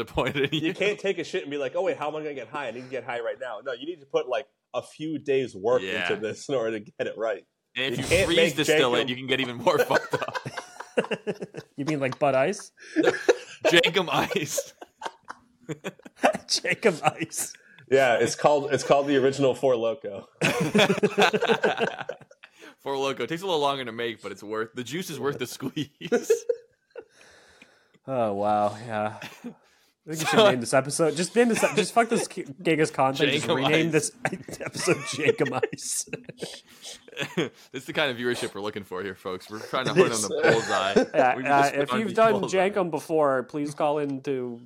disappointed in you. You can't take a shit and be like, oh wait, how am I gonna get high? I need to get high right now. No, you need to put like a few days work Yeah. into this in order to get it right. And if You you, freeze distill Jenkem- it, you can get even more fucked up. You mean like Bud Ice? Jenkem Ice. Jacob Ice. Yeah, it's called it's called the original Four Loco. Four Loco takes a little longer to make, but it's worth the juice is worth the squeeze. Oh wow, yeah. I think you should name this episode. Just name this. Just fuck this Genghis Khan thing. Just rename Ice. this episode Jacob Ice. this is the kind of viewership we're looking for here, folks. We're trying to hone on the bullseye. Yeah, uh, if you've the done bullseye. Jenkem before, please call into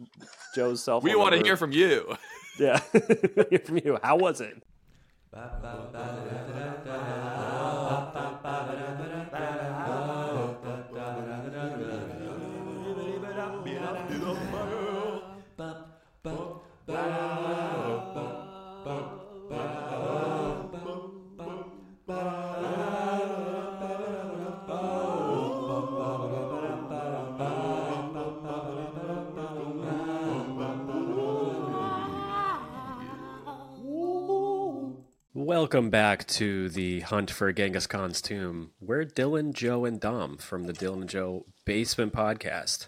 Joe's cell phone. we want to hear from you. Yeah, hear from you. How was it? Welcome back to the hunt for Genghis Khan's tomb. We're Dylan, Joe, and Dom from the Dylan and Joe Basement Podcast.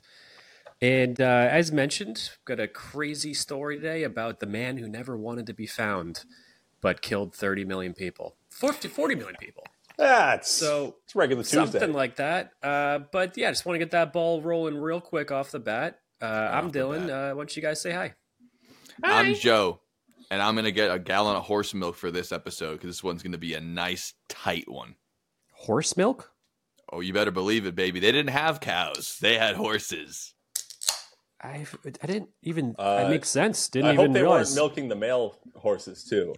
And uh, as mentioned, got a crazy story today about the man who never wanted to be found, but killed 30 million people. 40, 40 million people. Yeah, it's So it's regular Tuesday. something like that. Uh, but yeah, just want to get that ball rolling real quick off the bat. Uh, I'm Off Dylan. bat. Uh, why don't you guys say hi? I'm Joe, and I'm gonna get a gallon of horse milk for this episode because this one's gonna be a nice tight one. Horse milk? Oh, you better believe it, baby. They didn't have cows; they had horses. I I didn't even. Uh, that makes sense. Didn't I even hope they realize. weren't milking the male horses too.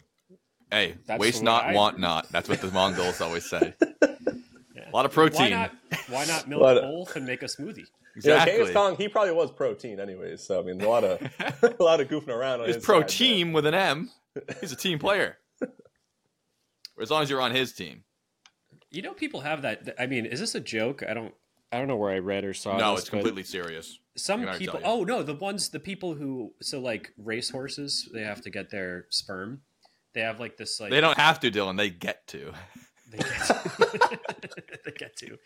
Hey, That's waste not, I- want not. That's what the Mongols always say. Yeah. A lot of Why protein. not? Why not milk both and make a smoothie? You know, Exactly. Genghis Khan, he probably was protein anyways. So I mean, a lot of a lot of goofing around. On He's his pro team with an M. He's a team player. as long as you're on his team. You know, people have that. I mean, is this a joke? I don't. I don't know where I read or saw. no, this, it's completely serious. Some I can already people. Oh no, the ones, the people who. So like race horses, they have to get their sperm. They have like this like They don't have to, Dylan. They get to. They get to. they get to.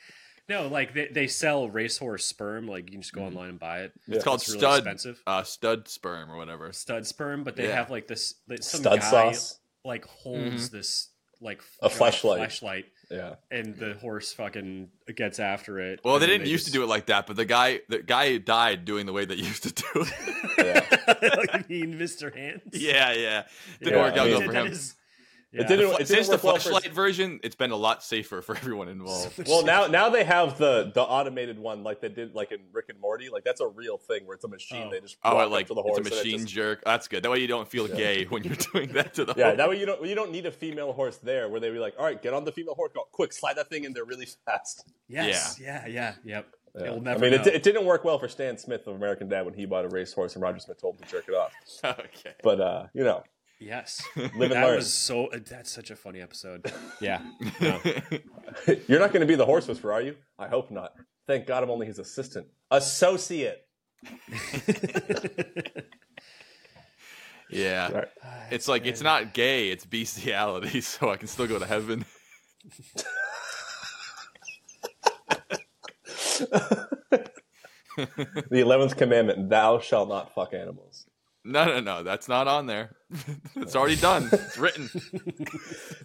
No, like they, they sell racehorse sperm. Like you can just go online and buy it. Yeah. It's called It's really stud, expensive. uh, stud sperm or whatever. Stud sperm, but they Yeah. have like this. Like, some Stud guy sauce. like holds this like A flashlight. fleshlight. fleshlight, Yeah. and the horse fucking gets after it. Well, they didn't used to do it like that, but the guy, the guy died doing the way they used to do it. Yeah. you mean Mr. Hands? yeah, yeah. Didn't Yeah, work I out mean- well for him. is- It didn't. Fle- It didn't Since the work well for. flashlight version, it's been a lot safer for everyone involved. Well, now now they have the the automated one like they did like in Rick and Morty. Like that's a real thing where it's a machine. Oh. They just Oh, I like to the it's a and it machine just- jerk. That's good. That way you don't feel Yeah. gay when you're doing that to the horse. Yeah, horse. that way you don't you don't need a female horse there where they be like, all right, get on the female horse, go quick, slide that thing in there really fast. Yes. Yeah. Yeah. Yep. Yeah. You'll I mean, it, know. it didn't work well for Stan Smith of American Dad when he bought a racehorse and Roger Smith told him to jerk it off. okay. But uh, you know, Yes. live and that learn. was so. That's such a funny episode. Yeah. No. You're not going to be the horse whisperer, are you? I hope not. Thank God I'm only his assistant. Associate. yeah. Right. It's like it's not gay, it's bestiality, so I can still go to heaven. The eleventh commandment: Thou shalt not fuck animals. No, no, no, that's not on there. it's already done. It's written.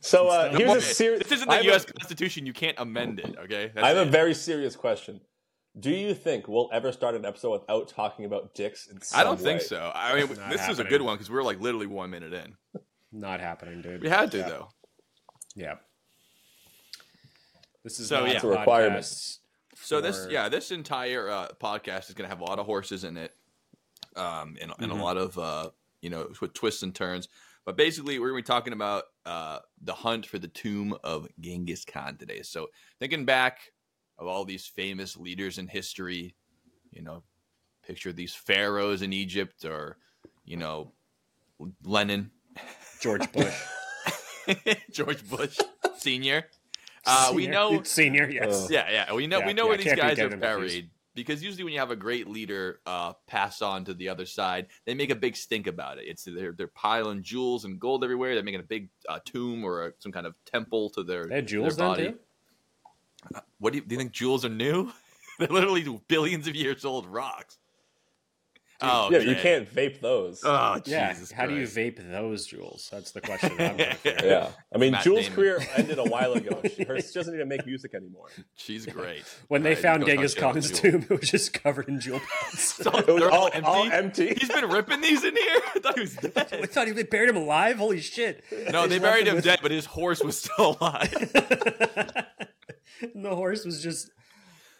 So uh, It's here's Well, a serious. This isn't the U.S. A, Constitution. You can't amend it. Okay. That's I have a very serious question. Do you think we'll ever start an episode without talking about dicks? In some I don't think so. I mean, Not this is a good one because we're like literally one minute in. Not happening, dude. We had to Yeah. though. Yeah. This is So, not yeah. It's a requirement. podcast So this, yeah, this entire uh, podcast is going to have a lot of horses in it, um, and, and Mhm. a lot of uh, you know with twists and turns. But basically, we're going to be talking about uh, the hunt for the tomb of Genghis Khan today. So thinking back of all these famous leaders in history, you know, picture these pharaohs in Egypt, or you know, Lenin, George Bush. George Bush Senior. Uh, we Senior. know senior. Yes. Yeah, yeah. We know Yeah, we know yeah, where these guys are buried, because usually when you have a great leader uh, pass on to the other side, they make a big stink about it. It's they're they're piling jewels and gold everywhere. They're making a big uh, tomb or a, some kind of temple to their, They had their jewels then body. too. What do you, do you think jewels are new? they're literally billions of years old rocks. Oh, Yeah, you can't vape those. Oh, Yeah. Jesus How do you vape those jewels? That's the question. I'm trying to yeah, I mean, Matt Jules' Damon. career ended a while ago. She, her, she doesn't even make music anymore. She's great. When they Alright, found Genghis Khan's tomb, it was just covered in Juul pods. It's all- It was they're all, all all empty. He's been ripping these in here. I thought he was dead. I dead. thought they buried him alive. Holy shit! No, they just buried him with- dead, but his horse was still alive. and the horse was just.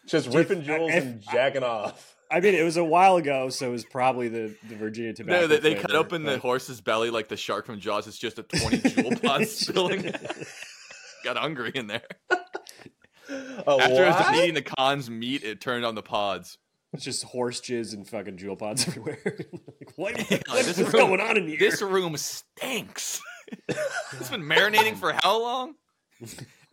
Just ripping jewels if- and jacking off. I mean, it was a while ago, so it was probably the, the Virginia tobacco. No, they, they cut flavor, open the horse's belly like the shark from Jaws. It's just a 20 Juul pod spilling. Got hungry in there. Oh, After it was eating the Khan's meat, it turned on the pods. It's just horse jizz and fucking Juul pods everywhere. like, what, Yeah, what this is room- going on in here? This room stinks. it's been marinating for how long?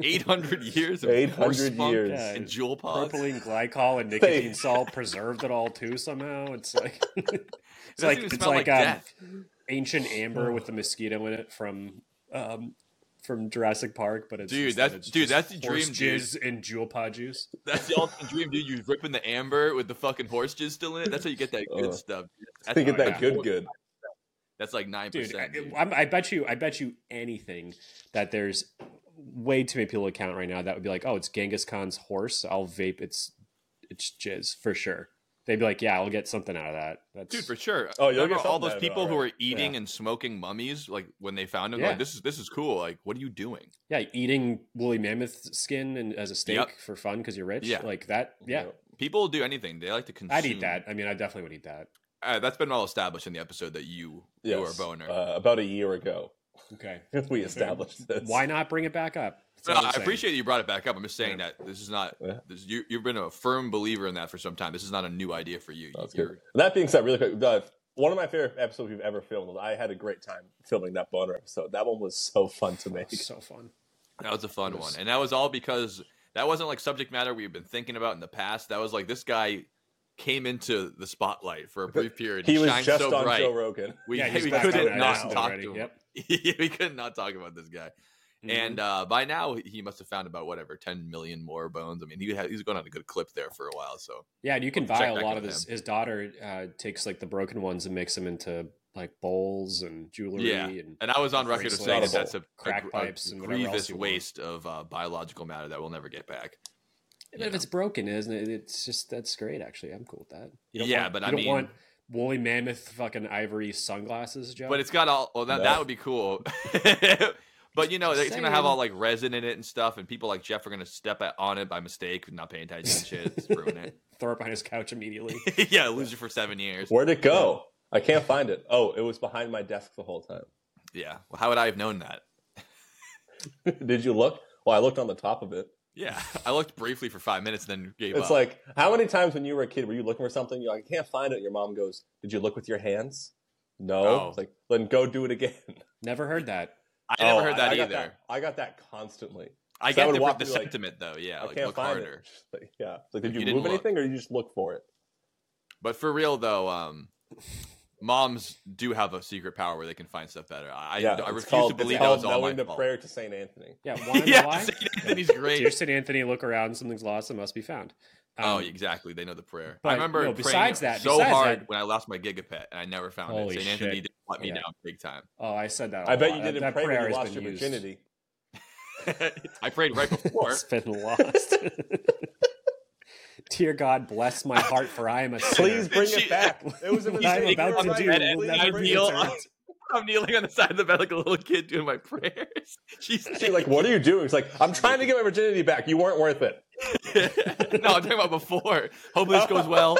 800 years of 800 horse years. Yeah, and Juul pods. propylene glycol and nicotine salt preserved it all too somehow. It's like it's like it's like, like um, ancient amber with the mosquito in it from um, from Jurassic Park, but it's Dude, that's- it's dude, that's the horse dream, dude. and Juul pod juice. That's the ultimate dream, dude. You ripping the amber with the fucking horse jizz still in it. That's how you get that good Uh, stuff. That's, They get that good, good. That's like nine percent. I, I bet you, I bet you anything that there's way too many people to count right now that would be like, oh, it's Genghis Khan's horse. I'll vape its its jizz for sure. They'd be like, yeah, I'll get something out of that. That's Dude, for sure. Oh, you'll Remember get all those out of it, people who were alright. eating Yeah. and smoking mummies, like when they found them, Yeah. like this is this is cool. Like, what are you doing? yeah, eating woolly mammoth skin and as a steak Yep. for fun because you're rich. Yeah. like that. Yeah, Yeah. People will do anything. They like to consume. I'd eat that. I mean, I definitely would eat that. Uh, that's been well established in the episode that you you are a boner. Uh, about a year ago, Okay, we established this. why not bring it back up? No, I'm saying. appreciate you brought it back up. I'm just saying Yeah. that this is not. This, you, you've been a firm believer in that for some time. This is not a new idea for you. That's You're- good. That being said, really quick, uh, one of my favorite episodes we've ever filmed. I had a great time filming that boner episode. That one was so fun to make. so fun. That was a fun It one, and that was all because that wasn't like subject matter we've been thinking about in the past. That was like this guy came into the spotlight for a brief period. He was shined just so on bright. Joe Rogan. We, yeah, we couldn't not talk already. to him. Yep. we could not talk about this guy. Mm-hmm. And uh, by now, he must have found about whatever ten million more bones. I mean, he had, he's going on a good clip there for a while. So Yeah, and you can We'll buy a lot of his. him. His daughter uh, takes like the broken ones and makes them into like bowls and jewelry Yeah. and and I was on record of saying that that's a, Crack a, pipes a and whatever else grievous you want. waste of uh, biological matter that we'll never get back. But if it's broken, isn't it? It's just that's great. Actually, I'm cool with that. Yeah, want, but I mean- want woolly mammoth fucking ivory sunglasses, Joe. But it's got all. Well, that, No. that would be cool. but you know, Just it's gonna have all like resin in it and stuff, and people like Jeff are gonna step at, on it by mistake, not paying attention and shit. It's ruin it. throw it behind his couch immediately. yeah, lose you for seven years. Where'd it go? I can't find it. Oh, it was behind my desk the whole time. Yeah. Well, how would I have known that? Did you look? Well, I looked on the top of it. Yeah, I looked briefly for five minutes, and then gave It's up. It's like, how many times when you were a kid were you looking for something? You're like, I can't find it. Your mom goes, Did you look with your hands? No. Oh. It's like, then go do it again. Never heard that. I never Oh, heard that I got either. that- I got that constantly. I So I get would the, walk the through, like, sentiment though. Yeah, I like can't look find harder. it. Like, yeah. It's like, did You you, didn't move look. anything or you just look for it? But for real though, um, moms do have a secret power where they can find stuff better. I, yeah, I refuse called, to believe that called was all my knowing the fault. prayer to Saint Anthony. Yeah, want to know yeah, why? Saint Anthony's Dear great. St. Anthony, look around. Something's lost. It must be found. oh, Um, exactly. They know the prayer. but, I remember no, praying besides that- so besides hard that- when I lost my gigapet and I never found Holy it. Saint Anthony shit. did let me Yeah. down big time. Oh, I said that. a I bet lot. you didn't that pray when prayer you lost been your used. virginity. I prayed right before. It's been lost. Dear God, bless my heart, for I am a sinner. Please bring She- it back. It was a What I'm about to do and- and will please I never bring be it kneel back. returned. I'm kneeling on the side of the bed like a little kid doing my prayers. She's She's like, what are you doing? It's like, I'm trying to get my virginity back. You weren't worth it. no, I'm talking about before. Hopefully this goes well.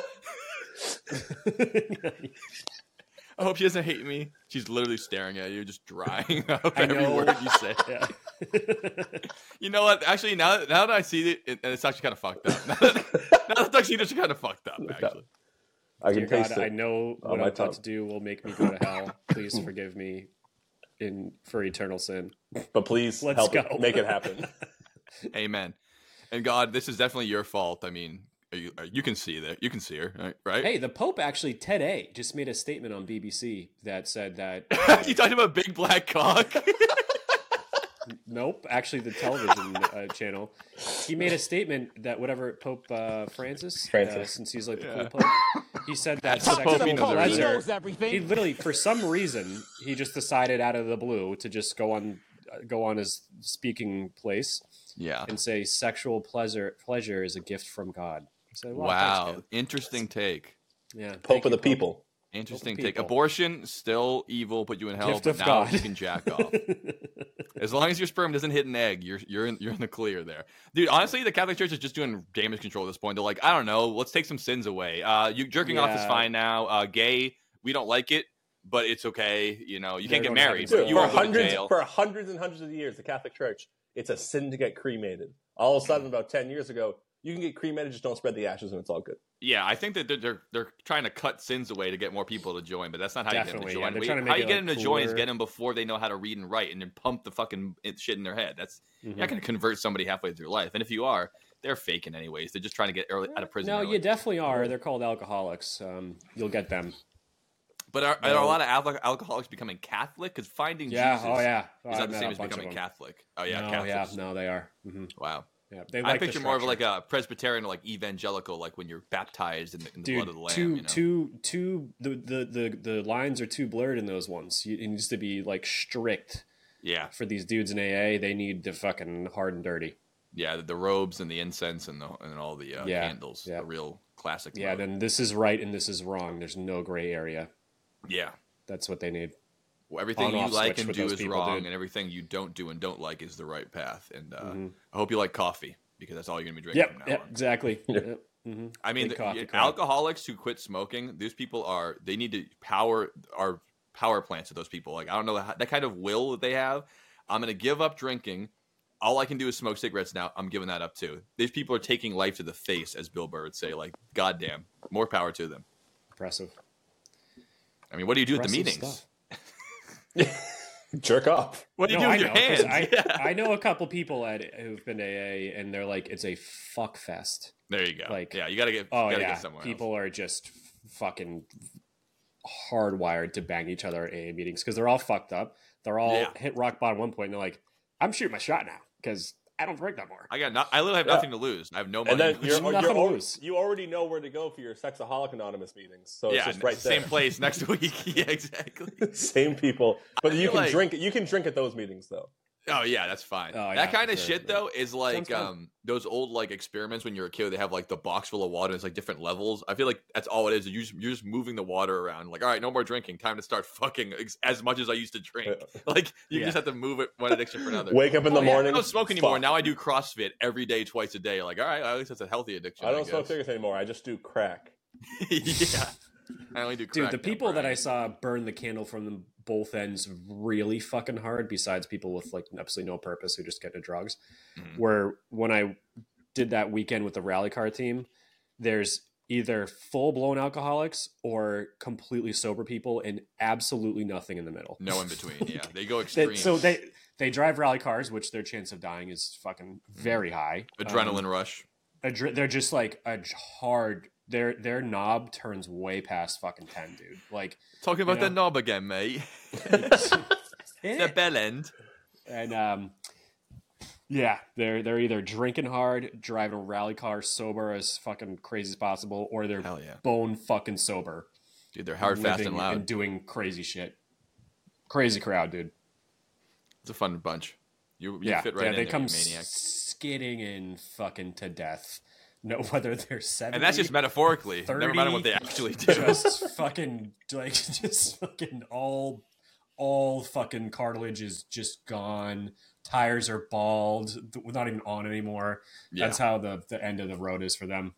I hope she doesn't hate me. She's literally staring at you, just drying up I every know. word you say. yeah. You know what? Actually, now now that I see it, it and it's actually kind of fucked up. Now that, now that I see it, it's kind of fucked up. Actually, I Dear can God, taste I know what my I'm about to do will make me go to hell. Please forgive me in for eternal sin. But please Let's help go. it. Make it happen. amen. And God, this is definitely your fault. I mean, Are you, are, you can see there. You can see her, right? right? Hey, the Pope actually, Ted A, just made a statement on BBC that said that. you talking about big black cock? nope, actually, the television uh, channel. He made a statement that whatever Pope uh, Francis, Francis. Uh, since he's like the Yeah. cool Pope, he said that That's Pope, he sexual knows everything. pleasure. knows everything. He literally, for some reason, he just decided out of the blue to just go on, uh, go on his speaking place yeah. and say sexual pleasure pleasure is a gift from God. I said, well, Wow. thanks, Interesting take. yeah, Pope of the you, people. Interesting people. take. Abortion still evil, put you in hell, Gift but now God. you can jack off. As long as your sperm doesn't hit an egg, you're you're in you're in the clear there, dude. Honestly, the Catholic Church is just doing damage control at this point. They're like, I don't know, let's take some sins away. Uh, you jerking off is fine now. Uh, gay, we don't like it, but it's okay. You know, you They're can't get married, to but you for won't go to hundreds jail. for hundreds and hundreds of years, the Catholic Church, it's a sin to get cremated. All of a sudden, about ten years ago, you can get cremated, just don't spread the ashes, and it's all good. Yeah, I think that they're, they're they're trying to cut sins away to get more people to join, but that's not how Definitely, you get them to join. They're We- to how you get like, them to join is get them before they know how to read and write, and then pump the fucking shit in their head. That's Mhm. you're not going to convert somebody halfway through life, and if you are, they're faking anyways. They're just trying to get early, out of prison. No, early. you definitely are. They're called alcoholics. Um, you'll get them. but are, are there a lot of alco- alcoholics becoming Catholic? Because finding Yeah. Jesus oh yeah. Oh, is I've not the same as becoming. Catholic. Oh yeah, no, Catholics. yeah, no, they are. hmm Wow. Yeah, they I like the picture more of like a Presbyterian or like evangelical, like when you're baptized in the, in the Dude, blood of the Lamb. two, you know? two, two. The, the the the lines are too blurred in those ones. It needs to be like strict yeah, for these dudes in AA. They need the fucking hard and dirty. yeah, the, the robes and the incense and the and all the uh, Yeah, candles, yeah. the real classic. Yeah, mode. then this is right and this is wrong. There's no gray area. yeah. That's what they need. Well, everything you like and do is people, wrong, dude. and everything you don't do and don't like is the right path. And uh, Mhm. I hope you like coffee because that's all you're gonna be drinking Yep, from now yep, on. exactly. Yep. hmm I mean, the- coffee y- alcoholics who quit smoking, these people are they need to power our power plants of those people. Like I don't know how, that kind of will that they have. I'm gonna give up drinking. All I can do is smoke cigarettes now. I'm giving that up too. These people are taking life to the face, as Bill Burr would say. Like, goddamn, more power to them. Impressive. I mean, what do you do at the meetings? stuff. Jerk off. What do you No, do I with your know, 'cause hands? I, Yeah. I know a couple people at who've been to AA, and they're like, it's a fuck fest. There you go. Like- yeah, you gotta get. Oh gotta yeah, get somewhere. else. people are just fucking hardwired to bang each other at AA meetings because they're all fucked up. They're all Yeah. hit rock bottom at one point, and they're like, "I'm shooting my shot now because I don't drink no more." I got. No, I literally have Yeah. nothing to lose. I have no money. And then you're, lose. nothing you're to you already know where to go for your Sexaholic Anonymous meetings. So yeah, it's just right same there. place next week. yeah, exactly. Same people. But I you can like- drink you can drink at those meetings though. Oh yeah, that's fine. Oh, yeah, that kind of sure, shit yeah. though is like um those old like experiments when you're a kid. They have like the box full of water. And it's like different levels. I feel like that's all it is. You just, you're just moving the water around. Like all right, no more drinking. Time to start fucking ex- as much as I used to drink. Like you Yeah. just have to move it one addiction for another. Wake up in the Oh, yeah, morning. I don't smoke anymore. fuck. Now I do CrossFit every day, twice a day. Like all right, at least that's a healthy addiction. I don't guess. smoke cigarettes anymore. I just do crack. yeah, I only do. Dude, crack the now, people that I saw burn the candle from the both ends really fucking hard. Besides people with like absolutely no purpose who just get into drugs. Mhm. Where when I did that weekend with the rally car team, there's either full blown alcoholics or completely sober people, and absolutely nothing in the middle. no in between. Yeah, they go extreme. so they they drive rally cars, which their chance of dying is fucking very high. adrenaline Um, rush. adre- they're just like a hard. Their their knob turns way past fucking ten, dude. Like Talking about you the know. knob again, mate. The bell end. and um, yeah, they're they're either drinking hard, driving a rally car sober as fucking crazy as possible, or they're yeah, bone fucking sober, dude. They're hard, fast, and loud. and doing crazy shit. Crazy crowd, dude. It's a fun bunch. You, you yeah, fit right yeah, in they there, come maniac. skidding in fucking to death. No, whether they're seventy, And that's just metaphorically. Never mind what they actually do. just fucking like just fucking all all fucking cartilage is just gone tires are bald th- not even on anymore yeah, that's how the the end of the road is for them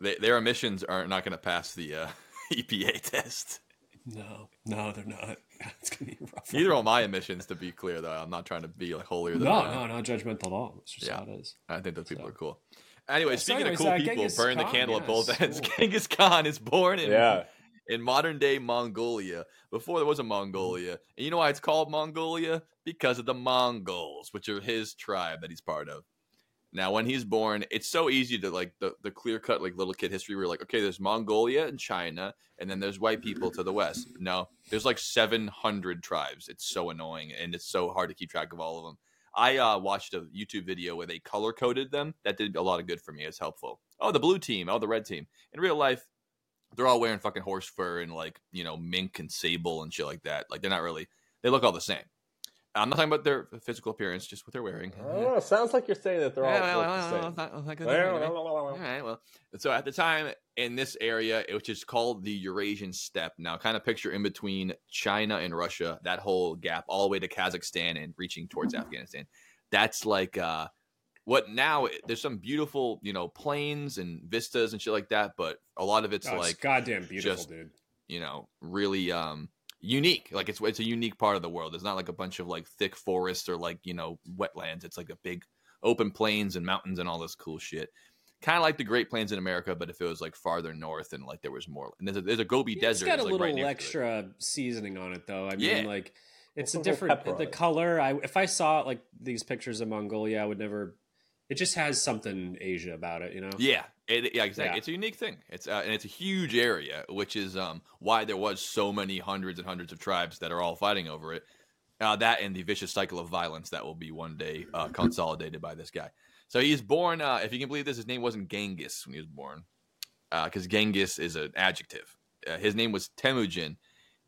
they, their emissions are not going to pass the uh, EPA test. no no they're not it's gonna be rough Neither are my emissions, to be clear. Though I'm not trying to be like holier than no no not judgmental at all it's just Yeah. how it is I think those people So- are cool. Anyway, Yeah, so speaking anyways, of cool uh, people, Genghis burn the candle yeah, at both ends. cool. Genghis Khan is born in Yeah. in modern day Mongolia. Before there was a Mongolia. And you know why it's called Mongolia? Because of the Mongols, which are his tribe that he's part of. Now, when he's born, it's so easy to like the, the clear cut like little kid history. We're like, okay, there's Mongolia and China, and then there's white people to the west. No, there's like 700 tribes. It's so annoying, and it's so hard to keep track of all of them. I uh, watched a YouTube video where they color coded them. That did a lot of good for me. It's helpful. Oh, the blue team. Oh, the red team. In real life, they're all wearing fucking horse fur and like you know mink and sable and shit like that. Like they're not really. They look all the same. I'm not talking about their physical appearance, just what they're wearing. Oh, sounds like you're saying that they're all Yeah, look well, the well, same. well, all right, well, so at the time in this area, which is called the Eurasian Steppe, now kind of picture in between China and Russia, that whole gap all the way to Kazakhstan and reaching towards Afghanistan. That's like uh, what now there's some beautiful, you know, plains and vistas and shit like that, but a lot of it's Oh, it's like goddamn beautiful, just- dude. you know, really um unique. Like it's it's a unique part of the world. It's not like a bunch of like thick forests or like, you know, wetlands. It's like a big open plains and mountains and all this cool shit. Kind of like the Great Plains in America, but if it was like farther north and like there was more. And there's a, there's a Gobi It's Desert. It's got a like, little right next to it. extra seasoning on it, though. I mean, Yeah. like it's Put a a different the it. color. I if I saw like these pictures of Mongolia, I would never. It just has something Asia about it, you know. Yeah, it, yeah, exactly. Yeah. It's a unique thing. It's uh, and it's a huge area, which is um why there was so many hundreds and hundreds of tribes that are all fighting over it. Uh, that and the vicious cycle of violence that will be one day uh, consolidated by this guy. So he's born. Uh, if you can believe this, his name wasn't Genghis when he was born, because Genghis is an adjective. Uh, his name was Temujin,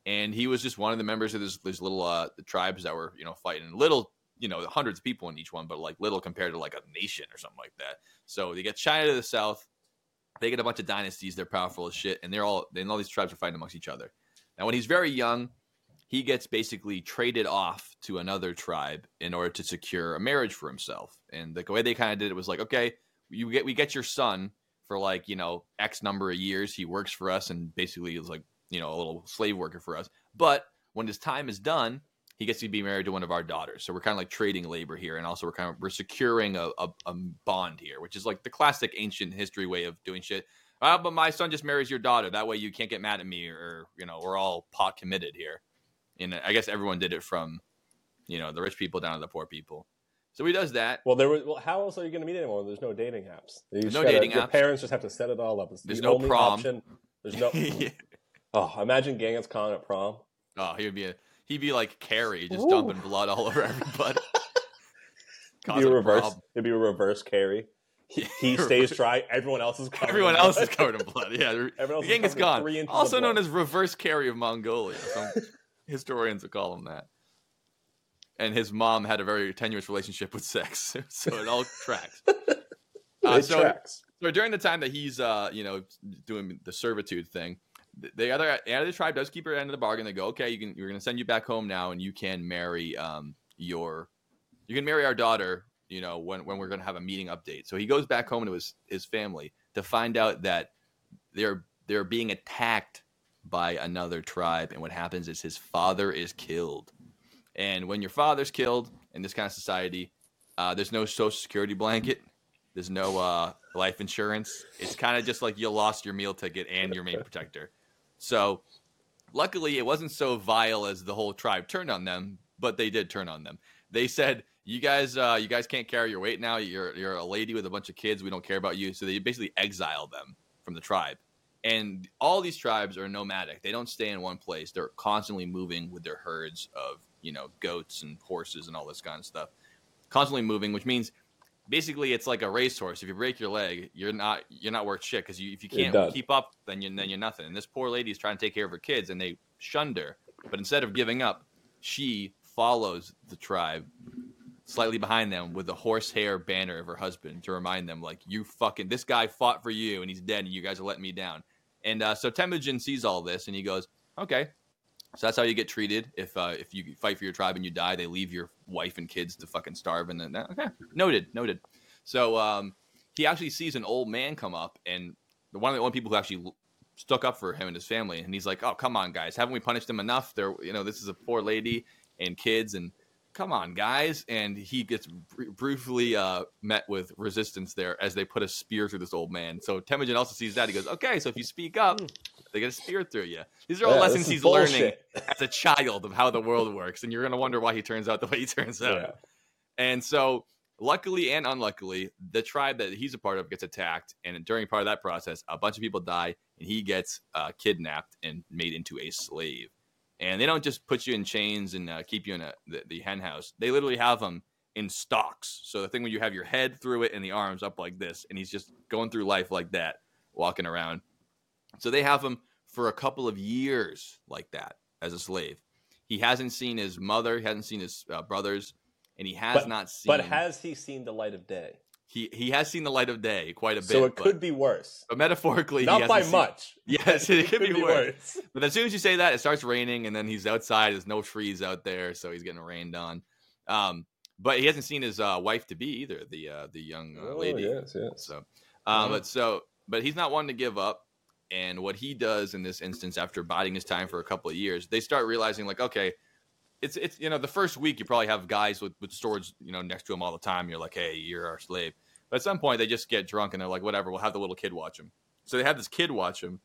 and he was just one of the members of this, these little uh, tribes that were you know fighting. Little, you know, hundreds of people in each one, but like little compared to like a nation or something like that. So they get China to the south. They get a bunch of dynasties. They're powerful as shit, and they're all and all these tribes are fighting amongst each other. Now, when he's very young, he gets basically traded off to another tribe in order to secure a marriage for himself. And the way they kind of did it was like, okay, you get we get your son for like you know X number of years. He works for us and basically is like you know a little slave worker for us. But when his time is done, he gets to be married to one of our daughters. So we're kind of like trading labor here, and also we're kind of we're securing a, a, a bond here, which is like the classic ancient history way of doing shit. Uh, but my son just marries your daughter. That way you can't get mad at me, or you know we're all pot committed here. And I guess everyone did it from you know the rich people down to the poor people. So he does that. Well, there was. Well, how else are you going to meet anyone? There's no dating apps. You no gotta- dating your apps. Parents just have to set it all up. It's There's the no only prom. Option. There's no. Yeah. Oh, imagine Genghis Khan at prom. Oh, he would be a he'd be like Carrie, just Ooh. dumping blood all over everybody. It'd be reverse. It'd be a reverse Carrie. He, he stays dry. Everyone else is covered. Everyone in else blood. is covered in blood. Yeah, Everyone else is Genghis covered in Khan, three inches of also known as reverse Carrie of Mongolia. Some historians would call him that. And his mom had a very tenuous relationship with sex, so it all tracks. Uh, It so, tracks. so during the time that he's, uh, you know, doing the servitude thing, th- the other the tribe does keep her end of the bargain. They go, okay, you can, going to send you back home now, and you can marry um, your, you can marry our daughter. You know, when when we're going to have a meeting update. So he goes back home to his his family to find out that they're they're being attacked by another tribe, and what happens is his father is killed. And when your father's killed in this kind of society, uh, there's no social security blanket. There's no uh, life insurance. It's kind of just like you lost your meal ticket and your main protector. So, luckily, it wasn't so vile as the whole tribe turned on them, but they did turn on them. They said, "You guys, uh, you guys can't carry your weight now. You're you're a lady with a bunch of kids. We don't care about you." So they basically exiled them from the tribe. And all these tribes are nomadic. They don't stay in one place. They're constantly moving with their herds of, you know, goats and horses and all this kind of stuff. Constantly moving, which means basically it's like a racehorse. If you break your leg, you're not you're not worth shit because you, if you can't keep up, then you then you're nothing. And this poor lady is trying to take care of her kids, and they shunned her. But instead of giving up, she follows the tribe slightly behind them with the horsehair banner of her husband to remind them, like, you fucking, this guy fought for you and he's dead and you guys are letting me down. And uh, so Temujin sees all this and he goes, okay. So that's how you get treated. If uh, if you fight for your tribe and you die, they leave your wife and kids to fucking starve. And then, okay, noted, noted. So um, he actually sees an old man come up and one of the only people who actually stuck up for him and his family. And he's like, oh, come on, guys. Haven't we punished them enough? They're, you know, this is a poor lady and kids and come on, guys. And he gets br- briefly uh, met with resistance there as they put a spear through this old man. So Temujin also sees that. He goes, okay, so if you speak up, they get a spear through you. These are all Yeah, lessons he's learning as a child of how the world works. And you're going to wonder why he turns out the way he turns out. Yeah. And so luckily and unluckily, the tribe that he's a part of gets attacked, and during part of that process, a bunch of people die, and he gets uh, kidnapped and made into a slave. And they don't just put you in chains and uh, keep you in a, the, the hen house. They literally have him in stocks. So the thing when you have your head through it and the arms up like this, and he's just going through life like that, walking around. So they have him for a couple of years like that as a slave. He hasn't seen his mother, he hasn't seen his uh, brothers, and he has But- not seen. But has he seen the light of day? he he has seen the light of day quite a bit. So it but, could be worse. but metaphorically, he Not by seen- much. Yes, it could be worse. worse. But as soon as you say that, it starts raining, and then he's outside. There's no trees out there, so he's getting rained on. Um, but he hasn't seen his uh, wife to be either, the uh, the young uh, lady. Oh, yes, yes. So, um, Yeah. but so, but he's not one to give up. And what he does in this instance, after biding his time for a couple of years, they start realizing like, okay, it's it's you know the first week you probably have guys with with swords you know next to him all the time. You're like, hey, you're our slave. But at some point they just get drunk and they're like, whatever, we'll have the little kid watch him. So they have this kid watch him,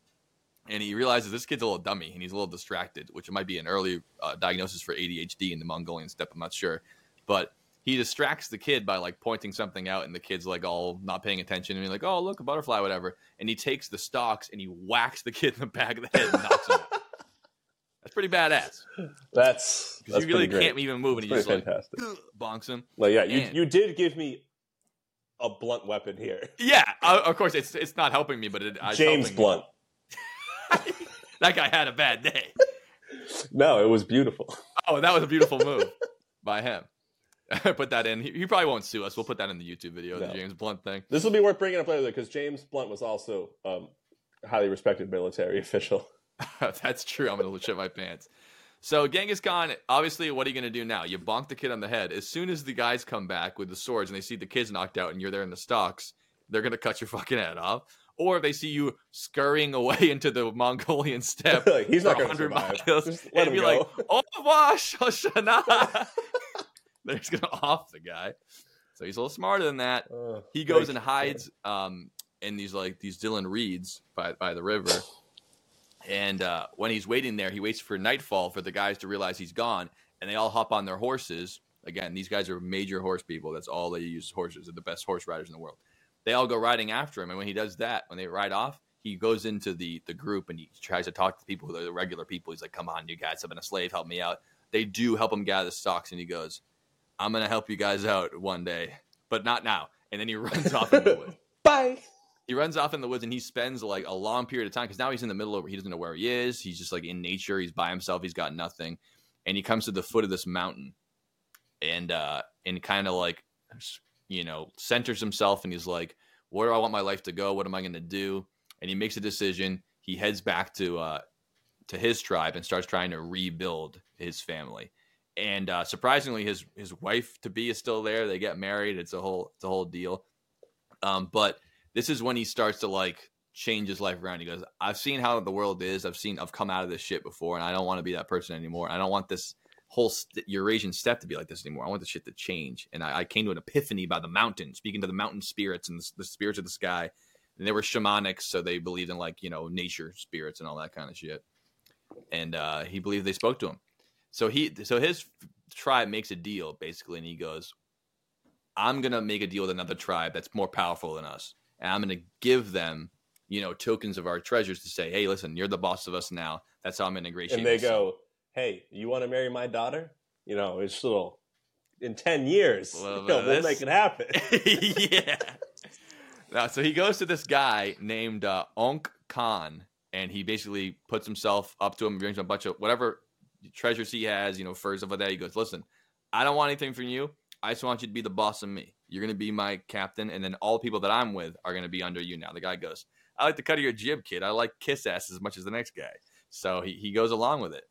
and he realizes this kid's a little dummy and he's a little distracted, which might be an early uh, diagnosis for ADHD in the Mongolian steppe. I'm not sure, but he distracts the kid by like pointing something out, and the kid's like all not paying attention and being like, "Oh, look, a butterfly, whatever." And he takes the stalks and he whacks the kid in the back of the head and knocks him. That's pretty badass That's because that's you really can't even move, and he That's just pretty like fantastic. bonks him. Like, yeah, you And- you did give me a blunt weapon here, Yeah, uh, of course it's it's not helping me, but it, it's James. Blunt. that guy had a bad day. No, it was beautiful. Oh, that was a beautiful move by him. put that in. He, he probably won't sue us. We'll put that in the YouTube video, the James Blunt thing. This will be worth bringing up later because James Blunt was also um, a highly respected military official. That's true. I'm gonna shit my pants. So Genghis Khan, obviously, what are you gonna do now? You bonk the kid on the head. As soon as the guys come back with the swords and they see the kids knocked out and you're there in the stocks, they're gonna cut your fucking head off. Or if they see you scurrying away into the Mongolian steppe Like, he's not going to 100 survive. miles, Just let him be go. like, "Au revoir, Shosanna." they're just gonna off the guy. So he's a little smarter than that. Uh, He goes and hides um, in these like these Dylan reeds by by the river. And uh, when he's waiting there, he waits for nightfall for the guys to realize he's gone, and they all hop on their horses. Again, these guys are major horse people. That's all they use horses. They're the best horse riders in the world. They all go riding after him, and when he does that, when they ride off, he goes into the the group and he tries to talk to people who are the regular people. He's like, "Come on, you guys, I've been a slave. Help me out." They do help him gather stocks, and he goes, "I'm gonna help you guys out one day, but not now." And then he runs off in the woods Bye. he runs off in the woods and he spends like a long period of time because now he's in the middle of where he doesn't know where he is. He's just like in nature. He's by himself. He's got nothing. And he comes to the foot of this mountain and uh and kind of like you know centers himself and he's like where do i want my life to go? What am i going to do? And he makes a decision. He heads back to uh to his tribe and starts trying to rebuild his family and uh surprisingly his his wife to be is still there they get married it's a whole it's a whole deal um but this is when he starts to like change his life around. He goes, I've seen how the world is. I've seen, I've come out of this shit before, and I don't want to be that person anymore. I don't want this whole st- Eurasian steppe to be like this anymore. I want the shit to change. And I, I came to an epiphany by the mountain, speaking to the mountain spirits and the, the spirits of the sky. And they were shamanics, so they believed in like, you know, nature spirits and all that kind of shit. And uh, he believed they spoke to him. So he, so his tribe makes a deal basically, and he goes, I'm gonna make a deal with another tribe that's more powerful than us, and I'm gonna give them, you know, tokens of our treasures to say, hey, listen, you're the boss of us now. That's how I'm gonna ingratiate. And they go, "Hey, you want to marry my daughter? You know, it's little in ten years. A you know, we'll make it happen." yeah. Now, so he goes to this guy named uh, Ong Khan, and he basically puts himself up to him, brings him a bunch of whatever treasures he has, you know, furs stuff like that. He goes, "Listen, I don't want anything from you. I just want you to be the boss of me. You're going to be my captain, and then all the people that I'm with are going to be under you now." The guy goes, "I like the cut of your jib, kid. I like kiss ass as much as the next guy." So he, he goes along with it.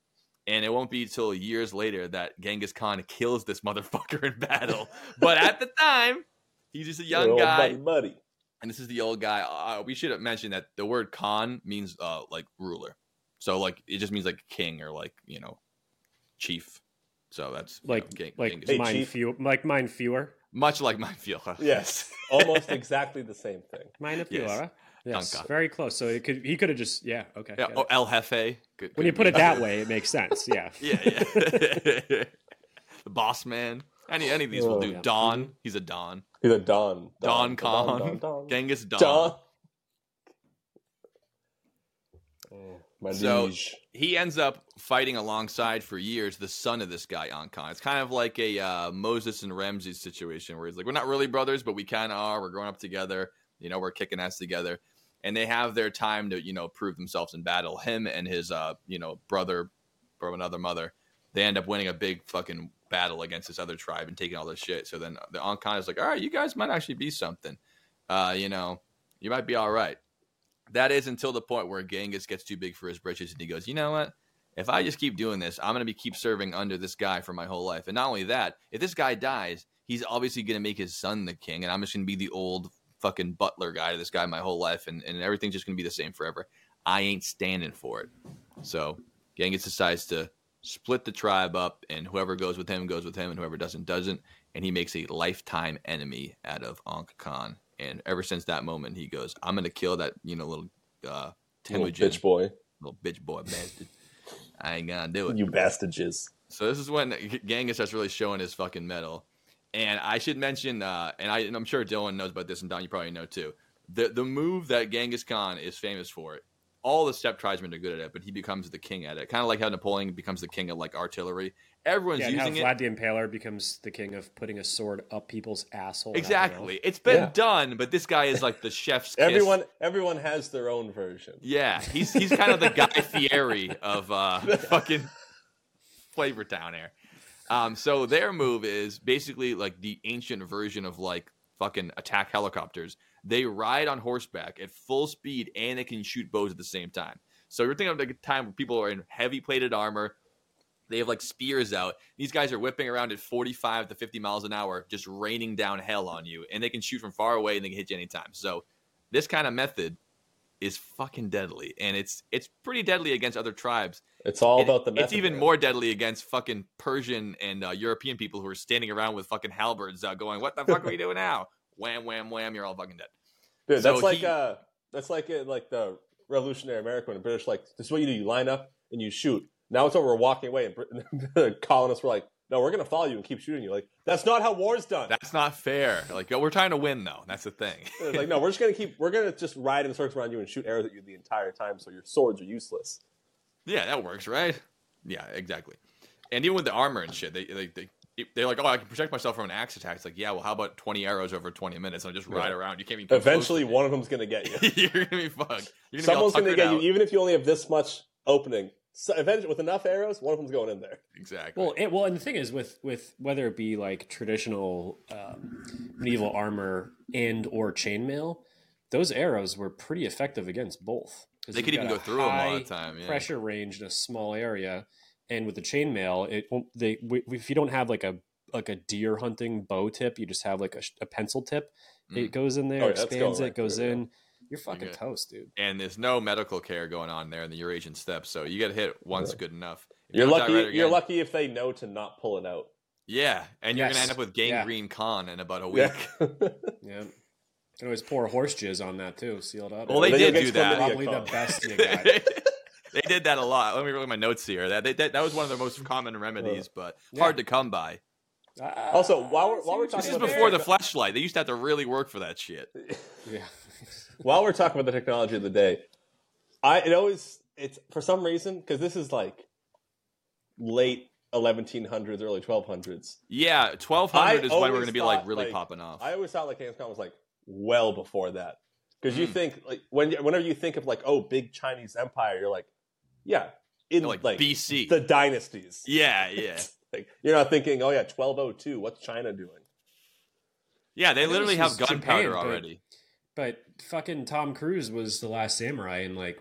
And it won't be until years later that Genghis Khan kills this motherfucker in battle. But at the time, he's just a young guy. buddy, buddy. And this is the old guy. Uh, we should have mentioned that the word Khan means uh, like ruler. So like it just means like king or like you know chief. So that's you like know, Gen- like Genghis Hey, mine Chief. fewer, like mein Führer, much like my feel. Yes, almost exactly the same thing. mine Yes. fewer. Yes, Danke. very close. So it could he could have just yeah okay. Yeah. Oh. El Jefe. Good, when you put it that way, it makes sense. Yeah. yeah, yeah. the boss man. Any any of these will Oh, do. yeah. Don, mm-hmm. he's a Don. He's a Don. Don Khan. Don, Don. Genghis Don. Don. Oh, my So- liege. He ends up fighting alongside for years the son of this guy Ong Khan. It's kind of like a uh, Moses and Ramses situation where he's like, we're not really brothers, but we kind of are. We're growing up together. You know, we're kicking ass together. And they have their time to, you know, prove themselves in battle. Him and his, uh, you know, brother from another mother, they end up winning a big fucking battle against this other tribe and taking all this shit. So then the Ong Khan is like, all right, you guys might actually be something. Uh, you know, you might be all right. That is until the point where Genghis gets too big for his britches and he goes, you know what? If I just keep doing this, I'm going to be keep serving under this guy for my whole life. And not only that, if this guy dies, he's obviously going to make his son the king, and I'm just going to be the old fucking butler guy to this guy my whole life, and, and everything's just going to be the same forever. I ain't standing for it. So Genghis decides to split the tribe up, and whoever goes with him goes with him, and whoever doesn't doesn't. And he makes a lifetime enemy out of Ong Khan. And ever since that moment, he goes, "I'm gonna kill that you know little uh, Little bitch boy. little bitch boy bastard. I ain't gonna do it." You bastards. So this is when Genghis starts really showing his fucking metal. And I should mention, uh, and, I, and I'm sure Dylan knows about this, and Don, you probably know too. The the move that Genghis Khan is famous for, all the step tribesmen are good at it, but he becomes the king at it. Kind of like how Napoleon becomes the king of like artillery. Everyone's Yeah, and how using it. Vlad the Impaler becomes the king of putting a sword up people's asshole. Exactly. It's been Yeah. done, but this guy is like the chef's kiss. Everyone, everyone has their own version. Yeah, he's he's kind of the Guy Fieri of uh, fucking Flavor Town here. Um, so their move is basically like the ancient version of like fucking attack helicopters. They ride on horseback at full speed and they can shoot bows at the same time. So you're thinking of the time where people are in heavy plated armor. They have like spears out. These guys are whipping around at 45 to 50 miles an hour, just raining down hell on you. And they can shoot from far away and they can hit you anytime. So this kind of method is fucking deadly. And it's it's pretty deadly against other tribes. It's all It- about the. It's even more deadly against fucking Persian and uh, European people who are standing around with fucking halberds, uh, going, "What the fuck are we doing now?" Wham, wham, wham! You're all fucking dead. Dude, So that's like he- uh, that's like uh, like the Revolutionary America when the British like this is what you do: you line up and you shoot. Now it's over. We're walking away, and the colonists were like, "No, we're gonna follow you and keep shooting you." Like that's not how war's done. That's not fair. Like we're trying to win, though. That's the thing. Like, no, we're just gonna keep. We're gonna just ride in circles around you and shoot arrows at you the entire time, so your swords are useless. yeah, that works, right? Yeah, exactly. And even with the armor and shit, they they. they they're like, oh, I can protect myself from an axe attack. It's like, yeah, well, how about twenty arrows over twenty minutes? And I just ride Yeah. around. You can't even. Eventually, one of them's gonna get you. you're gonna be fucked. You're gonna Someone's gonna get you, even if you only have this much opening. So eventually, with enough arrows, one of them's going in there. Exactly. Well, it, well, and the thing is, with with whether it be like traditional um, medieval armor and or chainmail, those arrows were pretty effective against both. 'Cause they could even go through them all the time. Yeah. Pressure range in a small area, and with the chainmail, it. They w- if you don't have like a like a deer hunting bow tip, you just have like a, a pencil tip. It Mm. goes in there, Oh, yeah, that's expands going it, right goes through, yeah. In. You're fucking good. toast, dude. and there's no medical care going on there in the Eurasian steppes, so you get hit once, Yeah. good enough. If you You're lucky. right You're lucky if they know to not pull it out. Yeah, and you're Yes. gonna end up with Yeah. gangrene Khan in about a week. Yeah. Yeah. Can always pour horse jizz on that too, sealed up. Well, they Then did do that. Probably the best you got. they did that a lot. Let me read my notes here. That, they, that that was one of the most common remedies, but Yeah. hard to come by. Ah, Also, while we're- while we're talking This you're is before the there. flashlight. They used to have to really work for that shit. Yeah. While we're talking about the technology of the day, I it always it's for some reason because this is like late 1100s, early 1200s. Yeah, twelve hundred I is when we're gonna be like really like, popping off. I always thought like Genghis Khan was like well before that because you Mm. think like when whenever you think of like oh big Chinese empire, you're like yeah in like, like, BC. the dynasties. yeah, yeah, Like, you're not thinking oh yeah 1202. What's China doing? yeah. They literally have gunpowder Japan, but- already. But fucking Tom Cruise was the last samurai in like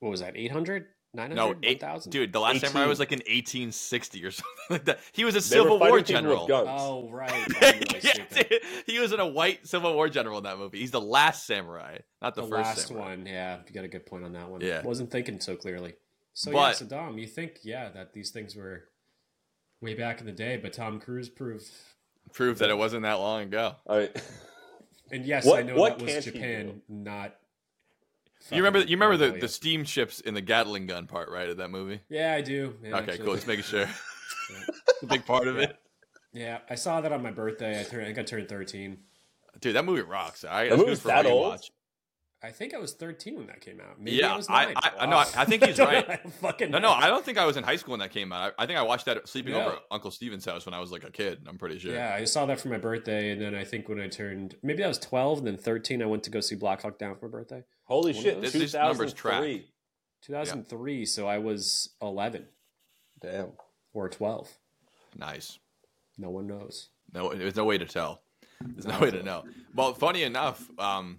what was that, 800? 900? No, eight, 1000? dude. The last 18. samurai was like in 1860 or something like that. He was a They Civil were War general. with guns. Oh, right. Yeah, dude, he was in a white Civil War general in that movie. He's the last samurai, not the, The, first last samurai. one, yeah. You got a good point on that one. Yeah. Wasn't thinking so clearly. So, But- yeah, so Dom, you think, yeah, that these things were way back in the day, but Tom Cruise proved. Proof that it wasn't that long ago. I, And yes, What- I know what that was Japan, not. You remember? You remember the, Mongolia. the steamships in the Gatling gun part, right, of that movie? Yeah, I do. Yeah, okay, actually. cool. Just making sure. Yeah. a big part of it. Yeah, I saw that on my birthday. I turned. I think I turned thirteen. Dude, that movie rocks. I, The that's movie's good for that old? rewatch. I think I was thirteen when that came out. Maybe Yeah, I was nine. I- I know, I think he's right. know, I don't fucking No, no, I don't think I was in high school when that came out. I, I think I watched that sleeping Yeah. over at Uncle Steven's house when I was like a kid. I'm pretty sure. Yeah, I saw that for my birthday, and then I think when I turned maybe I was twelve, and then thirteen, I went to go see Black Hawk Down for my birthday. Holy One shit! those. This- these numbers 2003. Two thousand three, so I was eleven Damn. or twelve. Nice. No one knows. No, there's no way to tell. There's no way to know. Well, funny enough, um,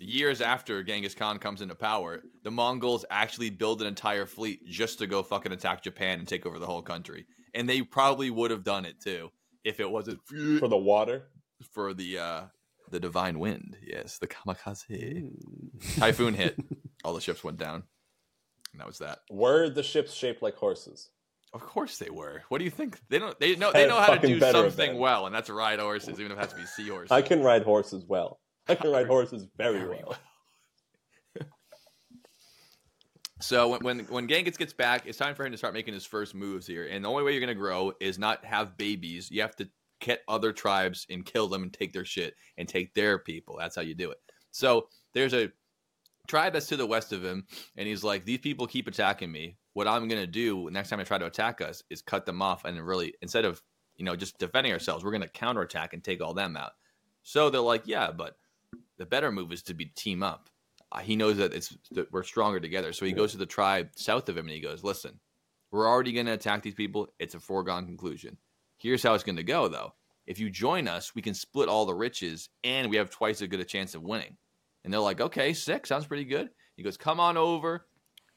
years after Genghis Khan comes into power, the Mongols actually build an entire fleet just to go fucking attack Japan and take over the whole country. And they probably would have done it too if it wasn't For the water. for the uh, the divine wind. Yes, the kamikaze Mm. typhoon hit. All the ships went down, and that was that. Were the ships shaped like horses? Of course they were. What do you think? They don't. They know. They know how to do something well, and that's ride horses, even if it has to be seahorses. I can ride horses well. I can ride horses very well. So when, when when Genghis gets back, it's time for him to start making his first moves here. And the only way you're gonna grow is not have babies. You have to get other tribes and kill them and take their shit and take their people. That's how you do it. So there's a tribe that's to the west of him, and he's like, these people keep attacking me. What I'm gonna do next time they try to attack us is cut them off and really instead of you know just defending ourselves, we're gonna counterattack and take all them out. So they're like, yeah, but the better move is to be team up. Uh, he knows that it's that we're stronger together. So he goes to the tribe south of him and he goes, "Listen, we're already going to attack these people. It's a foregone conclusion. Here's how it's going to go, though. If you join us, we can split all the riches, and we have twice as good a chance of winning." And they're like, "Okay, sick. Sounds pretty good." He goes, "Come on over.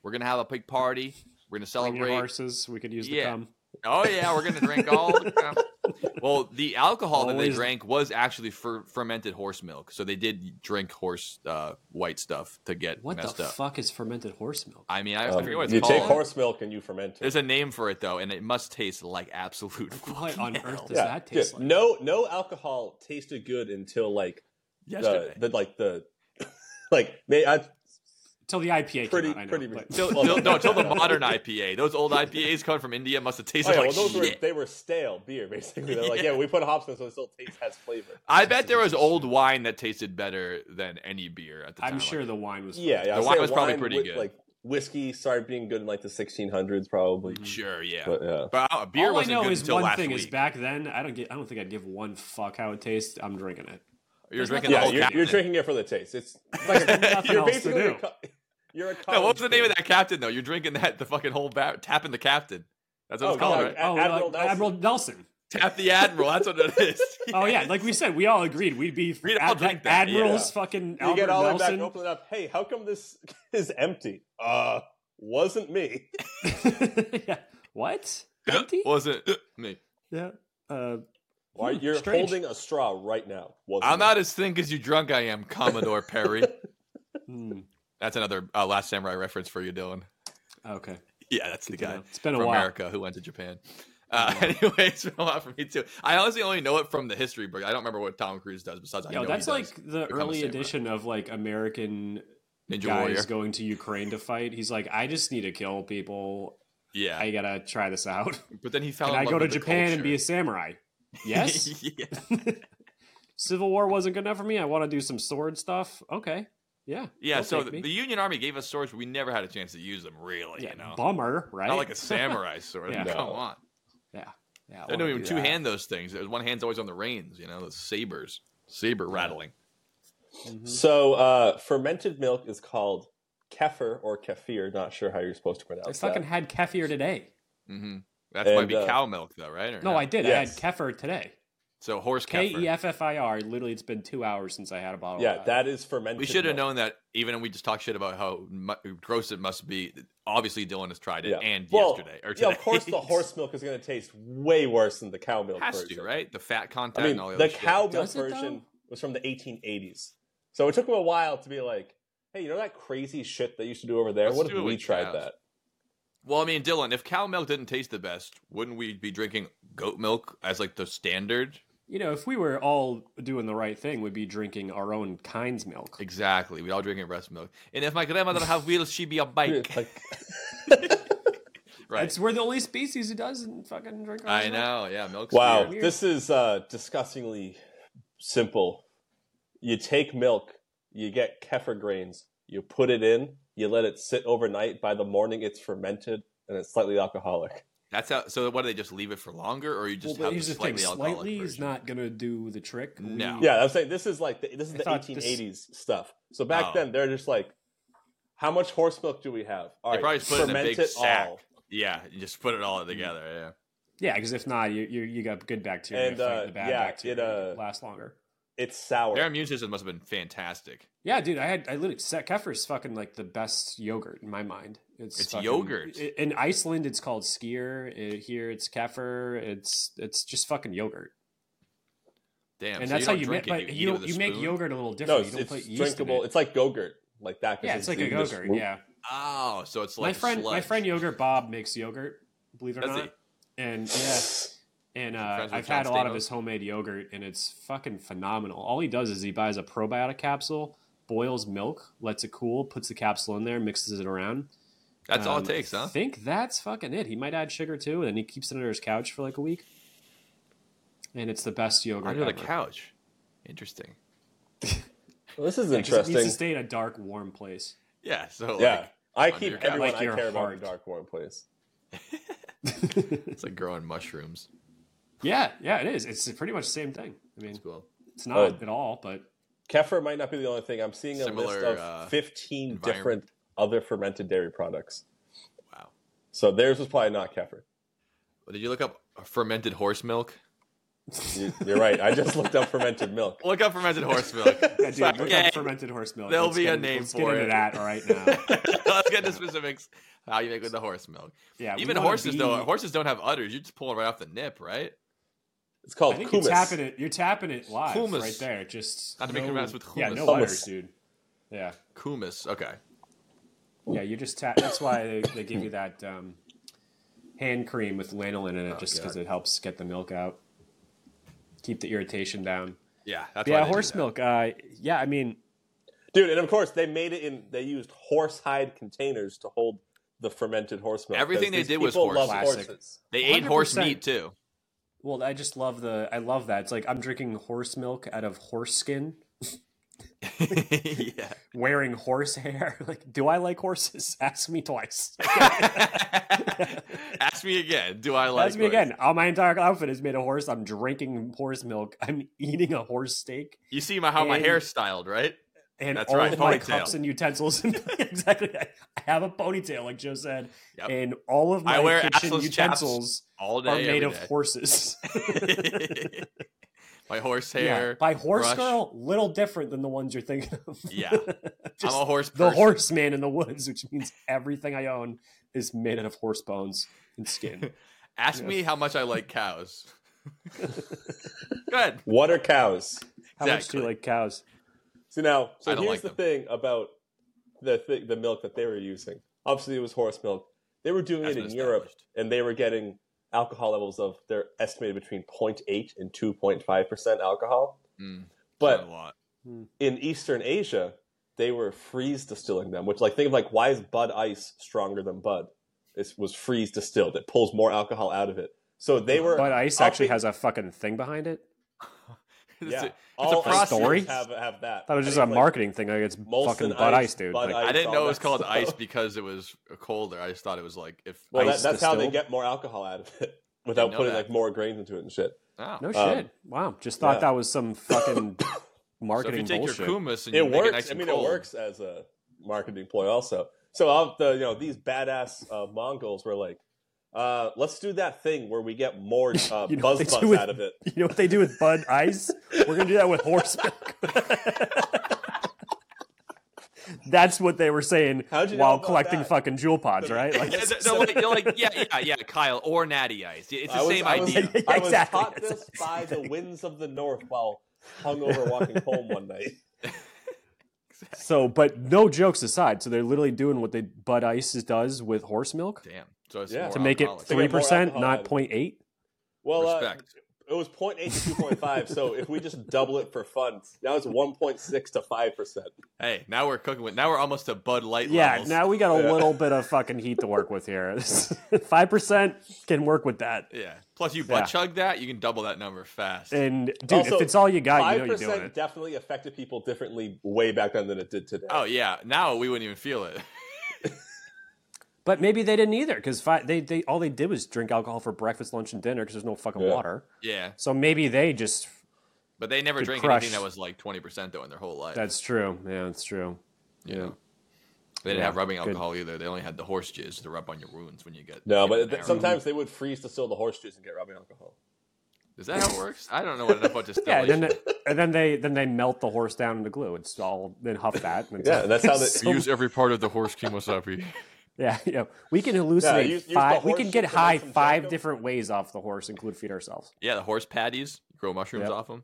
We're going to have a big party. We're going to Bring your celebrate. horses. We could use the Yeah. cum. Oh yeah, we're going to drink all the." well, the alcohol that they drank was actually fer- fermented horse milk, so they did drink horse uh, white stuff to get What messed the up. fuck is fermented horse milk? I mean, I, I Um, forget what it's you called. take horse milk and you ferment it. There's a name for it though, and it must taste like absolute. What on hell. earth does yeah, that taste yeah. like? No, no alcohol tasted good until like the, Yesterday. the like the like may I Till the IPA Pretty- came out, I know, pretty but- Till, till, no, till the modern IPA. Those old IPAs coming from India must have Oh, tasted yeah, like well, those were shit. they were stale beer basically. They're like, yeah, we put hops in so it still tastes has flavor. I bet there was old wine that tasted better than any beer at the time. I'm sure Like, the wine was. Yeah, yeah. The wine was probably wine pretty with, good. Like whiskey started being good in like the 1600s, probably. sure, yeah. But yeah, But uh, beer All I wasn't know good is until one last thing week. is back then. I don't get. I don't think I'd give one fuck how it tastes. I'm drinking it. You're there's drinking nothing the yeah, whole you're, you're drinking it for the taste. It's like Nothing you're else to do. a, co- you're a No, what was the name of that captain though? You're drinking that the fucking whole bar, tapping the captain. That's what Oh, it's called, God. right? Oh, Admiral like Nelson. Admiral Nelson. Tap the admiral. That's what it is. Oh yeah, like we said, we all agreed we'd be We'd all ad- drink that, admirals. yeah. Fucking You Albert get all the way back, Nelson. open it up. Hey, how come this is empty? Uh, wasn't me. yeah. What? Empty? Wasn't me. yeah. Uh, Why Hmm, you're strange. holding a straw right now? Wasn't I'm me. not as thin as you drunk I am, Commodore Perry. hmm, That's another uh, Last Samurai reference for you, Dylan. okay. Yeah, that's the Good to guy know. It's been a from while. America who went to Japan. Uh, anyway, it's been a while for me too. I honestly only know it from the history book. I don't remember what Tom Cruise does besides I know that's like the early edition of like American Ninja guys Warrior. going to Ukraine to fight. He's like, I just need to kill people. Yeah, I gotta try this out. but then he. Can I go to the Japan and be a samurai? Yes. Civil War wasn't good enough for me. I want to do some sword stuff. Okay. Yeah. Yeah, so the, the Union Army gave us swords, but we never had a chance to use them. Really, yeah, you know, bummer, right? not like a samurai sword. Yeah. Come on, yeah. Yeah. I they don't even do two that. hand those things. One hand's always on the reins. You know, the sabers, saber rattling. Mhm. So uh, fermented milk is called kefir or kefir. Not sure how you're supposed to pronounce it. I fucking that. had kefir today. hmm That might be uh, cow milk, though, right? Or No, not? I did. Yes. I had kefir today. So horse K kefir. E F F I R. Literally, it's been two hours since I had a bottle. Yeah, of that. that is fermented. We should have known that. Even when we just talked shit about how mu- gross it must be. Obviously, Dylan has tried it, Yeah. and Well, yesterday or Yeah, today. of course, the horse milk is going to taste way worse than the cow milk has version. to, right? The fat content. I mean, and all the, the other shit. cow milk Does version was from the 1880s, so it took them a while to be like, "Hey, you know that crazy shit they used to do over there? Let's what if we tried cows." that?" Well, I mean, Dylan, if cow milk didn't taste the best, wouldn't we be drinking goat milk as like the standard? You know, if we were all doing the right thing, we'd be drinking our own kind's milk. Exactly. We'd all drinking breast milk. And if my grandmother have wheels, she'd be a bike. Like, Right. It's we're the only species who doesn't fucking drink. I milk. know. Yeah, milk's Wow, weird. this is uh, disgustingly simple. You take milk, you get kefir grains, you put it in, you let it sit overnight. By the morning, it's fermented and it's slightly alcoholic. That's how. So, what do they just leave it for longer, or you just well, have here's the the thing: slightly alcoholic slightly is not gonna do the trick. No. We- Yeah, I'm saying this is like the, this is I the thought this- 1880s stuff. So back Oh. then, they're just like, how much horse milk do we have? All They right, probably just put it in a ferment big it sack. all. Yeah, you just put it all together. Yeah. Yeah, because if not, you, you you got good bacteria And, fighting uh, the bad yeah, bacteria. it, uh, It lasts longer. It's sour. Their immune system must have been fantastic. Yeah, dude, I had I literally Kefir is fucking like the best yogurt in my mind. It's, It's fucking- yogurt. i- In Iceland, it's called skyr. I- Here, it's Kefir. It's it's just fucking yogurt, Damn. and so that's you how you make. drink it, But eat you it don't, with a you make spoon? yogurt a little no, different. it's, you don't it's put drinkable. it. It's like Gogurt, like that. yeah, it's like a you yogurt. Yeah, Oh, so it's like my friend, my friend yogurt Bob makes yogurt. Believe it or Does he? not, and yeah. And uh, I've John had a lot of his homemade yogurt, and it's fucking phenomenal. All he does is he buys a probiotic capsule, boils milk, lets it cool, puts the capsule in there, mixes it around. That's all Um, it takes, huh? I think that's fucking it. He might add sugar too, and then he keeps it under his couch for like a week. And it's the best yogurt Under the ever. couch. Interesting. Well, this is Yeah, 'cause It needs interesting. to stay in a dark, warm place. Yeah. So yeah, like, I keep everyone Like I your care about in a dark, warm place. it's like growing mushrooms. yeah, yeah, it is. It's pretty much the same thing. I mean, It's cool. it's not Oh. at all, but Kefir might not be the only thing. I'm seeing a Similar, list of uh, 15 environment. different other fermented dairy products. Wow. So theirs was probably not kefir. Did you look up fermented horse milk? You, you're right. I just looked up fermented milk. Look up fermented horse milk. yeah, dude, look Okay. up fermented horse milk. There'll Let's be a name let's for get into it. that right now. Let's get into specifics. How you make with the horse milk? Yeah, Even horses be- though. Horses don't have udders. You're just pull it right off the nip, right? It's called I think you're tapping it. You're tapping it live Hummus. right there. Just Not to make no, it mess with Yeah, hummus. no Hummus. udders, dude. Yeah, Kumis. Okay. Yeah. You just tap. That's why they, they give you that um, hand cream with lanolin in it, Oh, just because it helps get the milk out, keep the irritation down. Yeah. That's yeah, they horse that. milk. Uh, yeah, I mean, Dude, and of course they made it in. They used horsehide containers to hold the fermented horse milk. Everything they did was horse. love Classic. horses. They ate horse 100%. meat too. well, I just love the. I love that. It's like I'm drinking horse milk out of horse skin, yeah. wearing horse hair. Like, do I like horses? Ask me twice. Ask me again. Do I like Ask me horse? again. All oh, my entire outfit is made of horse. I'm drinking horse milk. I'm eating a horse steak. You see my how my And- hair's styled, right? and That's all right, of my cups and utensils. exactly, I have a ponytail, like Joe said, Yep. and all of my kitchen utensils All day, are made of day. horses. My horse yeah, hair. by horse brush. girl, little different than the ones you're thinking of. Yeah. I'm a horse. the person. horseman in the woods, which means everything I own is made out of horse bones and skin. Ask Yeah. me how much I like cows. Good. What are cows? How much do you like cows? So now, so here's like the them. thing about the th- the milk that they were using. Obviously, it was horse milk. They were doing That's it in Europe, and they were getting alcohol levels of they're estimated between 0.8 and 2.5 percent alcohol. Mm, But a lot. in Eastern Asia, they were freeze distilling them. Which, like, think of like why is Bud Ice stronger than Bud? It was freeze distilled. It pulls more alcohol out of it. So they were. But ice actually upping- has a fucking thing behind it. It's Yeah, a- it's all a process. Story? have have that. That was just a like, marketing thing. Like it's Molson fucking Bud Ice, Ice, dude. Bud Like, Ice. I didn't know it was called stuff. ice because it was colder. I just thought it was like if Well, ice that, that's how they get more alcohol out of it without putting that. like more grains into it and shit. oh. no Um, shit. Wow. Just thought yeah. that was some fucking So if marketing you take bullshit. your kumis and you It make works. it nice I mean, cold, it works as a marketing ploy also. So the you know these badass uh, Mongols were like, uh, let's do that thing where we get more uh, You know buzz what they do buzz with- out of it. You know what they do with Bud Ice? We're gonna do that with horse milk. That's what they were saying How'd you know while collecting that? fucking Juul pods, right? Like, Yeah, they're, they're like, they're like, yeah, yeah, yeah, Kyle or Natty Ice. It's the was, same I was, idea. I was Exactly. taught this by the winds of the north while hungover walking home one night. so, but no jokes aside, so they're literally doing what they Bud Ice does with horse milk Damn. So it's Yeah. to make it three percent, not of 0.8. Well, uh, it was 0.8 to 2.5. so if we just double it for fun, now it's 1.6 to 5 percent. Hey, now we're cooking with. Now we're almost to Bud Light Yeah, levels. now we got a Yeah. little bit of fucking heat to work with here. Five percent can work with that. yeah. Plus, you butt Yeah. chug that, you can double that number fast. And dude, Also, if it's all you got, you Five know you're doing percent it. definitely affected people differently way back then than it did today. oh yeah, now we wouldn't even feel it. But maybe they didn't either because they they all they did was drink alcohol for breakfast, lunch, and dinner because there's no fucking Yeah. water. yeah, So maybe they just. but they never Could drank crush. anything that was like twenty percent though in their whole life. That's true. Yeah, that's true. you yeah. They didn't Yeah, have rubbing good. alcohol either. They only had the horse jizz to rub on your wounds when you get. No, but th- sometimes they would freeze distill the horse juice and get rubbing alcohol. is that how it works? I don't know what enough about Yeah, distillation. then they, and then they then they melt the horse down into glue. It's all then huff that. And Yeah, that's how they- so- use every part of the horse kimasabi. Yeah, yeah. We can hallucinate use- use five. We can get high five different ways off the horse, include feed ourselves. yeah, the horse patties. Grow mushrooms Yep. off them.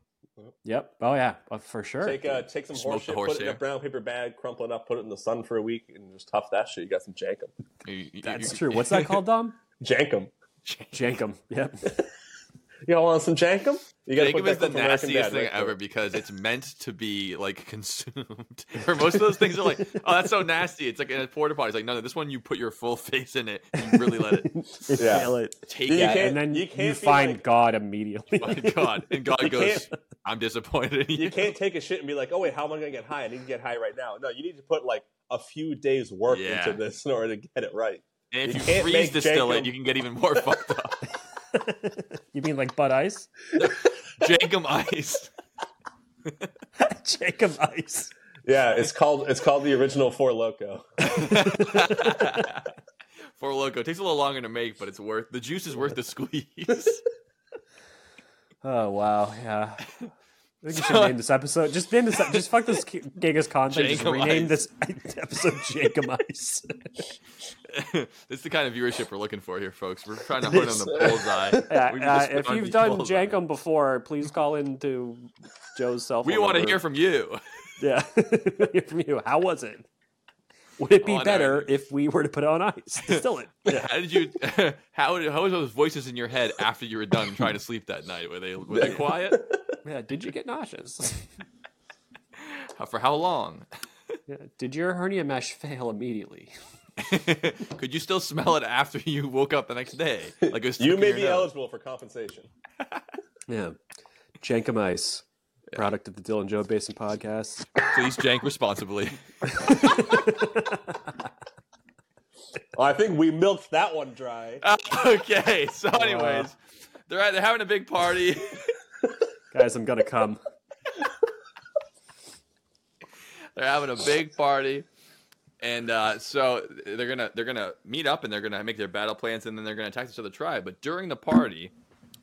Yep. Oh yeah, uh, for sure. Take uh, take some Smoke horse shit, horse put it in a brown paper bag, crumple it up, put it in the sun for a week, and just tough that shit. You got some Jenkem. You- you- That's true. What's that called, Dom? Jenkem. Jenkem. Yep. You all want some Jenkem? You got to Jacob put is the clip from American nastiest thing right ever there. because it's meant to be like consumed. For most of those things are like, oh, that's so nasty. It's like in a porta potty. It's like, no, no, this one you put your full face in it. And you really let it Yeah. Feel it. take You it. and then you you, can't be find like- God immediately. God. And God goes, I'm disappointed in you. You can't take a shit and be like, oh wait, how am I going to get high? I need to get high right now. No, you need to put like a few days work Yeah. into this in order to get it right. And if you you, freeze make distill it, you can get even more fucked up. you mean like Bud Ice? Jenkem ice. Jacob Ice. Yeah, it's called it's called the original Four Loco. For loco, it takes a little longer to make, but it's worth the juice is worth the squeeze. Oh wow, yeah. I think you should name this episode. Just name this. Just fuck this Genghis Khan thing. Just rename this episode Jacob Ice. this is the kind of viewership we're looking for here, folks. We're trying to put on the bullseye. Yeah, uh, if you've done bullseye. Jenkem before, please call into Joe's cell phone. we want to hear from you. Yeah, hear from you. How was it? Would it be Oh, no. better if we were to put it on ice? Distill it. Yeah. How did you? How how was those voices in your head after you were done trying to sleep that night? Were they were they quiet? yeah. Did you get nauseous? For how long? Yeah. Did your hernia mesh fail immediately? Could you still smell it after you woke up the next day? Like it was You may be nose? eligible for compensation. Yeah. Jenkem Ice, product of the Dylan Joe Basin podcast. Please jank responsibly. Oh, I think we milked that one dry. okay, so anyways, they're at, they're having a big party. Guys, I'm gonna come. they're having a big party and uh, so they're gonna they're gonna meet up and they're gonna make their battle plans and then they're gonna attack this other tribe but during the party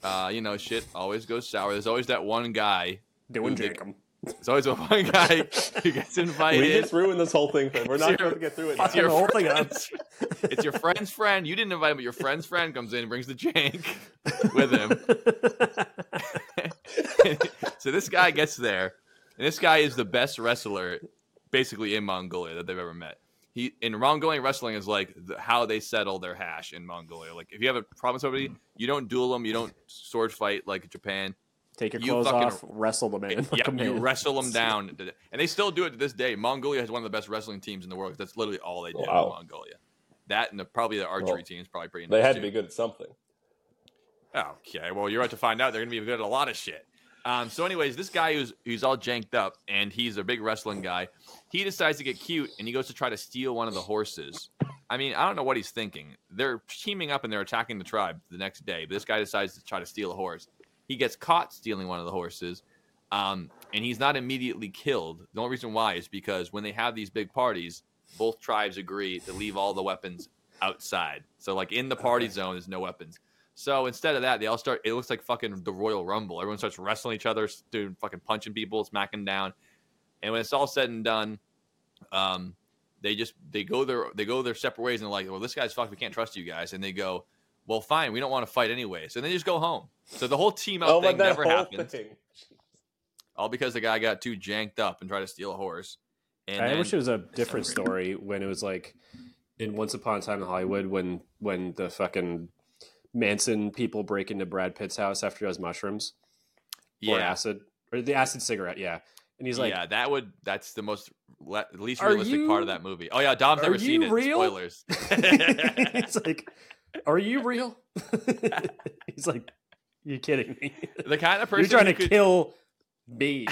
uh, you know shit always goes sour there's always that one guy Doing Who they- Jenkem. there's always a one guy who gets invited. We just ruined this whole thing. We're not It's your- going to get through it. it's your, whole thing up. it's your friend's friend you didn't invite him but your friend's friend comes in and brings the jank with him so this guy gets there, and this guy is the best wrestler, basically in Mongolia that they've ever met. He in Mongolian wrestling is like the, how they settle their hash in Mongolia. Like if you have a problem with somebody, you don't duel them, you don't sword fight like Japan. Take your You clothes off, wrestle the man. like yeah, you wrestle them down, and they still do it to this day. Mongolia has one of the best wrestling teams in the world. That's literally all they do Wow. in Mongolia. That and the, probably the archery Well, team is probably pretty. They nice had to be good at something. Okay, well, you're about to find out they're going to be good at a lot of shit. Um, so, anyways, this guy who's who's all janked up and he's a big wrestling guy. He decides to get cute and he goes to try to steal one of the horses. I mean, I don't know what he's thinking. They're teaming up and they're attacking the tribe the next day. But this guy decides to try to steal a horse. He gets caught stealing one of the horses, um, and he's not immediately killed. The only reason why is because when they have these big parties, both tribes agree to leave all the weapons outside. So, like in the party zone, there's no weapons. So instead of that, they all start. It looks like fucking the Royal Rumble. Everyone starts wrestling each other, doing fucking punching people, smacking down. And when it's all said and done, um, they just they go their they go their separate ways and they're like, well, this guy's fucked. We can't trust you guys. And they go, well, fine. We don't want to fight anyway. So they just go home. So the whole team up Oh, thing never happened. thing. All because the guy got too janked up and tried to steal a horse. And I then- wish it was a different story when it was like in Once Upon a Time in Hollywood when when the fucking Manson people break into Brad Pitt's house after he has mushrooms or Yeah, acid or the acid cigarette. Yeah, and he's like, yeah, that would that's the most le- least Are realistic part of that movie. Oh yeah, Dom's Are never seen it. real? Spoilers. it's like, "Are you real?" he's like, You're kidding me? the kind of person You're trying to could, kill me."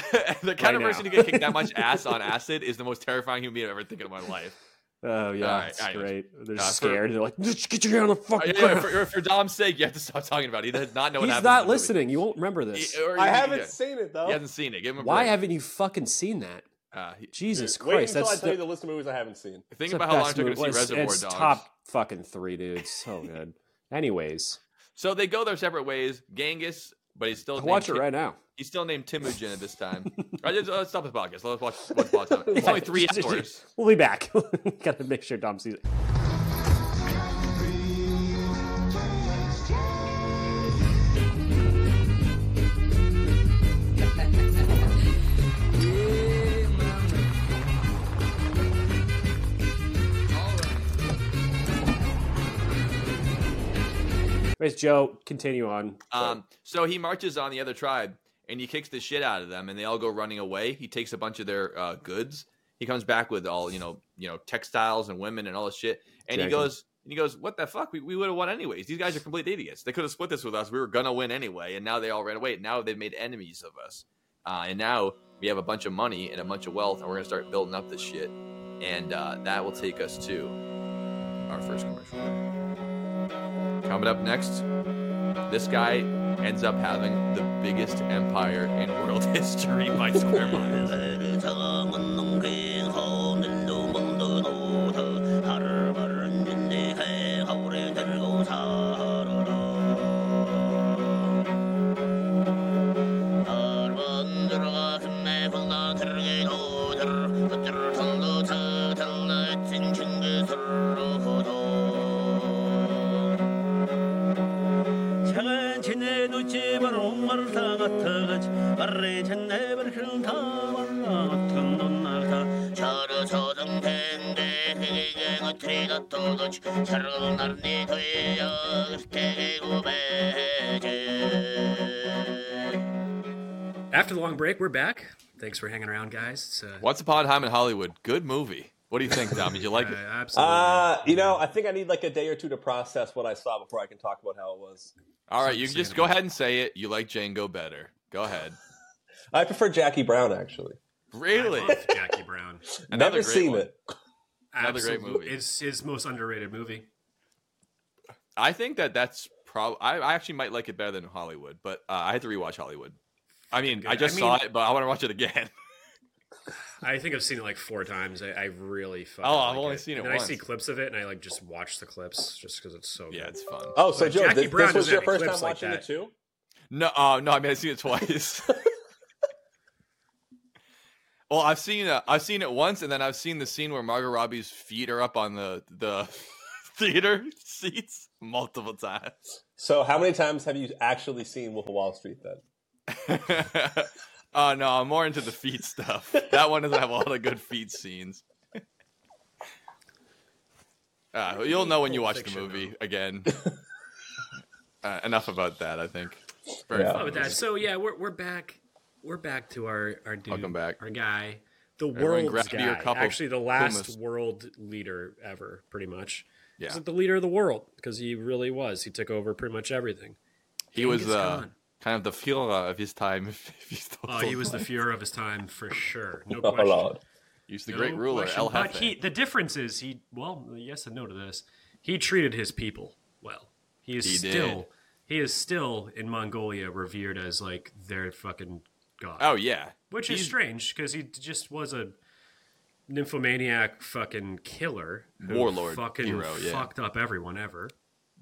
the kind right of person now. who get kicked that much ass on acid is the most terrifying human being I've ever thinking in my life. Oh yeah, All right, it's all right. great. They're Uh, for- scared. They're like, "Just get your hand on the fucking yeah, ground." for, for Dom's sake, you have to stop talking about it. He does not know what He's not the movie. listening. You won't remember this. He- I haven't yeah, seen it though. He hasn't seen it. Give him a Why break. haven't you fucking seen that? Uh, he- Jesus Wait Christ, until that's I tell you the, the list of movies I haven't seen. think about how long it took him to see Reservoir Dogs. top fucking three, dude. So good. Anyways, So they go their separate ways. Genghis, but he's still I'll watch it right now. He's still named Temujin at this time. I just, let's stop the podcast. Let's watch Once Upon a Time. It's only three hours. We'll be back. Gotta make sure Dom sees it. Anyways, Joe, continue on. Um, so he marches on the other tribe and he kicks the shit out of them, and they all go running away. He takes a bunch of their uh, goods. He comes back with all you know, you know, textiles and women and all this shit. And he goes, and he goes, "What the fuck? We, we would have won anyways. These guys are complete idiots. They could have split this with us. We were gonna win anyway, and now they all ran away. Now they've made enemies of us. Uh, and now we have a bunch of money and a bunch of wealth, and we're gonna start building up this shit. And uh, that will take us to our first commercial. Coming up next, this guy ends up having the biggest empire in world history by square miles. After the long break, we're back. Thanks for hanging around, guys. It's, uh, Once Upon a Time in Hollywood, good movie. What do you think, Dom? Did you like uh, it? absolutely. Uh, you know, I think I need like a day or two to process what I saw before I can talk about how it was. All right, you just go ahead and say it. You like Django better. Go ahead. I prefer Jackie Brown actually. Really? I love Jackie Brown. Another Never great seen one. it. Another great movie. It's his most underrated movie. I think that that's probably. I, I actually might like it better than Hollywood, but uh, I had to rewatch Hollywood. I mean, Good. I just I saw it, but I want to watch it again. I think I've seen it like four times. I, I really fucking Oh, I've like only it. seen it And once. I see clips of it, and I like just watch the clips just because it's so yeah, good. it's fun. Oh, so But Joe, Jackie this, Brown this was your first time clips like watching that. it too? No, uh, no, I mean I've seen it twice. well, I've seen uh, I've seen it once, and then I've seen the scene where Margot Robbie's feet are up on the the theater seats multiple times. So, how many times have you actually seen Wolf of Wall Street then? Oh no, I'm more into the feet stuff. That one doesn't have a lot of good feet scenes. Uh, you'll know when you watch the movie again. Uh, enough about that, I think. Very Yeah. fun that. So yeah, we're we're back. We're back to our our dude, Welcome back. our guy, the world world's guy. Actually, the last hummus. world leader ever, pretty much. Yeah. He's the leader of the world because he really was. He took over pretty much everything. He was Genghis uh, Khan. Kind of the Führer of his time. If, if you still Oh, he was the Führer of his time for sure. No Oh, question. Lord. He was the No great ruler, question. El But Jefe. he, the difference is he. Well, yes and no to this. He treated his people well. He is He still. did. He is still in Mongolia revered as like their fucking god. oh yeah, Which He's- is strange because he just was a nymphomaniac fucking killer, who Warlord fucking hero, yeah. fucked up everyone ever.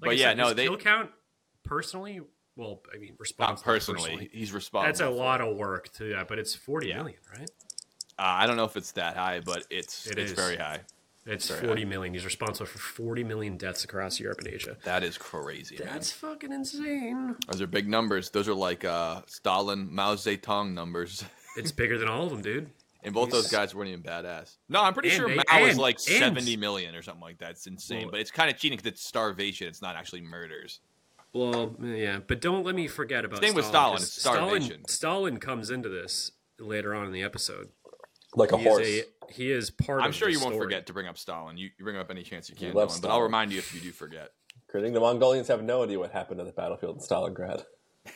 Like But I yeah, said, no, his they- kill count personally. Well, I mean, not responsible personally. He's responsible. That's a lot of work to that, but it's forty Yeah. million, right? Uh, I don't know if it's that high, but it's It it's is. very high. It's forty million. He's responsible for forty million deaths across Europe and Asia. That is crazy, man. That's fucking insane. Those are big numbers. Those are like uh, Stalin, Mao Zedong numbers. It's bigger than all of them, dude. And both those guys weren't even badass. No, I'm pretty And sure they- Mao is like and- 70 million or something like that. It's insane. Well- but it's kind of cheating because it's starvation. It's not actually murders. Well, yeah, but don't let me forget about Same with Stalin. Stalin, 'cause it's Stalin. Stalin comes into this later on in the episode. Like a he horse. Is a, he is part I'm of sure the you won't forget to bring up Stalin. You, you bring up any chance you can, Dylan, but I'll remind you if you do forget. Crediting the Mongolians have no idea what happened on the battlefield in Stalingrad.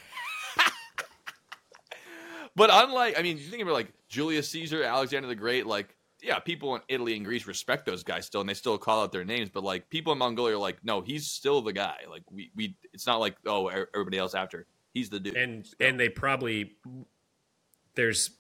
But unlike, I mean, you think about like Julius Caesar, Alexander the Great, like, yeah, people in Italy and Greece respect those guys still, and they still call out their names. But like, people in Mongolia are like, no, he's still the guy. Like, we, we, it's not like oh, everybody else after. He's the dude. and still. and they probably there's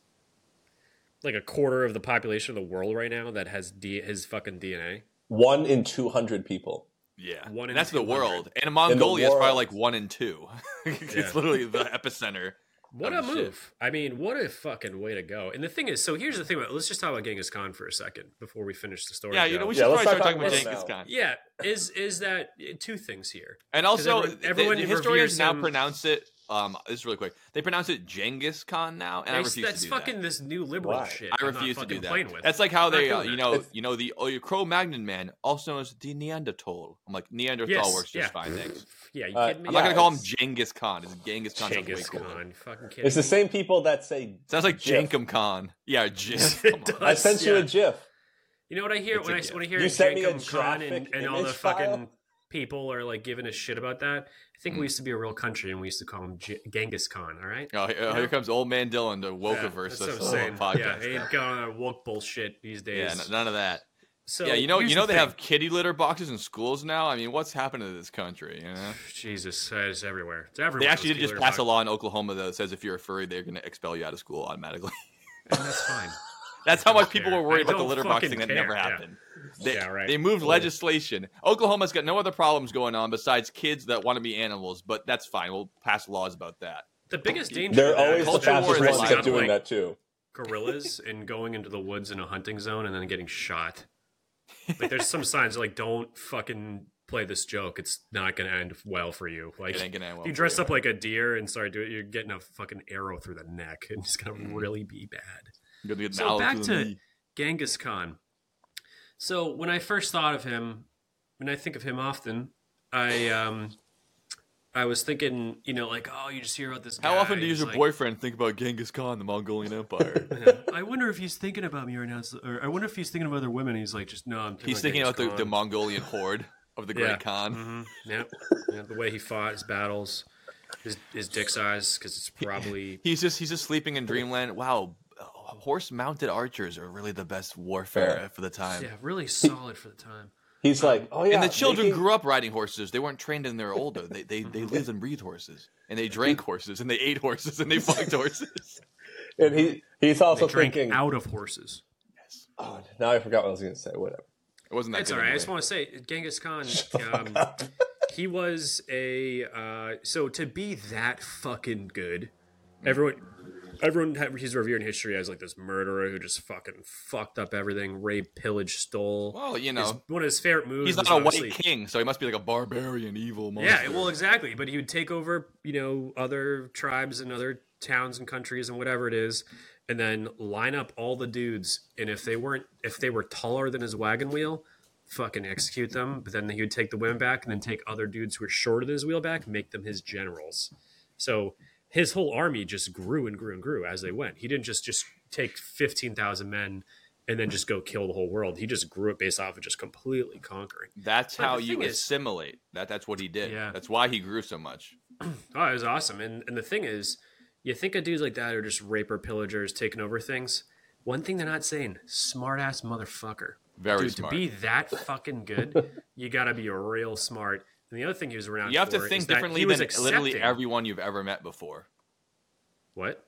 like a quarter of the population of the world right now that has D, his fucking DNA. One in 200 people. yeah, one and in that's the world. And in Mongolia, it's probably like one in two. it's Yeah. literally the epicenter. What Oh, a shit. move! I mean, what a fucking way to go! And the thing is, so here's the thing about. Let's just talk about Genghis Khan for a second before we finish the story. Yeah, you know, we should let's probably start start talking about Genghis Khan. Yeah, is is that two things here? And also, everyone- the- everyone the, reveres historians now him. pronounce it. Um, this is really quick. They pronounce it Genghis Khan now, and I That's, refuse that's to do fucking that. this new liberal Why? shit. I I'm refuse to do that. with. That's like how they, uh, you know, It's- you know the oh, your Cro-Magnon man, also known as the Neanderthal. I'm like Neanderthal yes, works just yeah. fine, thanks. Yeah, you Uh, kidding me? I'm not gonna call him Genghis Khan. It's Genghis Khan. sounds way Genghis cooler. Khan. Fucking kidding It's the same people that say. Sounds like Jenkem Khan. Yeah, GIF. It Come on. does. I sent you yeah. a GIF. You know what I hear It's when I gift. when I hear You sent me a Jenkem Khan and, and all the fucking people are like giving a shit about that. I think Mm. we used to be a real country and we used to call him J- Genghis Khan. All right. Oh, here, here comes old man Dylan to Yeah, Wokeverse. that's what I'm this saying. podcast. Yeah, ain't going on woke bullshit these Yeah, days. n- none of that. so yeah, you know, you know the they thing. have kitty litter boxes in schools now. I mean, what's happened to this country? You know, Jesus, it's everywhere. It's everywhere. they actually did just pass a law in Oklahoma that says if you're a furry, they're going to expel you out of school automatically. And that's fine. That's how much people were worried about the litter box thing that care, never yeah. happened. They, Yeah, right. they moved legislation. Oklahoma's got no other problems going on besides kids that want to be animals, but that's fine. We'll pass laws about that. The biggest danger. They're of that always is the Culture war fastest is ones at doing like, that too. gorillas and going into the woods in a hunting zone and then getting shot. Like there's some signs like don't fucking play this joke. It's not gonna end well for you. Like It ain't gonna end well if you for dress you. up like a deer and start doing, it, you're getting a fucking arrow through the neck, and it's gonna Mm. really be bad. You're gonna get So back to me. Genghis Khan. So when I first thought of him, when I think of him often, I um, I was thinking, you know, like, oh, you just hear about this. How guy, often does he's your like- boyfriend think about Genghis Khan, the Mongolian Empire? I wonder if he's thinking about me right now, or I wonder if he's thinking of other women. He's like, just no, I'm thinking He's thinking about the, the Mongolian horde of the Great Yeah. Khan. Mhm. Yep. Yeah, the way he fought his battles, his his dick size, because it's probably He's just he's just sleeping in dreamland. Wow, horse mounted archers are really the best warfare Fair. for the time. yeah, really solid for the time. He's like, oh yeah. and the children making- grew up riding horses. They weren't trained in their older. They they they lived and breathed horses, and they drank horses, and they ate horses, and they fucked horses. and he he's They also drank thinking. out of horses. Yes. Oh, now I forgot what I was going to say. Whatever. It wasn't that It's good. all right. I just want to say, Genghis Khan. Um, he was a uh, so to be that fucking good. Everyone, everyone, he's revered in history as like this murderer who just fucking fucked up everything, raped, pillaged, stole. Well, you His- know, one of his favorite moves. he's not a obviously- white king, so he must be like a barbarian, evil monster. Yeah, well, exactly. But he would take over, you know, other tribes and other towns and countries and whatever it is, and then line up all the dudes. And if they weren't, if they were taller than his wagon wheel, fucking execute them. But then he would take the women back and then take other dudes who were shorter than his wheel back, make them his generals. So his whole army just grew and grew and grew as they went. He didn't just just take fifteen thousand men. And then just go kill the whole world. He just grew it based off of just completely conquering. That's But how you thing is- assimilate. That that's what he did. Yeah. That's why he grew so much. Oh, it was awesome. And and the thing is, you think of dudes like that are just raper pillagers taking over things. One thing they're not saying, smart ass motherfucker. Very Dude, smart. to be that fucking good, you gotta be real smart. And the other thing he was around you have to think differently than literally everyone you've ever met before. What?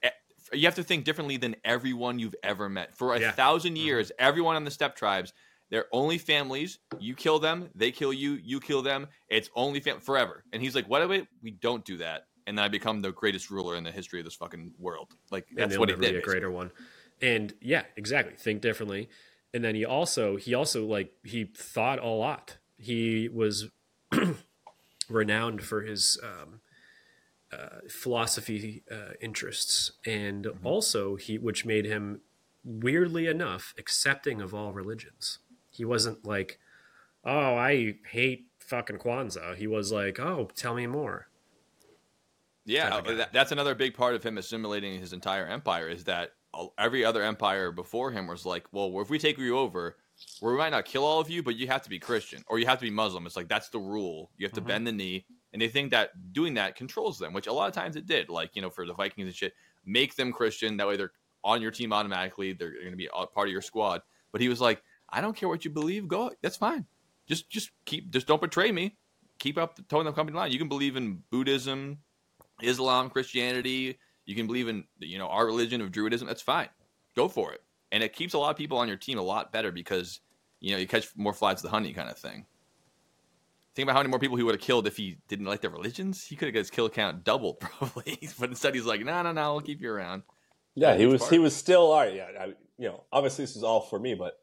You have to think differently than everyone you've ever met. For a Yeah. thousand Mhm. years, everyone on the steppe tribes, they're only families. You kill them, they kill you, you kill them. It's only fam- forever. And he's like, "What? Wait, we don't do that." And then I become the greatest ruler in the history of this fucking world. Like and that's what he did. be a greater one. And yeah, exactly. Think differently. And then he also he also like he thought a lot. He was renowned for his um, uh, philosophy uh, interests, and Mm-hmm. also he which made him weirdly enough accepting of all religions. He wasn't like, oh, I hate fucking Kwanzaa. He was like, oh, tell me more. Yeah, type of guy. that, that's another big part of him assimilating his entire empire is that every other empire before him was like, well, if we take you over, we might not kill all of you, but you have to be Christian or you have to be Muslim. It's like that's the rule. You have to Mhm. bend the knee, and they think that doing that controls them, which a lot of times it did. Like you know, for the Vikings and shit, make them Christian. That way, they're on your team automatically. They're going to be a part of your squad. But he was like, I don't care what you believe. Go, that's fine. Just just keep, just don't betray me. Keep up the towing the company line. You can believe in Buddhism, Islam, Christianity. You can believe in you know our religion of Druidism. That's fine. Go for it. And it keeps a lot of people on your team a lot better because you know you catch more flies with the honey kind of thing. Think about how many more people he would have killed if he didn't like their religions. He could have got his kill count doubled probably, but instead he's like, no, no, no, I'll keep you around. Yeah, he was part? he was still all right. Yeah, I, you know, obviously this is all for me, but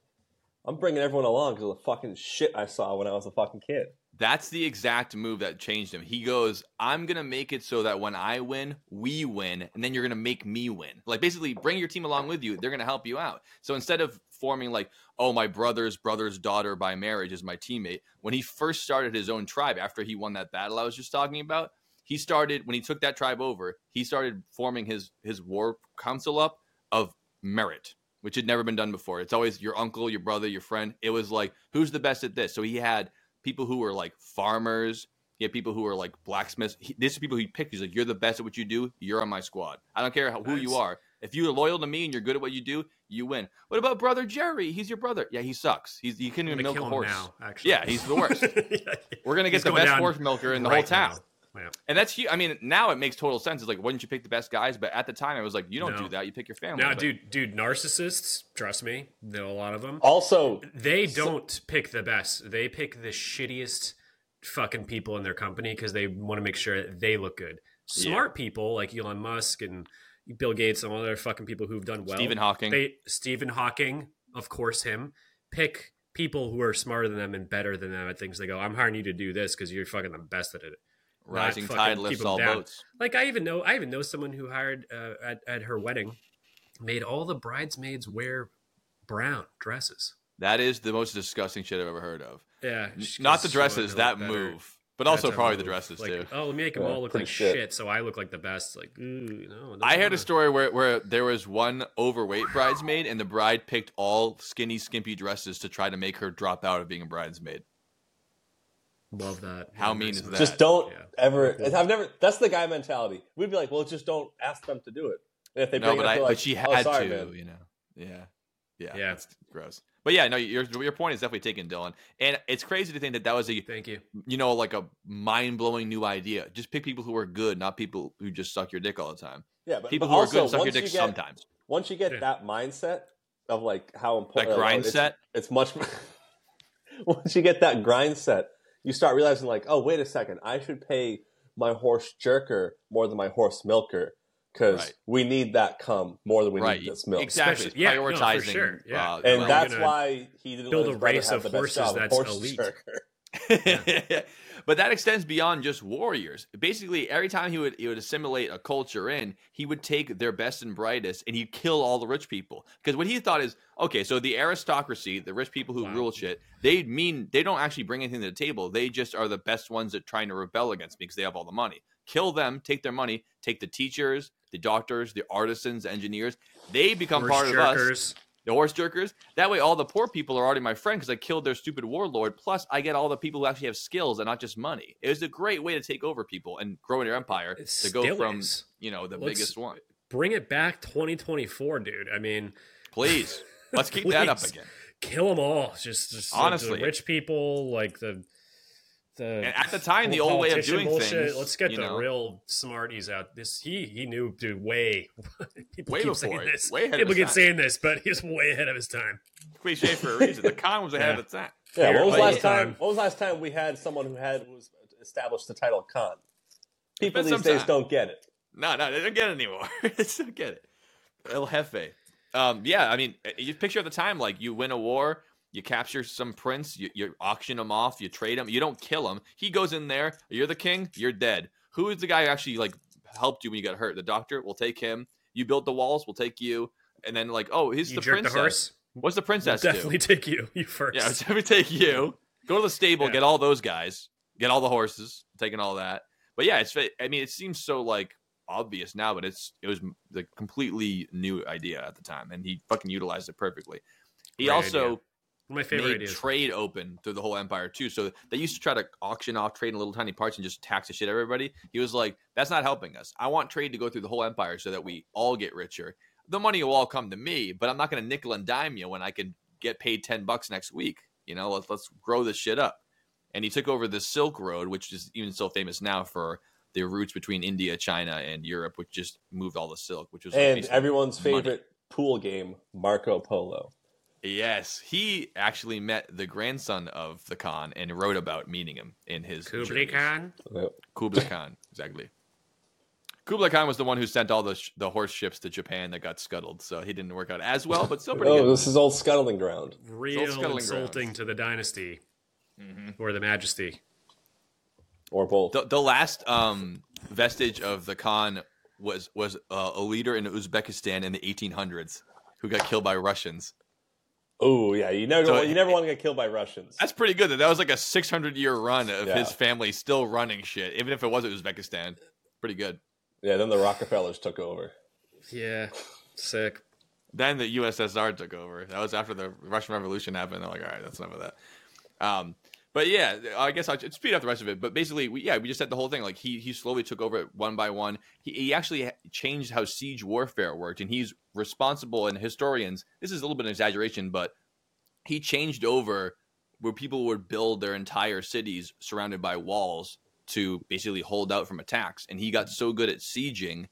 I'm bringing everyone along because of the fucking shit I saw when I was a fucking kid. That's the exact move that changed him. He goes, I'm going to make it so that when I win, we win, and then you're going to make me win. Like, basically, bring your team along with you. They're going to help you out. So instead of forming, like, oh, my brother's brother's daughter by marriage is my teammate, when he first started his own tribe after he won that battle I was just talking about, he started, when he took that tribe over, he started forming his, his war council up of merit. Which had never been done before. It's always your uncle, your brother, your friend. It was like, who's the best at this? So he had people who were like farmers. He had people who were like blacksmiths. He, these are people he picked. He's like, you're the best at what you do. You're on my squad. I don't care how, who you are. If you're loyal to me and you're good at what you do, you win. What about brother Jerry? He's your brother. Yeah, he sucks. He's you can't even milk a horse. now. Actually, Yeah, he's the worst. Yeah. We're gonna get He's the best horse milker in the right whole town. now. Yeah. And that's huge. I mean, now it makes total sense. It's like, wouldn't you pick the best guys? But at the time, I was like, you don't No. do that. You pick your family. Now, But- dude, dude, narcissists. Trust me, know a lot of them. Also, They don't pick the best. They pick the shittiest fucking people in their company because they want to make sure that they look good. Yeah. Smart people like Elon Musk and Bill Gates and all other fucking people who've done well. Stephen Hawking. They Stephen Hawking, of course, him pick people who are smarter than them and better than them at things. They go, I'm hiring you to do this because you're fucking the best at it. Rising tide lifts all down. boats. Like I even know, I even know someone who hired uh, at at her wedding, made all the bridesmaids wear brown dresses. That is the most disgusting shit I've ever heard of. Yeah, Not the dresses, to that better. move, but also a probably the dresses Like, too. Oh, let me make them Yeah, all look like shit. shit. so I look like the best. Like, ooh, no. don't I heard a wanna- story where, where there was one overweight bridesmaid, and the bride picked all skinny, skimpy dresses to try to make her drop out of being a bridesmaid. Love that. How mean is that? just don't Yeah. ever. I've never. That's the guy mentality. We'd be like, well, just don't ask them to do it. And if they no, bring but it up, I, like, but she oh, had sorry, to, man. you know. Yeah, yeah, Yeah. That's gross. But yeah, no, your your point is definitely taken, Dylan. And it's crazy to think that that was a Thank you. you know like a mind blowing new idea. Just pick people who are good, not people who just suck your dick all the time. Yeah, but, People but who are good suck your dick you get, sometimes. Once you get Yeah. that mindset of like how That important grind it's, set. it's much. once you get that grind set, you start realizing like, oh, wait a second, I should pay my horse jerker more than my horse milker because Right. we need that cum more than we Right, need this milk. exactly. Especially- It's yeah, no, for prioritizing. sure, yeah. uh, And Well, that's why he didn't build let a his brother race have of the best horses job, that's horse elite. jerker. but that extends beyond just warriors. Basically, every time he would he would assimilate a culture in, he would take their best and brightest and he'd kill all the rich people. Because what he thought is, okay, so the aristocracy, the rich people who Wow. rule shit, they mean they don't actually bring anything to the table. They just are the best ones at trying to rebel against me because they have all the money. Kill them, take their money, take the teachers, the doctors, the artisans, engineers. They become part of us jerkers. The horse jerkers. That way, all the poor people are already my friend because I killed their stupid warlord. Plus, I get all the people who actually have skills and not just money. It was a great way to take over people and grow your empire It to go from is. you know the Let's- biggest one. Bring it back 2024, dude. I mean, Please, let's keep that up again. kill them all. Just, just like, Honestly. the rich people, like the the. And at the time, the old way of doing bullshit. things. Let's get the know, real smarties out. This he he knew dude way. people Way keep before saying it. this. Way ahead people his keep time. saying this, but he's way ahead of his time. cliche for a reason. The Khan was ahead Yeah. of its time. Yeah, what was last time? What was last time we had someone who had was established the title Khan? People these days time. don't get it. No, no, they don't get it anymore. they don't get it. El Jefe. Um, yeah, I mean, you picture at the time, like you win a war, you capture some prince, you, you auction them off, you trade them, you don't kill him. He goes in there, you're the king, you're dead. Who is the guy who actually like helped you when you got hurt? The doctor, we'll take him. You built the walls, we'll take you. And then like, oh, he's the princess. the horse. What's the We'll princess do? definitely take you. You first. Yeah, every take you. Go to the stable, Yeah. get all those guys, get all the horses, taking all that. but yeah, it's. I mean, it seems so like obvious now, but it's it was the completely new idea at the time, and he fucking utilized it perfectly. He Great also idea. One of my favorite made ideas. trade open through the whole empire too. So they used to try to auction off trade in little tiny parts and just tax the shit out of everybody. He was like, "That's not helping us. I want trade to go through the whole empire so that we all get richer. The money will all come to me, but I'm not going to nickel and dime you when I can get paid ten bucks next week. You know, let's let's grow this shit up." And he took over the Silk Road, which is even still famous now for the routes between India, China, and Europe, which just moved all the silk, which was and everyone's money. favorite pool game, Marco Polo. Yes, he actually met the grandson of the Khan and wrote about meeting him in his Kublai journeys. Khan. Kublai Khan, exactly. Kublai Khan was the one who sent all the sh- the horse ships to Japan that got scuttled, so he didn't work out as well, but still pretty good. Oh, good. this is old scuttling ground. Real scuttling insulting grounds. to the dynasty Mhm. or the majesty. Or both. The, the last um, vestige of the Khan was was uh, a leader in Uzbekistan in the 1800s who got killed by Russians. Oh yeah, you never So- you never want to get killed by Russians. That's pretty good. That that was like a 600 year run of Yeah. his family still running shit, even if it wasn't Uzbekistan. Pretty good. Yeah, then the Rockefellers took over. Yeah, sick. Then the USSR took over. That was after the Russian Revolution happened. They're like, all right, that's enough of that. Um, but yeah, I guess I'll speed up the rest of it. But basically, we, yeah, we just said the whole thing. Like he he slowly took over it one by one. He, he actually changed how siege warfare worked, and he's responsible. And historians, this is a little bit of an exaggeration, but he changed over where people would build their entire cities surrounded by walls to basically hold out from attacks. And he got so good at sieging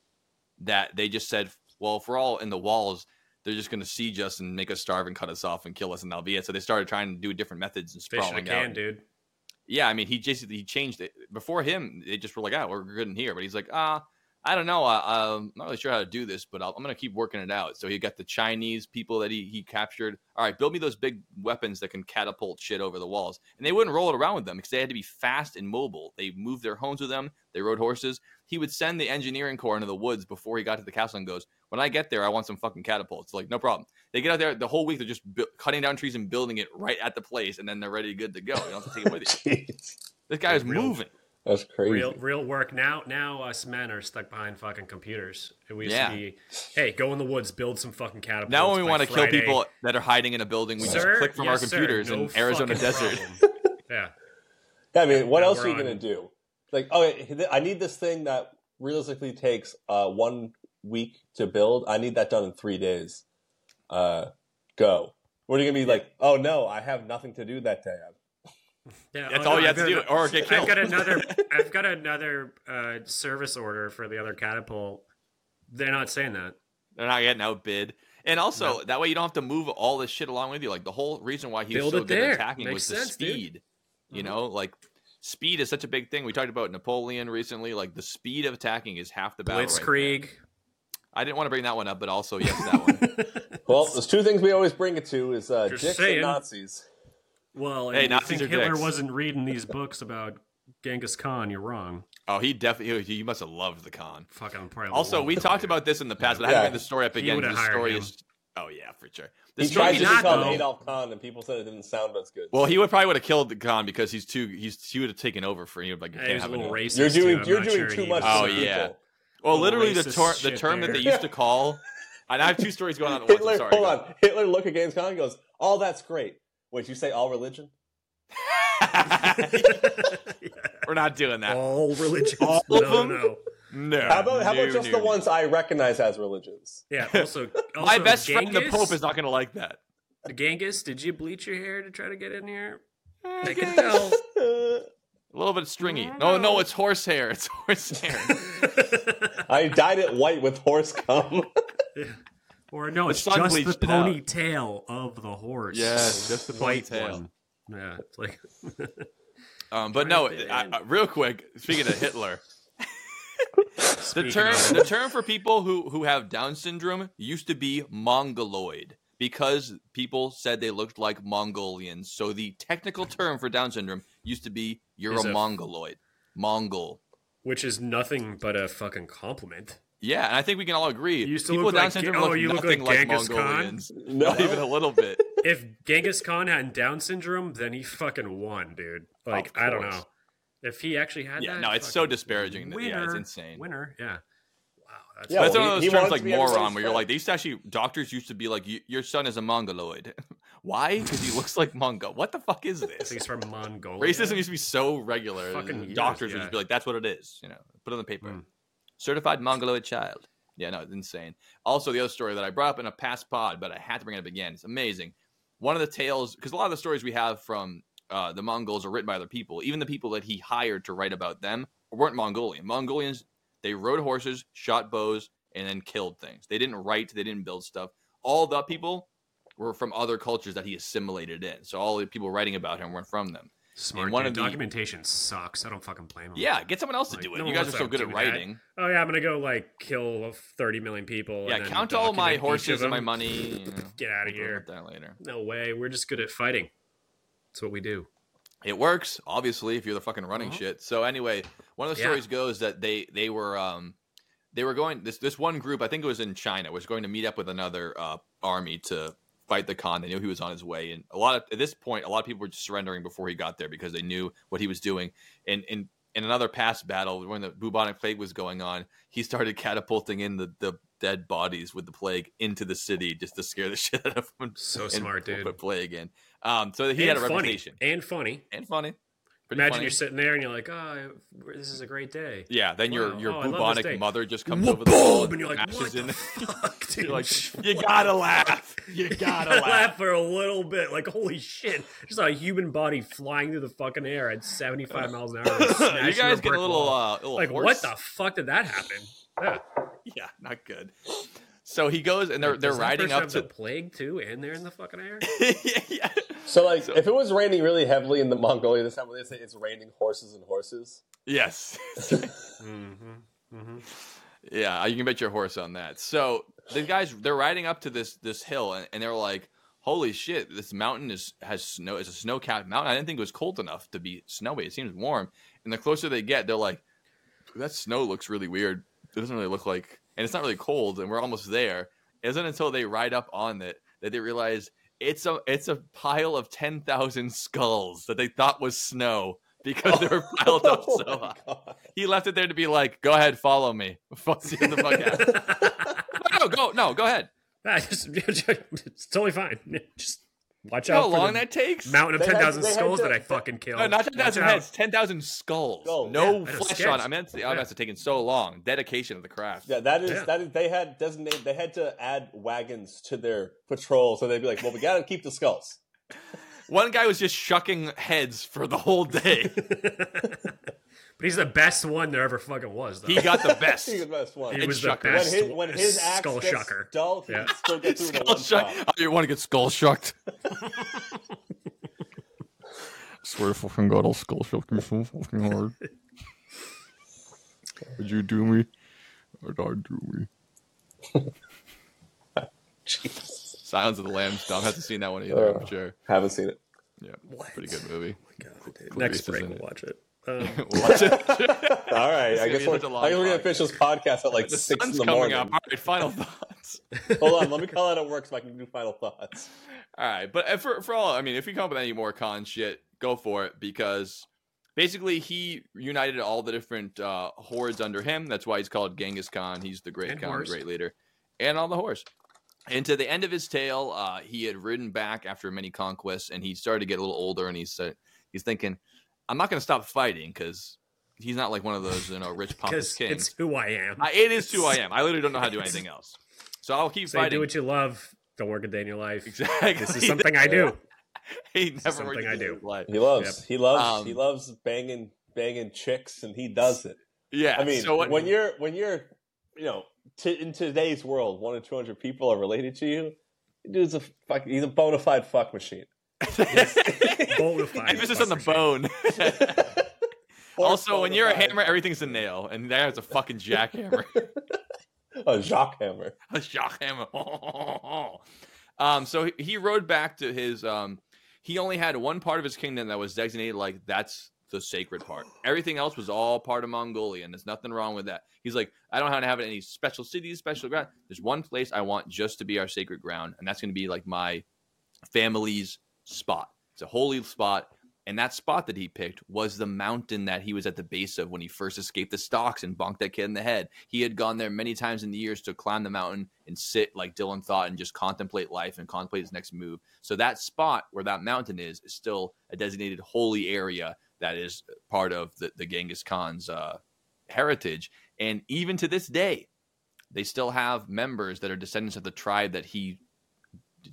that they just said, well, if we're all in the walls, they're just going to siege us and make us starve and cut us off and kill us, and that'll be it. So they started trying to do different methods and Fish in a can, out. dude. Yeah, I mean, he just he changed it. Before him, they just were like, "Ah, we're good in here," but he's like, "Ah, I don't know. I, um, I'm not really sure how to do this, but I'll, I'm going to keep working it out." So he got the Chinese people that he he captured. All right, build me those big weapons that can catapult shit over the walls, and they wouldn't roll it around with them because they had to be fast and mobile. They moved their homes with them. They rode horses. He would send the engineering corps into the woods before he got to the castle and goes, "When I get there, I want some fucking catapults." Like, no problem. They get out there the whole week. They're just bu- cutting down trees and building it right at the place, and then they're ready, good to go. You don't have to take it with you. This guy is moving. That's crazy. Real, real work. Now, now us men are stuck behind fucking computers. And we used Yeah. to be, hey, go in the woods, build some fucking catapults. Now, when we want to kill people that are hiding in a building, we Sir? just click from our Yes, sir. computers No in Arizona desert. yeah. Yeah, I mean, what Now else we're you on. gonna do? Like, okay, I need this thing that realistically takes uh, one week to build. I need that done in three days. Uh, go. What are you gonna be like? Oh no, I have nothing to do that day. Yeah, That's oh, all no, you I've have to got do, or get killed. I've got another. I've got another uh, service order for the other catapult. They're not saying that. They're not getting outbid. And also, that way you don't have to move all this shit along with you. Like, the whole reason why he was Build so good there. at attacking Makes was the sense, dude. speed. You Mhm. know, like, speed is such a big thing. We talked about Napoleon recently. Like, the speed of attacking is half the battle. right there. Blitzkrieg. I didn't want to bring that one up, but also, yes, that one. Well, there's two things we always bring it to: is uh, Just dicks saying. and Nazis. Well, Hey, if Nazis think Hitler dicks. wasn't reading these books about Genghis Khan, you're wrong. Oh, he definitely, You must have loved the Khan. Fucking probably. Also, we talked about this in the past, but I Yeah. haven't bring the story up again. The story him. is, oh yeah, for sure. The He story tried to not, become. Adolf Khan, and people said it didn't sound as good. Well, he would probably would have killed the Khan because he's too. He's he would have taken over for you. Like you He can't was a have little any- racist. you're doing too. I'm you're doing sure too much. Oh, yeah. Well, literally the, racist tor- the shit term that they used to call. And I have two stories going on at once. Hitler, I'm sorry. hold go on. Hitler look against Khan and goes, "All that's great." Wait, you say all religion? We're not doing that. All religions. All no, of them? no. No. How about how no, about just no, the ones I recognize as religions? Yeah. Also, My also, best friend, the Pope, is not going to like that. Genghis, did you bleach your hair to try to get in here? I can tell. A little bit stringy. No, no, it's horsehair. It's horsehair. I dyed it white with horse cum. Or no, it's sun just the bleached it out. ponytail of the horse. Yes, just the ponytail. Yeah, it's like Um, but no, I. I- real quick. Speaking of Hitler, the term of- the term for people who who have Down syndrome used to be mongoloid because people said they looked like Mongolians. So the technical term for Down syndrome used to be you're a a- mongoloid, Mongol. which is nothing but a fucking compliment. Yeah, and I think we can all agree. You used to people look with Down like- syndrome oh, look you look nothing like like, Genghis Khan? Mongolians. No. Not even a little bit. If Genghis Khan had Down syndrome, then he fucking won, dude. Like Of I don't know. If he actually had Yeah, that, no, it's so fucking disparaging. That, yeah, it's insane. Winner, yeah. Wow, that's Yeah, That's well, one he- of he those terms wanted like to be everybody's moron, where you're like, they used to actually doctors used to be like, your son is a mongoloid. Why? Because he looks like Mongo. What the fuck is this? he's from Mongolia. Racism used to be so regular. Fucking and years, doctors would yeah. just be like, "That's what it is." You know, put it on the paper. Mm. Certified mongoloid child. Yeah, no, it's insane. Also, the other story that I brought up in a past pod, but I had to bring it up again. It's amazing. One of the tales, because a lot of the stories we have from uh, the Mongols are written by other people. Even the people that he hired to write about them weren't Mongolian. Mongolians, they rode horses, shot bows, and then killed things. They didn't write, they didn't build stuff. All the people were from other cultures that he assimilated in. So all the people writing about him weren't from them. Smart. One dude. of the- documentation sucks. I don't fucking blame him. Yeah, get someone else to do it. no you guys are so good at do that. writing. Oh yeah, I'm gonna go like kill thirty million people. Yeah, and then count all my horses and my money. You know, Get out of we'll here. that later. No way. We're just good at fighting. That's what we do. It works, obviously, if you're the fucking running Uh-huh. shit. So anyway, one of the Yeah. stories goes that they they were um they were going this this one group, I think it was in China, was going to meet up with another uh, army to fight the Khan. They knew he was on his way, and a lot of at this point, a lot of people were just surrendering before he got there because they knew what he was doing. And in in another past battle, when the bubonic plague was going on, he started catapulting in the the dead bodies with the plague into the city just to scare the shit out of them. So and smart, dude. Put plague in. Um, so he and had a funny. reputation And funny. and funny. Pretty Imagine funny. you're sitting there and you're like, oh, this is a great day. Yeah, then your Wow. your Oh, love this bubonic mother just comes over the boom, and you're like, what in. the fuck, dude? Like, you gotta laugh. You gotta I laugh. laugh for a little bit. Like, holy shit. Just a human body flying through the fucking air at 75 miles an hour. you guys get a little uh, little like, horse. what the fuck did that happen? Yeah. Yeah, not good. So he goes and they're Like, they're riding up to the plague too, and they're in the fucking air. yeah, yeah. So, like, So- if it was raining really heavily in the Mongolia this time, would they say it's raining horses and horses? Yes. mm-hmm. Mm-hmm. Yeah, you can bet your horse on that. So the guys they're riding up to this this hill and, and they're like, "Holy shit! This mountain is has snow. It's a snow capped mountain. I didn't think it was cold enough to be snowy. It seems warm." And the closer they get, they're like, "That snow looks really weird. It doesn't really look like, and it's not really cold. And we're almost there." It isn't until they ride up on it that they realize it's a it's a pile of ten thousand skulls that they thought was snow because they were piled up Oh so high. God. He left it there to be like, "Go ahead, follow me." Fuck the fuck happens. no, go, no, go ahead. Ah, just, it's totally fine. Just watch You out how for long the that takes? mountain of They had- ten thousand they had skulls to- that I fucking killed. No, not ten Watch thousand out. heads, ten thousand skulls. Skulls. No Yeah, I flesh on. it. I meant, oh, Yeah. that's taking so long. Dedication of the craft. Yeah, that is Yeah. that is. They had designated. They had to add wagons to their patrol, so they'd be like, "Well, we got to keep the skulls." One guy was just shucking heads for the whole day. but he's the best one there ever fucking was. Though. he got the best. He's the best one. He Head was the shucker. when best. his, when his axe skull gets shucker. dull, he Yeah. still get through the skull one shuck. shot. Oh, you want to get skull shucked? Swear to fucking God, I'll skull shuck you so fucking hard. Would you do me? Or God do me? Jesus. Silence of the Lambs. Dom hasn't seen that one either, I'm Uh. sure. Haven't seen it. Yeah, What? pretty good movie. God, dude. Next is break, we'll it. watch it. Um, Watch it. All right, I guess we're, such a long I guess we're gonna finish this podcast at like the six in sun's the coming morning. up. All right, final thoughts. Hold on, let me call out at work so I can do final thoughts. All right, but uh, for for all, I mean, if we come up with any more Khan shit, go for it because basically he united all the different uh, hordes under him. That's why he's called Genghis Khan. He's the great And Khan, horse. great leader, and all the horse. And to the end of his tale, uh, he had ridden back after many conquests, and he started to get a little older, and he's uh, he's thinking, "I'm not going to stop fighting because he's not like one of those you know rich pompous kings. it's who I am. I, it is who I am. I literally don't know how to do anything else. So I'll keep Say fighting. do what you love. Don't work a day in your life. exactly. This is something I do. he never something worked a I day do. in life. He loves, he loves, Um, he loves banging, banging chicks, and he does it. Yeah. I mean, so what, when you're when you're, you know, t- in today's world, one in two hundred people are related to you. Dude's a fuck. He's a bona fide fuck machine. Bona fide emphasis on the bone. Also, when you're a hammer, everything's a nail, and there's a fucking jackhammer, a jock hammer. a jackhammer. um, so he- he rode back to his. Um, he only had one part of his kingdom that was designated like that's the sacred part. Everything else was all part of Mongolia, and there's nothing wrong with that. He's like, I don't want to have any special cities, special ground. There's one place I want just to be our sacred ground, and that's going to be like my family's spot. It's a holy spot. And that spot that he picked was the mountain that he was at the base of when he first escaped the stocks and bonked that kid in the head. He had gone there many times in the years to climb the mountain and sit like Dylan thought and just contemplate life and contemplate his next move. So that spot where that mountain is is still a designated holy area that is part of the, the Genghis Khan's uh, heritage. And even to this day, they still have members that are descendants of the tribe that he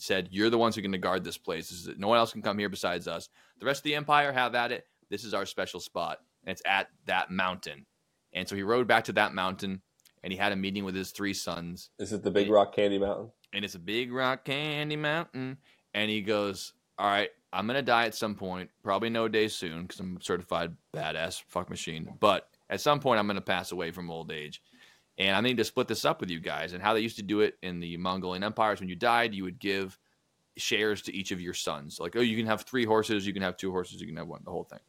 said, "You're the ones who are going to guard this place. This is, no one else can come here besides us. The rest of the empire have at it. This is our special spot, and it's at that mountain." And so he rode back to that mountain, and he had a meeting with his three sons. Is it the Big Rock Candy Mountain? And it's a big rock candy mountain. And he goes, "All right, I'm gonna die at some point. Probably no day soon, because I'm a certified badass fuck machine. But at some point, I'm gonna pass away from old age." And I need to split this up with you guys. And how they used to do it in the Mongolian empires, when you died, you would give shares to each of your sons. Like, oh, you can have three horses, you can have two horses, you can have one, the whole thing.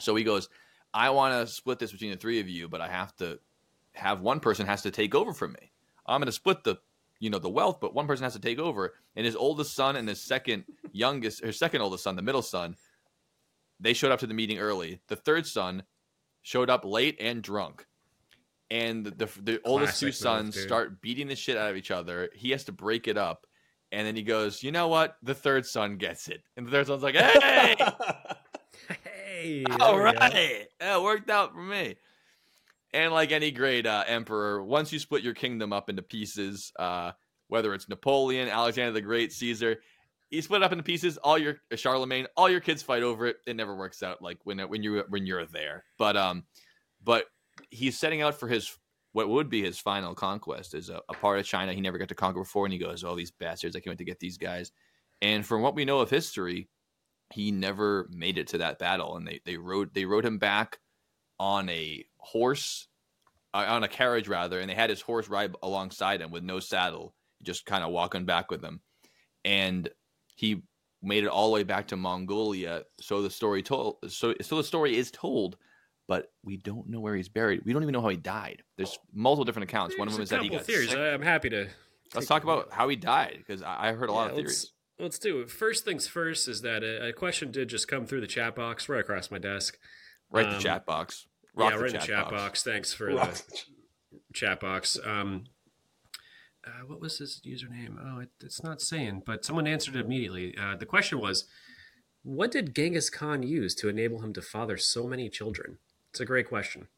So he goes, I want to split this between the three of you, but I have to have one person has to take over from me. I'm going to split the, you know, the wealth, but one person has to take over. And his oldest son and his second youngest, or second oldest son, the middle son, they showed up to the meeting early. The third son showed up late and drunk and the the, the oldest two sons start beating the shit out of each other. He has to break it up, and then he goes, "You know what? The third son gets it." And the third son's like, "Hey, Hey, all right, there we go. right, yeah, it worked out for me." And like any great uh, emperor, once you split your kingdom up into pieces, uh, whether it's Napoleon, Alexander the Great, Caesar, you split it up into pieces. All your Charlemagne, all your kids fight over it. It never works out like when when you when you're there. But um, but he's setting out for his what would be his final conquest is a, a part of China he never got to conquer before, and he goes, "Oh, these bastards! I can't to get these guys." And from what we know of history, he never made it to that battle, and they they rode they rode him back on a horse, uh, on a carriage rather, and they had his horse ride alongside him with no saddle, just kind of walking back with him, and he made it all the way back to Mongolia. So the story told, so so the story is told but we don't know where he's buried. We don't even know how he died. There's multiple different accounts. One of them is that he couple got theories. sick. I'm happy to. Let's talk about how he died because I I heard a lot Yeah, of theories. Let's, let's do it. First things first is that a, a question did just come through the chat box right across my desk. Right, um, the chat box. Rock yeah, the right in chat the chat box. box. Thanks for Rock the chat box. Um, uh, what was his username? Oh, it, it's not saying, but someone answered it immediately. Uh, the question was, what did Genghis Khan use to enable him to father so many children? It's a great question.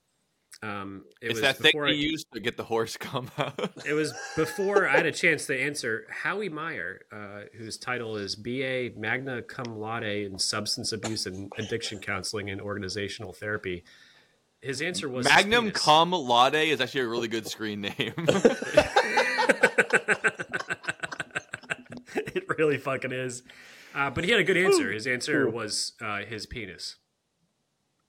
Um, it It's was that thing I- used to get the horse come out. It was before I had a chance to answer. Howie Meyer, uh, whose title is BA Magna Cum Laude in Substance Abuse and Addiction Counseling and Organizational Therapy. His answer was Magnum. Cum Laude is actually a really good screen name. it really fucking is. Uh, but he had a good answer. His answer was uh, his penis.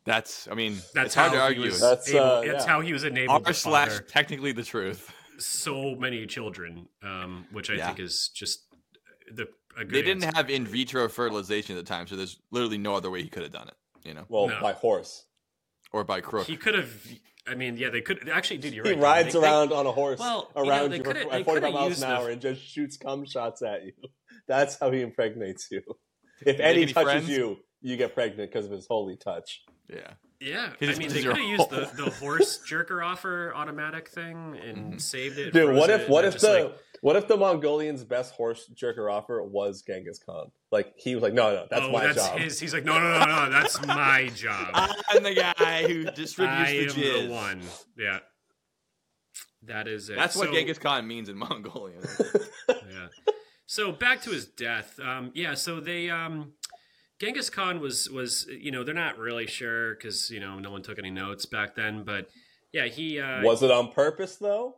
That's, I mean, That's it's hard how to argue. was. That's, able, uh, That's yeah. how he was enabled R to slash technically the truth. so many children, um, which I Yeah. think is just the. A good They didn't answer. have in vitro fertilization at the time, so there's literally no other way he could have done it, you know, well, No. by horse. or by crook. He could have. I mean, yeah, they could actually. Dude, you're He right. rides They- they- around on a horse Well, you know, around you, for, they at 45 miles used an the- hour and just shoots cum shots at you. That's how he impregnates you. If make Eddie any touches friends? you, you get pregnant because of his holy touch. yeah. Yeah, He I just mean, they could have used the, the horse jerker offer automatic thing and Mhm. saved it. Dude, what if what if the like, what if the Mongolians' best horse jerker offer was Genghis Khan? Like he was like, no, no, that's oh, my that's job. his? He's like, no, no, no, no, that's my job. I'm the guy who distributes I the am jizz. the one. Yeah, that is it. That's what Genghis Khan means in Mongolian. yeah. So back to his death. Um, yeah. So they, um, Genghis Khan was was you know they're not really sure because you know no one took any notes back then, but yeah, he uh, was it on purpose though?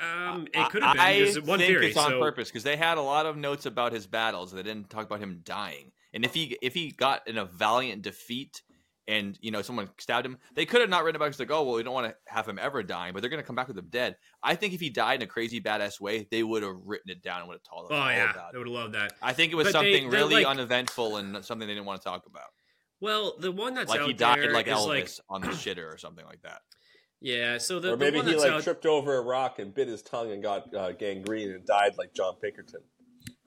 Um, it could have been. I one think theory. it's on so, purpose because they had a lot of notes about his battles. They didn't talk about him dying. And if he if he got in a valiant defeat and you know someone stabbed him, they could have not written about it 'cause like, oh well, we don't want to have him ever dying, but they're going to come back with him dead. I think if he died in a crazy badass way, they would have written it down and would have told us Oh all yeah, about I it. would have loved that. I think it was But something they're really like- uneventful and something they didn't want to talk about. Well, the one that's like out he died there like is Elvis like on the shitter or something like that. yeah. So the, or the maybe one he that's like out, tripped over a rock and bit his tongue and got uh, gangrene and died like John Pinkerton.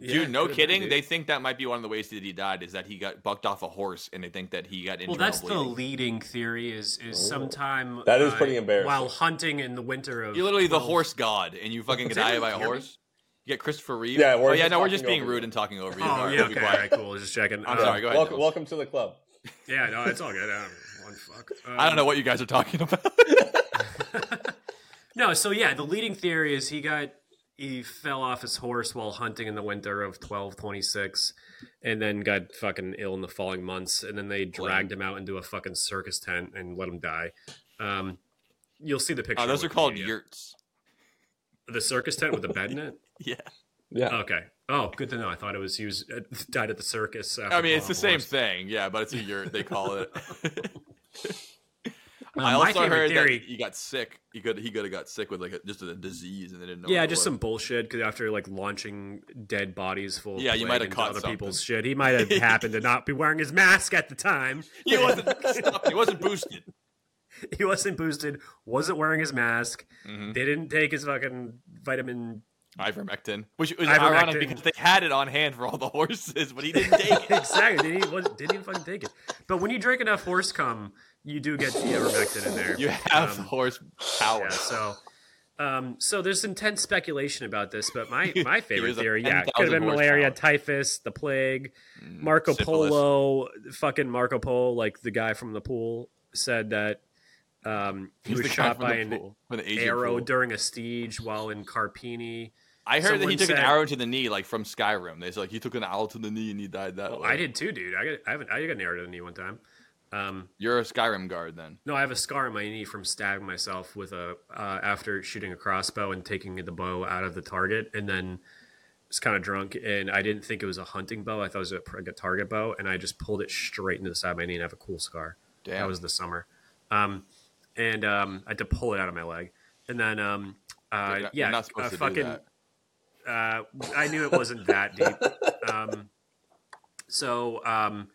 Dude, no could've been, kidding. They think that might be one of the ways that he died is that he got bucked off a horse, and they think that he got injured. Well, that's while the leading theory. Is is sometime That is uh, pretty embarrassing. While hunting in the winter of You're literally the horse god, and you fucking Does die by a hear me? horse. You get Christopher Reeve. Yeah, we're oh, yeah, just no, we're just being rude you. and talking over you. Oh All right, yeah, we'll okay, all quiet. right, cool. Just checking. I'm Um, sorry, go ahead. Welcome, welcome to the club. Yeah, no, it's all good. Um, one fuck. I don't know Um, what you guys are talking about. No, so yeah, the leading theory is he got he fell off his horse while hunting in the winter of twelve twenty six, and then got fucking ill in the following months, and then they dragged him out into a fucking circus tent and let him die. Um, you'll see the picture. oh, those are called Wikipedia. yurts. The circus tent with the bed in it. Yeah. Yeah. Okay. Oh, good to know. I thought it was he was uh, died at the circus. I mean, it's the falling same off a horse. thing. Yeah, but it's a yurt. They call it. I also heard theory- that he got sick. He could he could have got sick with like a, just a disease and they didn't know. Yeah, just was. some bullshit. Because after like launching dead bodies full, of Yeah, you might have caught other something. people's shit. He might have happened to not be wearing his mask at the time. He wasn't. he wasn't boosted. he wasn't boosted, wasn't wearing his mask, Mhm. they didn't take his fucking vitamin. Ivermectin, which was Ivermectin. ironic because they had it on hand for all the horses, but he didn't take it. exactly, didn't, was, didn't even fucking take it. But when you drink enough horse cum, you do get the ivermectin in there. You have Um, horse power. Yeah, so. Um, so there's intense speculation about this, but my my favorite theory, yeah, could have been malaria, horsepower. typhus, the plague, Mm, Marco syphilis. Polo, fucking Marco Polo, like the guy from the pool said that um, he He's was shot by an pool, from the Asian arrow pool. during a siege while in Carpini. I heard that he someone took an arrow to the knee, like from Skyrim. They said like he took an arrow to the knee and he died that Well, way. I did too, dude. I got I haven't I got an arrow to the knee one time. Um, You're a Skyrim guard then. no, I have a scar on my knee from stabbing myself with a uh, after shooting a crossbow and taking the bow out of the target, and then was kind of drunk and I didn't think it was a hunting bow. I thought it was a, like a target bow, and I just pulled it straight into the side of my knee and I have a cool scar. Damn. That was the summer. Um, and um, I had to pull it out of my leg. And then, um, uh, You're not- yeah, you're not supposed to do fucking, that. Uh, I knew it wasn't that deep. Um, so, um,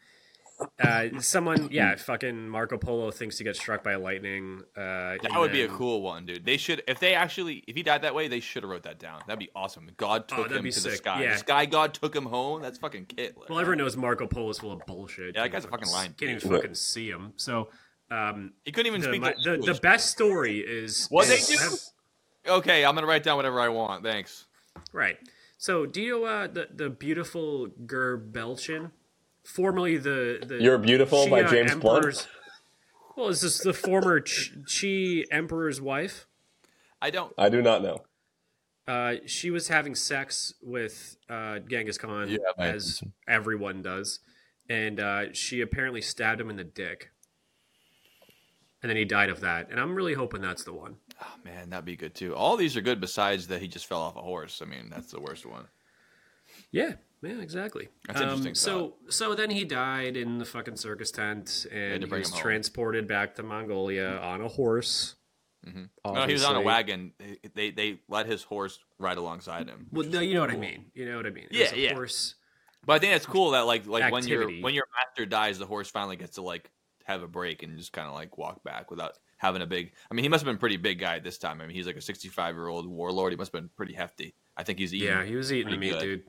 uh, someone, yeah, fucking Marco Polo thinks he got struck by lightning. Uh, That would be a cool one, dude. They should, if they actually, if he died that way, they should have wrote that down. That'd be awesome. God Oh, took that'd him to the sky. Yeah. The sky god took him home. That's fucking kit. Well, everyone knows Marco Polo's full of bullshit. Yeah, that guy's a fucking lying Can't even fucking see him. So, um, He couldn't even the, speak my- the, the, best story is What they is- do? Okay, I'm gonna write down whatever I want. Thanks. Right. So, do you know uh, the the beautiful Gurbelchin, formerly the the You're Beautiful by Xia James Blunt? Well, is this the former Chi Emperor's wife? I don't. I do not know. Uh, she was having sex with uh, Genghis Khan, You have my as attention. everyone does, and uh, she apparently stabbed him in the dick, and then he died of that. And I'm really hoping that's the one. Oh, man, that'd be good too. All these are good. Besides that, he just fell off a horse. I mean, that's the worst one. Yeah, yeah, exactly. That's interesting So, so then he died in the fucking circus tent, and he was transported back to Mongolia on a horse. Mhm. No, he was on a wagon. They they let his horse ride alongside him. Well, no, you know what I mean. You know what I mean. It Yeah, yeah. Horse. But I think that's cool that like like when your when your master dies, the horse finally gets to like have a break and just kind of like walk back without having a big. I mean, he must have been a pretty big guy this time. I mean, he's like a 65 year old warlord. He must have been pretty hefty. I think he's eating Yeah, he was eating the meat, good. dude.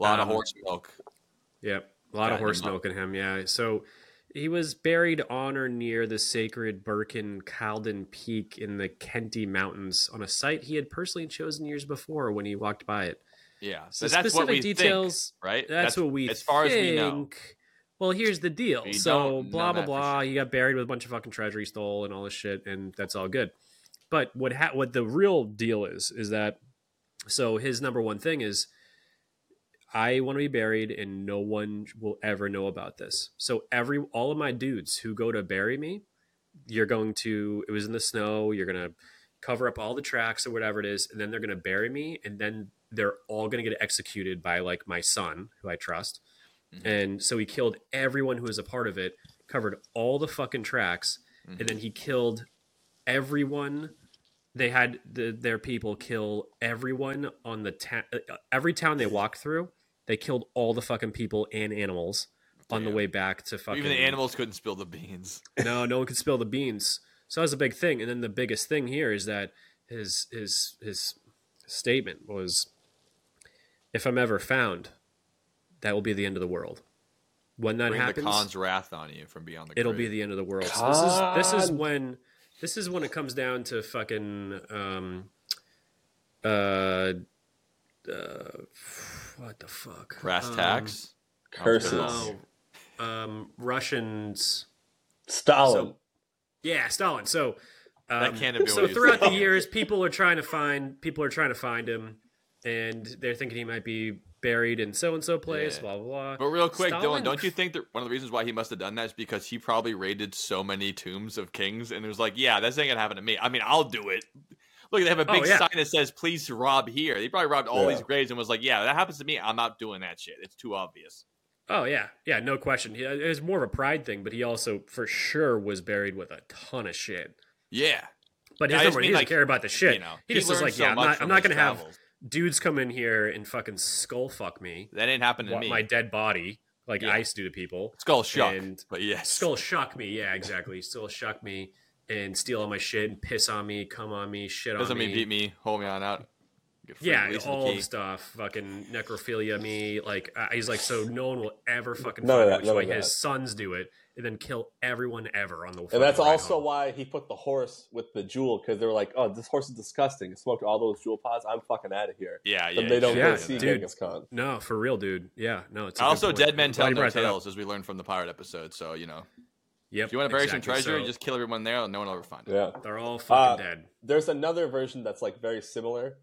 A lot of um, horse milk. Yep. A lot of horse up. milk in him, yeah. So he was buried on or near the sacred Birken Calden Peak in the Kenti Mountains on a site he had personally chosen years before when he walked by it. Yeah, So so that's specific what we details, think, right? that's, what we as far think. as we know. Well, here's the deal. We So blah blah blah. sure. He got buried with a bunch of fucking treasure he stole and all this shit, and that's all good. But what ha- what the real deal is is that so his number one thing is I want to be buried and no one will ever know about this. So every all of my dudes who go to bury me, you're going to it was in the snow, you're going to cover up all the tracks or whatever it is and then they're going to bury me and then they're all going to get executed by like my son who I trust. Mhm. And so he killed everyone who was a part of it, covered all the fucking tracks and then he killed everyone they had the, their people kill everyone on the town every town they walked through they killed all the fucking people and animals on the way back to fucking Even the animals couldn't spill the beans. no no one could spill the beans so that was a big thing and then the biggest thing here is that his his his statement was if I'm ever found, that will be the end of the world. When that Bring happens, the Khan's wrath on you from beyond the it'll grave. be the end of the world. So this is this is when this is when it comes down to fucking um uh uh what the fuck brass Um. Curses. no, um Russians Stalin. So- yeah Stalin so um, That can't have been so throughout the years people are trying to find people are trying to find him and they're thinking he might be buried in so and so place Yeah. blah blah blah But real quick, Stalin- Dylan, don't you think that one of the reasons why he must have done that is because he probably raided so many tombs of kings and it was like, yeah, this ain't gonna happen to me. I mean, I'll do it. Look, they have a Oh, big yeah. sign that says "Please rob here." He probably robbed all Yeah. these graves and was like, "Yeah, that happens to me. I'm not doing that shit. It's too obvious." Oh yeah, yeah, no question. He, uh, it was more of a pride thing, but he also for sure was buried with a ton of shit. Yeah, But his just number, he doesn't like, care about the shit. you know, he, just was like, so yeah, I'm not, I'm not gonna have dudes come in here and fucking skull fuck me, That didn't happen to me. my dead body like Yeah. ice do to people. Skull shock, and but yes, Skull shuck me, yeah, exactly. Skull shuck me and steal all my shit and piss on me, come on me, shit on me. doesn't on mean me. beat me, hold me on out. Yeah, release of the all the stuff, fucking necrophilia me. Like uh, he's like, so no one will ever fucking None of find that, which none way of that. his sons do it, and then kill everyone ever on the. And that's also home. why he put the horse with the Juul because they were like, "Oh, this horse is disgusting. It smoked all those Juul pods. I'm fucking out of here." Yeah, yeah. Then they don't should Yeah, see dude. Genghis Khan. No, for real, dude. Yeah, no. It's Also, dead men tell no brought that up. tales, as we learned from the pirate episode. So you know, Yep. if you want to bury some exactly. treasure, So just kill everyone there, and no one will ever find it. Yeah. they're all fucking Uh, dead. There's another version that's like very similar,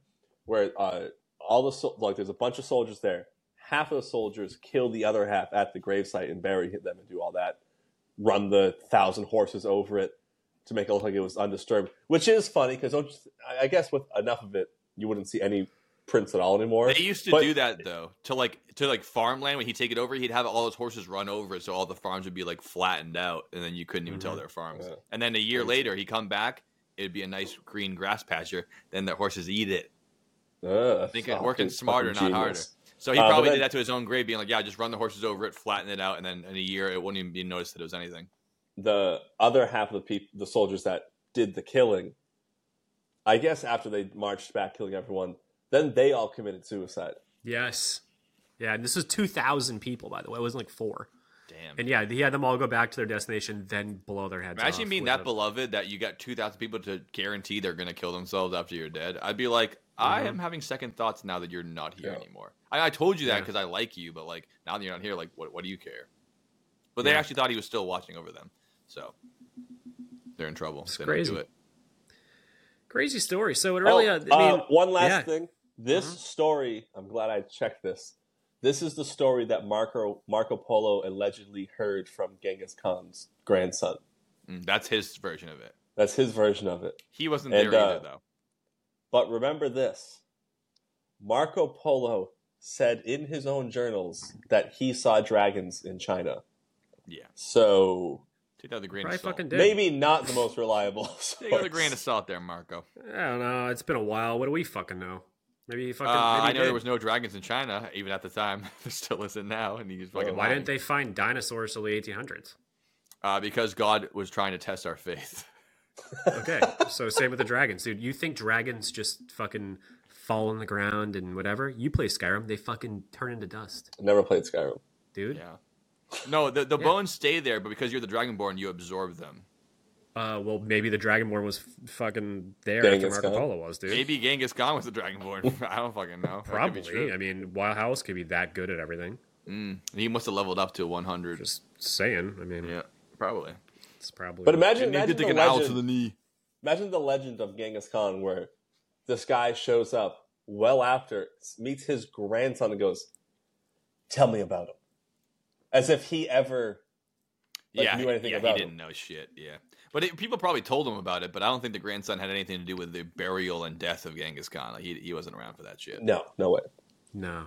where uh, all the sol- like there's a bunch of soldiers there. Half of the soldiers kill the other half at the gravesite and bury them and do all that. Run the thousand horses over it to make it look like it was undisturbed, which is funny because I I guess with enough of it, you wouldn't see any prints at all anymore. They used to But- do that though to like to like farmland when he'd take it over, he'd have all his horses run over it, so all the farms would be like flattened out, and then you couldn't even tell Mhm. their farms. Yeah. And then a year Crazy. later, he'd come back, it'd be a nice green grass pasture. Then the horses eat it. Ugh, Thinking working smarter, fucking not harder. So he Uh, probably then- did that to his own grave, being like, "Yeah, just run the horses over it, flatten it out, and then in a year, it wouldn't even be noticed that it was anything." the other half of the people, the soldiers that did the killing, I guess after they marched back killing everyone, then they all committed suicide. Yes. Yeah, and this was two thousand people, by the way. It wasn't like four. Damn. And yeah, he had them all go back to their destination, then blow their heads Imagine off being with that a- beloved that you got two thousand people to guarantee they're gonna kill themselves after you're dead. I'd be like, I Mhm. am having second thoughts now that you're not here Yeah. anymore. I, I told you that Yeah. because I like you, but like now that you're not here, like what what do you care? But they Yeah. actually thought he was still watching over them, so they're in trouble. It's They crazy. Do it. crazy story. So it really, oh, uh, I mean, uh, one last yeah. thing. This Mhm. story, I'm glad I checked this. This is the story that Marco Marco Polo allegedly heard from Genghis Khan's grandson. Mm, that's his version of it. That's his version of it. He wasn't And, there uh, either, though. But remember this Marco Polo said in his own journals that he saw dragons in China. Yeah, So take that with a grain probably of salt. maybe not the most reliable. Take it with a grain of salt there, Marco. I don't know. It's been a while. What do we fucking know? Maybe he Uh, fucking. maybe I he know there was no dragons in China even at the time. there still isn't now, and he's fucking. Well, Why lying. didn't they find dinosaurs till the 1800s? Uh, because God was trying to test our faith. Okay, so same with the dragons, dude. You think dragons just fucking fall on the ground and whatever? You play Skyrim, they fucking turn into dust, Never played Skyrim. dude. Yeah. No, the the Yeah. bones stay there, but because you're the Dragonborn, you absorb them. Uh, well, maybe the Dragonborn was f- fucking there Genghis after Marco Polo was, dude. Maybe Genghis Khan was the Dragonborn. I don't fucking know. That could be Probably. I mean, why how else could be that good at everything? Mm, he must have leveled up to 100. Just saying. I mean, yeah, probably. it's probably. But imagine, He needed imagine to the, get out to the knee. imagine the legend of Genghis Khan where this guy shows up well after, meets his grandson and goes, Tell me about him. As if he ever like, yeah, knew anything yeah, about he didn't know shit. Yeah, but it, people probably told him about it. But I don't think the grandson had anything to do with the burial and death of Genghis Khan. Like, he he wasn't around for that shit. No, no way. no,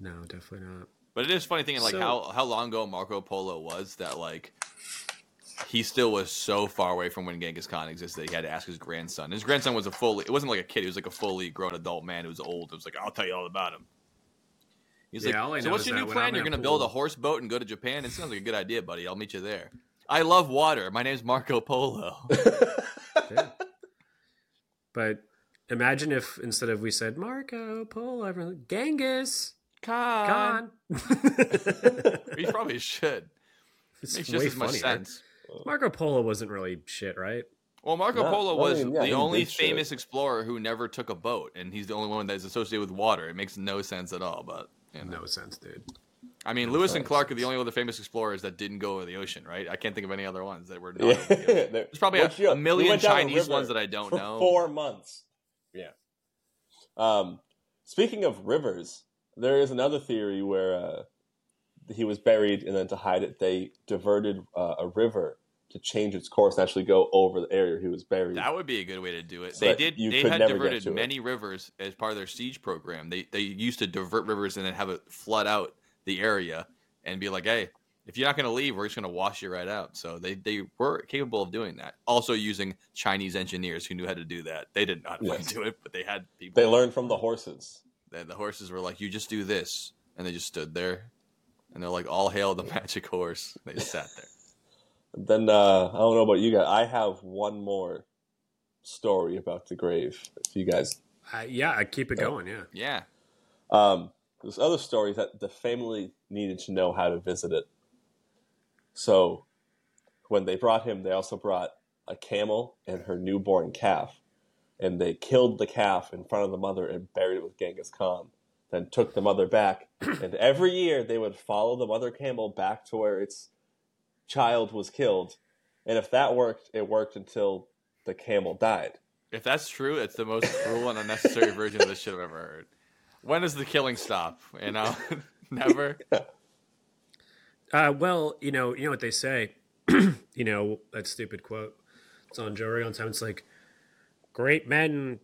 no, definitely not. But it is funny thinking like So- how how long ago Marco Polo was that like he still was so far away from when Genghis Khan existed that he had to ask his grandson. His grandson was a fully it wasn't like a kid, he was like a fully grown adult man who was old. It was like, I'll tell you all about him. He's Yeah, like, So what's your new plan? You're gonna build a horse boat and go to Japan? It sounds like a good idea, buddy. I'll meet you there. I love water. My name's Marco Polo. Yeah. but Imagine if instead of we said Marco Polo, everyone Genghis Khan. Khan. We probably should. it's Makes way just as much funnier. sense. Marco Polo wasn't really shit, right? Well, Marco No, Polo I was mean, yeah, the only did shit. famous explorer who never took a boat, and he's the only one that's associated with water. It makes no sense at all. But you know. No sense, dude. I mean, Lewis and. Clark are the only other famous explorers that didn't go over the ocean, right? I can't think of any other ones that were. Not Yeah. the. There's probably a, a million Chinese ones that I don't know. Four months. Yeah. Um, speaking of rivers, there is another theory where uh, he was buried, and then to hide it, they diverted uh, a river to change its course and actually go over the area he was buried. That would be a good way to do it. So they did. They had diverted to it. many rivers as part of their siege program. They they used to divert rivers and then have it flood out the area and be like, "Hey, if you're not going to leave, we're just going to wash you right out." So they they were capable of doing that. Also using Chinese engineers who knew how to do that. They did not want Yes. to do it, but they had people. they learned from the horses. the, the horses were like, "You just do this," and they just stood there, and they're like, "All hail the magic horse." They just sat there. Then uh, I don't know about you guys. I have one more story about the grave. If you guys, Uh, yeah, I keep it going. Yeah. Yeah, um, there's other stories that the family needed to know how to visit it. So when they brought him, they also brought a camel and her newborn calf, and they killed the calf in front of the mother and buried it with Genghis Khan. Then took the mother back, and every year they would follow the mother camel back to where its child was killed, and if that worked, it worked until the camel died. if that's true, it's the most cruel and unnecessary version of this shit I've ever heard. When does the killing stop? You know, never. Uh, well, you know, you know what they say. you know that stupid quote. It's on Joe Rogan time. It's like, "Great men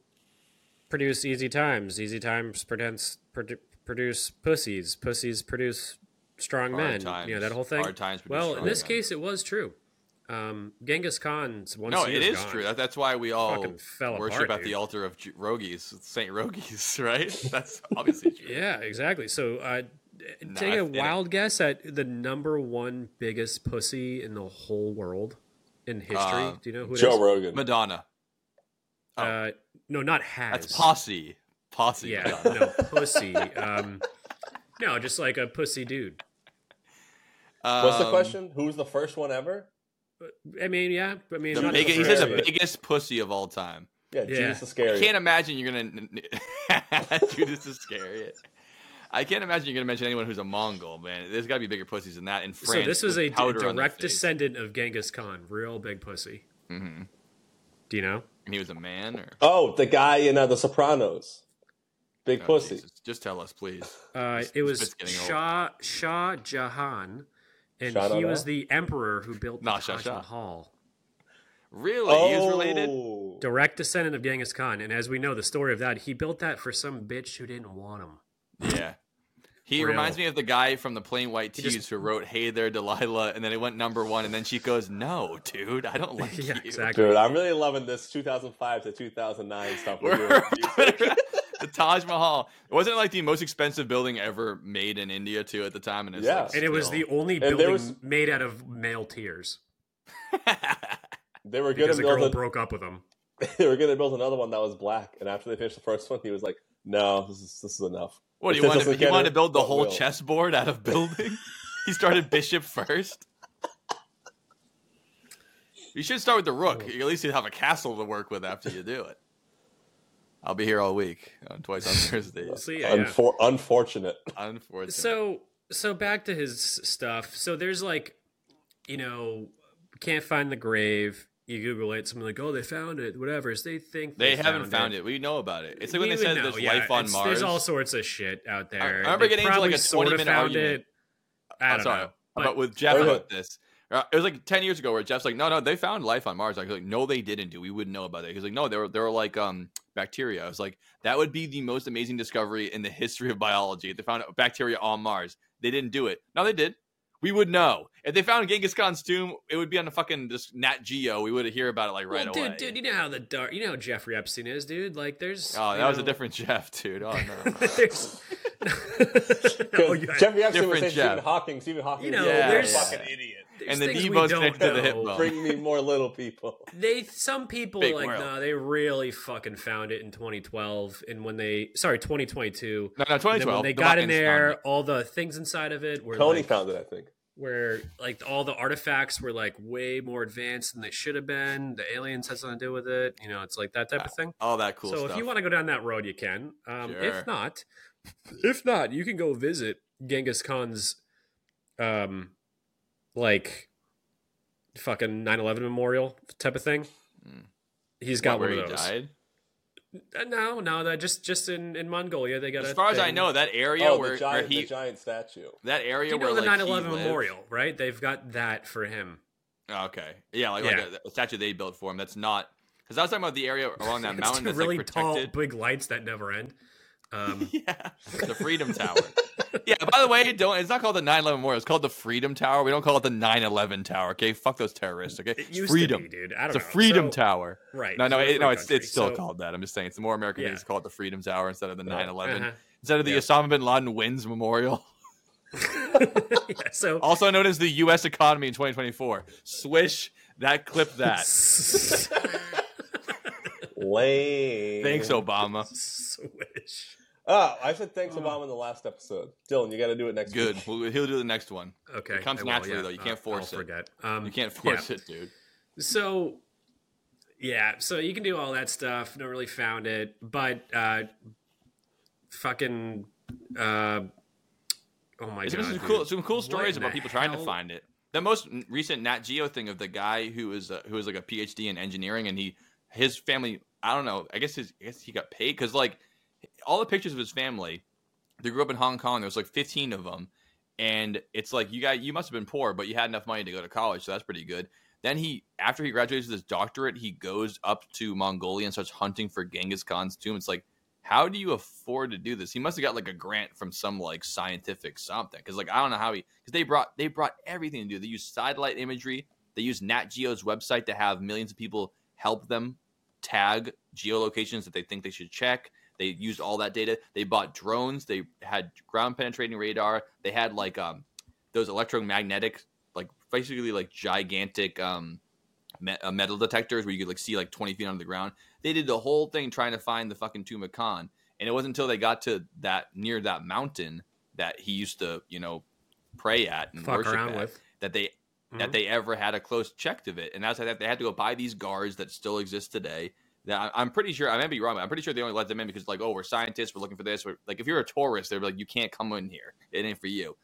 produce easy times. Easy times produce produce pussies. Pussies produce strong Hard men. times. You know that whole thing. Hard times produce well, in this men. case, it was true. Um, Genghis Khan's once No, he it is gone- true. That, that's why we all fell worship apart, at the altar of Ju- Rogies, Saint Rogies, right? That's obviously true. Yeah, exactly. So, uh, No, take I- a it- wild guess at the number one biggest pussy in the whole world in history. Uh, Do you know who it Joe is? Rogan. Madonna. oh. Uh, no, not has. That's posse. Posse. Yeah, Madonna. no pussy. Um, no, just like a pussy dude. What's the Um, question? Who's the first one ever? I mean, yeah. I mean, The biggest, he the said the biggest pussy of all time. Yeah, Yeah. Judas Iscariot. I can't imagine you're gonna Judas Iscariot. I can't imagine you're gonna mention anyone who's a Mongol, man. There's got to be bigger pussies than that in France. So this was with a d- powder on their direct descendant of Genghis Khan, real big pussy. Mhm. Do you know? And he was a man, or Oh, the guy in uh, The Sopranos. Big Oh, pussy. Jesus. Just tell us, please. Uh, it was bit's old. Shah Shah Jahan, and Shah he Jahan? was the emperor who built the Nah, Shah Taj Shah. Mahal. Really, he is related. Oh. Direct descendant of Genghis Khan, and as we know the story of that, he built that for some bitch who didn't want him. Yeah. He Real. reminds me of the guy from the Plain White He Tees just- who wrote "Hey There, Delilah," and then it went number one, and then she goes, "No, dude, I don't like yeah, you." exactly. Dude, I'm really loving this 2005 to 2009 stuff. We're We're doing. the Taj Mahal. It wasn't like the most expensive building ever made in India too at the time, and it's Yeah. like and it was the only there building was- made out of male tears They were because gonna the girl build. A, broke up with him. they were gonna build another one that was black, and after they finished the first one, he was like, "No, this is this is enough." What If he this wanted? doesn't He get wanted her, to build the whole will? chessboard out of building. he started bishop first. You should start with the rook. Oh. At least you have a castle to work with after you do it. I'll be here all week, uh, twice on Thursdays. So yeah, yeah. Unfor- Unfortunate. Unfortunately, So so back to his stuff. So there's like, you know, can't find the grave. You Google it, something like, oh, they found it. Whatever. So they think they haven't found it. We know about it. It's like when they said know, there's yeah. life on Mars. There's all sorts of shit out there. I remember They getting into, like, a 20-minute found argument. It. I I'm don't sorry, know. but, But with Jeff about this. Uh, It was like ten years ago where Jeff's like, no, no, they found life on Mars. I was like, no, they didn't do. We wouldn't know about it. He's like, no, they were they were like um bacteria. I was like, that would be the most amazing discovery in the history of biology. If they found bacteria on Mars, they didn't do it. No, they did. We would know. If they found Genghis Khan's tomb, it would be on the fucking just Nat Geo. We would hear about it like right well, away. dude, dude, you know how the dark, you know how Jeffrey Epstein is, dude. Like, there's. oh, you that was a different Jeff, dude. Oh no. there's. Because oh. Jeffrey Epstein Different was saying Jeff. Stephen Hawking. Stephen Hawking. You know, is a there's- fucking idiot. There's and the things knee we bone's don't connected to the hip know. bone. Bring me more little people. They some people Big like world. no, they really fucking found it in 2012, and when they sorry 2022. No, no, 2012. when they the got in there, all the things inside of it were Tony like, found it, I think. where like all the artifacts were like way more advanced than they should have been. The aliens had something to do with it. You know, it's like that type of thing. all that cool so stuff. if you want to go down that road, you can. Um, Sure. If not, if not, you can go visit Genghis Khan's, um, like fucking 9/11 memorial type of thing. Mm. He's got What, one where of he those. died? Uh, no, no, that just just in in Mongolia they got. As a far as I know, that area oh, where, the giant, where he the giant statue. that area you know where the like 9/11 he lived- memorial, right? They've got that for him. Oh, Okay, yeah, like, Yeah. like a, a statue they built for him. That's not because I was talking about the area along that mountain two that's really like tall, protected. big lights that never end. Um, yeah, the Freedom Tower. yeah. By the way, don't. It's not called the 9/11 Memorial. It's called the Freedom Tower. We don't call it the 9/11 Tower. Okay, fuck those terrorists. Okay, freedom. be, dude. I don't a know. Freedom So- Tower. right? No, no, it, no. It's country. it's still So- called that. I'm just saying it's the more American Yeah. to call it the Freedom Tower instead of the 9/11 Uh-huh. instead of the Yeah. Osama bin Laden wins memorial, yeah, so also known as the U.S. economy in 2024. Swish that clip that. Lame. Thanks, Obama. Swish. Oh, I said thanks, Obama, in the last episode. Dylan, you got to do it next Good. week. Well, he'll do the next one. Okay, It comes will, naturally, yeah. though. You can't Uh, force I'll it. Forget. Um, You can't yeah. force it, dude. So, yeah, so you can do all that stuff. Never really found it, but uh, fucking, uh, oh my It's god, some dude. cool, some cool stories about the people trying to find it. The most recent Nat Geo thing of the guy who was uh, who was like a PhD in engineering, and he his family. I don't know. I guess his I guess he got paid because like all the pictures of his family, they grew up in Hong Kong. There was like fifteen of them, and it's like you got you must have been poor, but you had enough money to go to college, so that's pretty good. Then he, after he graduates with his doctorate, he goes up to Mongolia and starts hunting for Genghis Khan's tomb. It's like, how do you afford to do this? He must have got like a grant from some like scientific something. Because like I don't know how he, because they brought they brought everything to do. They used satellite imagery. They used Nat Geo's website to have millions of people help them tag geolocations that they think they should check. They used all that data. They bought drones. They had ground penetrating radar. They had like um those electromagnetic like basically like gigantic um me- uh, metal detectors where you could like see like 20 feet under the ground. They did the whole thing trying to find the fucking Tomb of Khan. And it wasn't until they got to that near that mountain that he used to, you know, pray at and Fuck worship around at with. that they Mhm. that they ever had a close check of it. And that's that they had to go buy these guards that still exist today. I'm pretty sure I may be wrong, but I'm pretty sure they only let them in because like, oh, we're scientists, we're looking for this. We're, like if you're a tourist, they're like, you can't come in here. It ain't for you.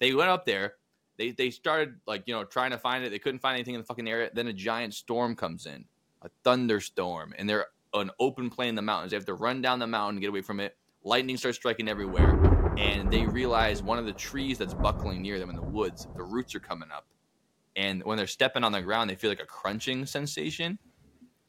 They went up there. They they started like you know trying to find it. They couldn't find anything in the fucking area. Then a giant storm comes in, a thunderstorm, and they're an open plain in the mountains. They have to run down the mountain, get away from it. Lightning starts striking everywhere, and they realize one of the trees that's buckling near them in the woods, the roots are coming up, and when they're stepping on the ground, they feel like a crunching sensation.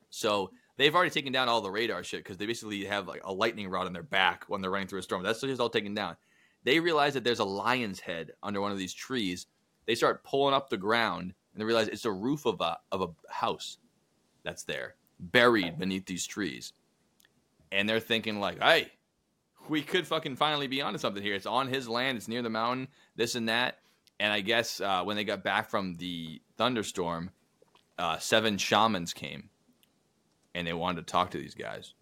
So they've already taken down all the radar shit because they basically have like a lightning rod on their back when they're running through a storm. That's just all taken down. They realize that there's a lion's head under one of these trees. They start pulling up the ground and they realize it's the roof of a of a house that's there, buried beneath these trees. And they're thinking like, "Hey, we could fucking finally be onto something here. It's on his land. It's near the mountain. This and that." And I guess uh, when they got back from the thunderstorm, uh, seven shamans came, and they wanted to talk to these guys.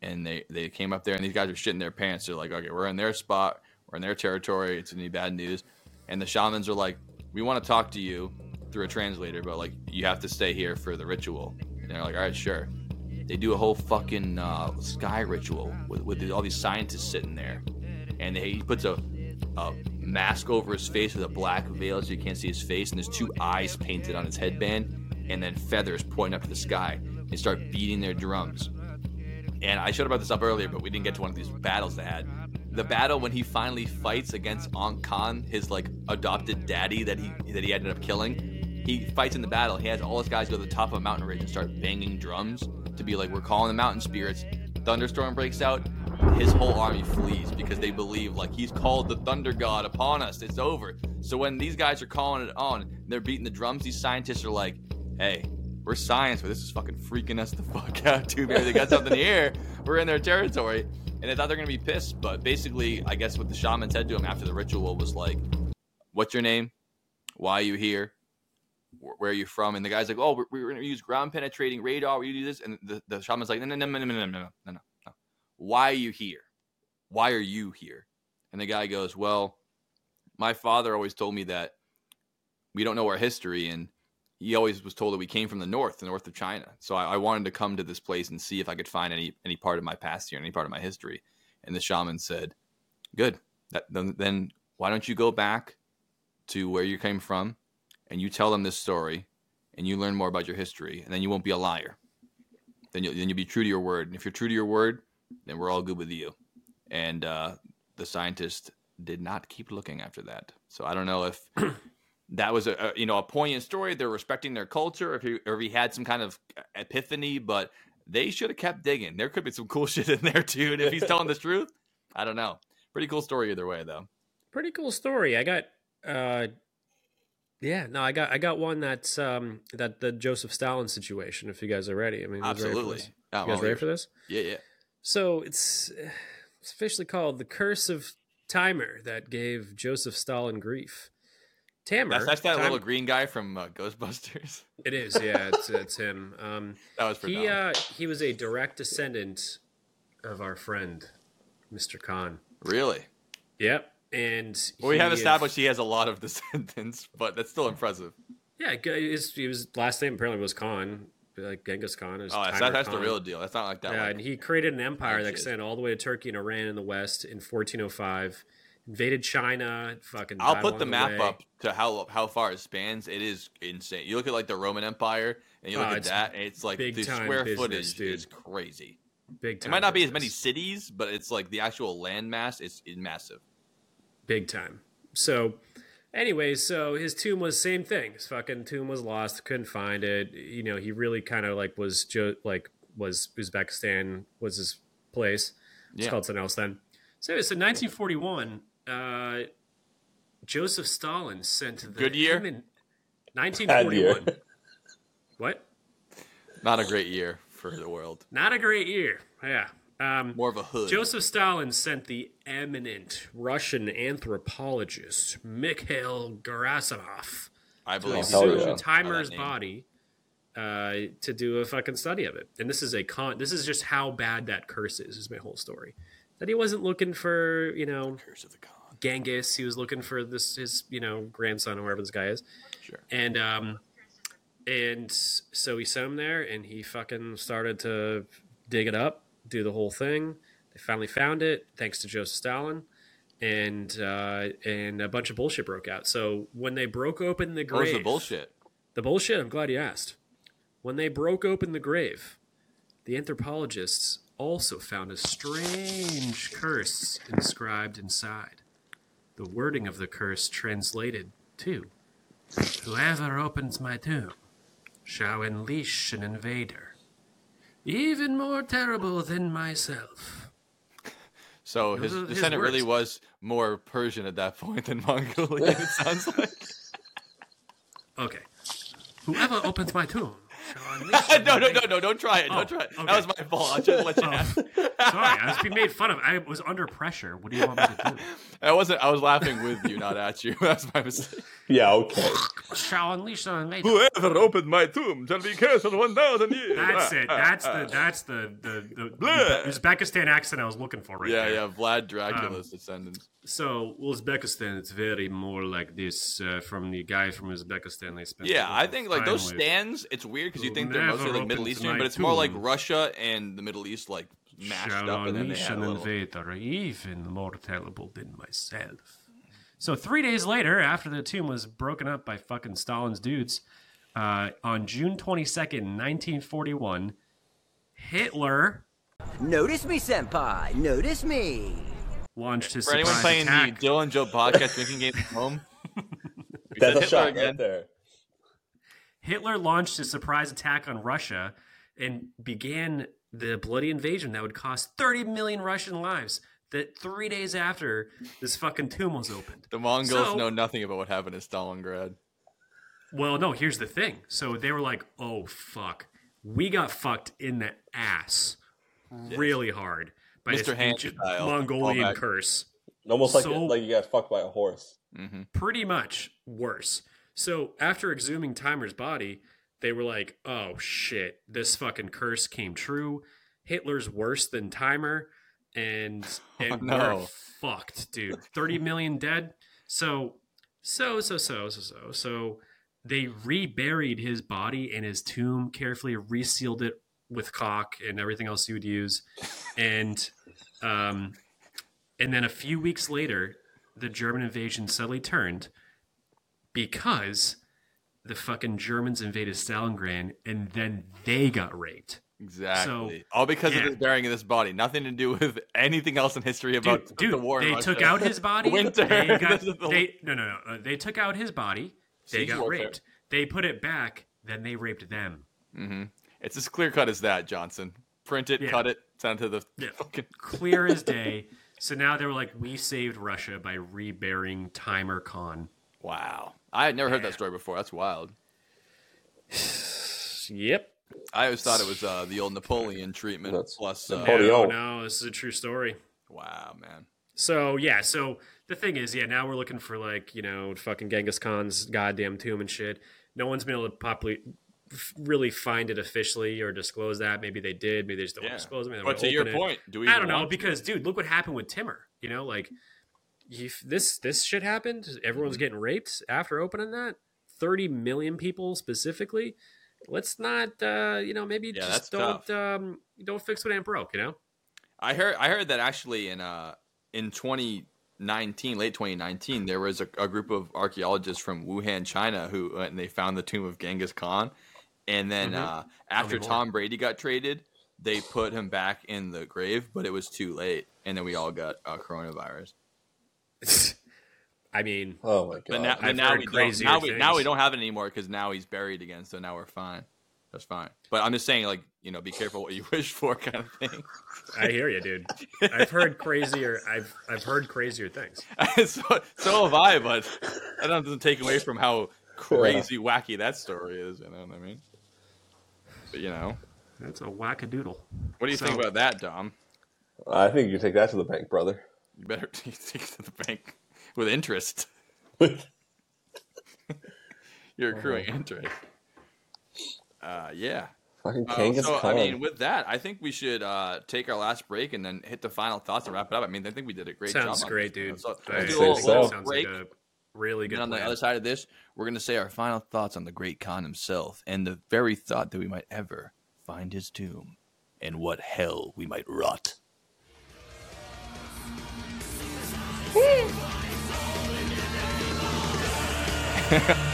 And they they came up there, and these guys are shitting their pants. They're like, "Okay, we're in their spot. We're in their territory. It's gonna be bad news." And the shamans are like, "We want to talk to you through a translator, but like you have to stay here for the ritual." And they're like, "All right, sure." They do a whole fucking uh, sky ritual with, with all these scientists sitting there, and they, he puts a, a mask over his face with a black veil so you can't see his face, and there's two eyes painted on his headband, and then feathers pointing up to the sky. They start beating their drums. And I showed about this up earlier, but we didn't get to one of these battles they had. The battle when he finally fights against Ong Khan, his like adopted daddy that he that he ended up killing. He fights in the battle. He has all his guys go to the top of a mountain ridge and start banging drums to be like, "We're calling the mountain spirits." Thunderstorm breaks out. His whole army flees because they believe like he's called the thunder god upon us. It's over. So when these guys are calling it on, they're beating the drums. These scientists are like, "Hey, we're science, but this is fucking freaking us the fuck out, too, Maybe they got something here. We're in their territory. And they thought they're gonna be pissed, but basically, I guess what the shaman said to him after the ritual was like, What's your name? Why are you here? Where are you from? And the guy's like, oh, we're, we're to use ground penetrating radar. We do this. And the, the shaman's like, no, no, no, no, no, no, no, no, no. Why are you here? Why are you here? And the guy goes, well, my father always told me that we don't know our history. And he always was told that we came from the north, the north of China. So I, I wanted to come to this place and see if I could find any any part of my past here, any part of my history. And the shaman said, "Good. That, then, then why don't you go back to where you came from, and you tell them this story, and you learn more about your history, and then you won't be a liar. Then you'll then you'll be true to your word. And if you're true to your word, then we're all good with you." And uh, the scientist did not keep looking after that. So I don't know if that was a, you know a poignant story. They're respecting their culture, if he or if he had some kind of epiphany, but they should have kept digging. There could be some cool shit in there too. And if he's telling the truth, I don't know. Pretty cool story either way, though. Pretty cool story. I got uh yeah, no, I got I got one that's um that the Joseph Stalin situation, if you guys are ready. I mean you guys ready for Absolutely. this? Oh, You guys well, ready for this? Yeah, yeah. So it's it's officially called the Curse of Timur that gave Joseph Stalin grief. Tamer. That's, that's that Tim- little green guy from uh, Ghostbusters. It is, yeah, it's, it's him. Um, That was he uh, he was a direct descendant of our friend, Mr. Khan. Really? Yep, and Well, we have he- established he has a lot of descendants, but that's still impressive. Yeah, his, his last name apparently was Khan, like Genghis Khan. Is Oh, that's, Timur that's the real deal. That's not like that. Yeah, and he created an empire that extended all the way to Turkey and Iran in the west in 1405. Invaded China. Fucking. I'll put the map way. up to how how far it spans. It is insane. You look at like the Roman Empire, and you look Oh, at that, and it's like the square business, footage dude. is crazy. Big time. It might not be as many cities, but it's like the actual land mass is, is massive. Big time. So, anyway, so his tomb was same thing. His fucking tomb was lost. Couldn't find it. You know, he really kind of like was jo- like was Uzbekistan was his place. It's Yeah. called something else then. So, so 1941, uh, Joseph Stalin sent the Good year? in- Bad year. 1941. what? Not a great year for the world. Not a great year. Yeah. Um, More of a hood. Joseph Stalin sent the eminent Russian anthropologist Mikhail Gerasimov I believe. hell to yeah. so. Timur's By body uh, to do a fucking study of it. And this is a con. This is just how bad that curse is. Is my whole story. That he wasn't looking for you know Curse of the Khan. Genghis. He was looking for this his you know grandson or whoever this guy is. Sure. And um, and so he sent him there, and he fucking started to dig it up, do the whole thing. They finally found it, thanks to Joseph Stalin, and uh, and a bunch of bullshit broke out. So when they broke open the What was grave, the bullshit? the bullshit. I'm glad you asked. When they broke open the grave, the anthropologists also found a strange curse inscribed inside. The wording of the curse translated to Whoever opens my tomb shall unleash an invader, even more terrible than myself. So his his descendant really was more Persian at that point than Mongolian. It sounds like. Okay. Whoever opens my tomb shall no, no, no, no! Don't try it! Oh, Don't try it! okay. That was my fault. I should have let you Oh. ask. Sorry, I was being made fun of. I was under pressure. What do you want me to do? I wasn't. I was laughing with you, not at you. That's my mistake. Yeah, okay. Shall unleash an invader. Whoever opened my tomb shall be cursed for one thousand years. That's it. That's the that's the the, the Uzbekistan accent I was looking for right Yeah, there. yeah. Vlad Dracula's um, descendants. So Uzbekistan, it's very more like this uh, from the guy from Uzbekistan. They spent. Yeah, I think like time those with. stands. It's weird because you think they're mostly like Middle Eastern, but it's more like. Russia and the Middle East like mashed Shall up, and then they had a an little. invader, even more terrible than myself. So three days later, after the tomb was broken up by fucking Stalin's dudes, uh, on June twenty second, nineteen forty one, Hitler Notice me, senpai. Notice me. Launched his For anyone surprise playing attack. the Dylan Joe podcast drinking game at home, That's a Hitler shot again. right there. Hitler launched a surprise attack on Russia and began the bloody invasion that would cost 30 million Russian lives. That three days after this fucking tomb was opened. The Mongols So- know nothing about what happened in Stalingrad. Well, no, here's the thing. So they were like, oh, fuck. We got fucked in the ass really hard by Mr. this ancient. Mongolian Callback. curse. Almost like So- like you got fucked by a horse. hmm Pretty much worse. So after exhuming Timur's body, they were like, "Oh shit, this fucking curse came true. Hitler's worse than Timur, and, and no. we're fucked, dude. Thirty million dead. So, so, so, so, so, so, so." They reburied his body in his tomb, carefully resealed it with caulk and everything else you would use, and um, and then a few weeks later, the German invasion suddenly turned because the fucking Germans invaded Stalingrad and then they got raped. Exactly. So, All because yeah. of this burying of this body. Nothing to do with anything else in history about Dude, dude the war. they took out his body. Winter. They got, This is the- they, no, no, no. uh, They took out his body. They got raped. They put it back. Then they raped them. Mhm. It's as clear cut as that, Johnson. Print it, Yeah. cut it, send it to the Yeah. fucking. Clear as day. So now they were like, we saved Russia by reburying Timur Khan. Wow. I had never heard Yeah. that story before. That's wild. Yep. I always thought it was uh, the old Napoleon treatment That's- plus. Uh, Napoleon. No, no, this is a true story. wow, man. So yeah, so the thing is, yeah, now we're looking for like you know fucking Genghis Khan's goddamn tomb and shit. No one's been able to properly f- really find it officially or disclose that. Maybe they did. Maybe they just don't Yeah. want to disclose it. But to your it. point, do we? I don't know to? because dude, look what happened with Timur. You know, like you, this this shit happened. Everyone's Mm-hmm. getting raped after opening that. Thirty million people specifically. Let's not, uh, you know, maybe Yeah, just don't um, don't fix what ain't broke. You know. I heard. I heard that actually in uh in 2019, late 2019, there was a, a group of archaeologists from Wuhan, China, who uh, and they found the tomb of Genghis Khan, and then Mhm. uh, after. Tom Brady got traded, they put him back in the grave, but it was too late, and then we all got uh, coronavirus. I mean, Oh my god! But now, but now heard we don't. Now we now we don't have it anymore because now he's buried again. So now we're fine. That's fine. But I'm just saying, like you know, be careful what you wish for, kind of thing. I hear you, dude. I've heard crazier. I've I've heard crazier things. so, so have I, but that doesn't take away from how crazy wacky that story is. You know what I mean? But you know, That's a wackadoodle. what do you think about that, Dom? I think you take that to the bank, brother. You better take it to the bank with interest. You're accruing interest. Uh, yeah. Fucking Uh, so Khan. I mean, with that, I think we should uh, take our last break and then hit the final thoughts and wrap it up. I mean, I think we did a great job. Sounds great, this, dude. So let's do a little, so. little Sounds break. like a really good and on the other side of this, we're going to say our final thoughts on the great Khan himself and the very thought that we might ever find his tomb and what hell we might rot.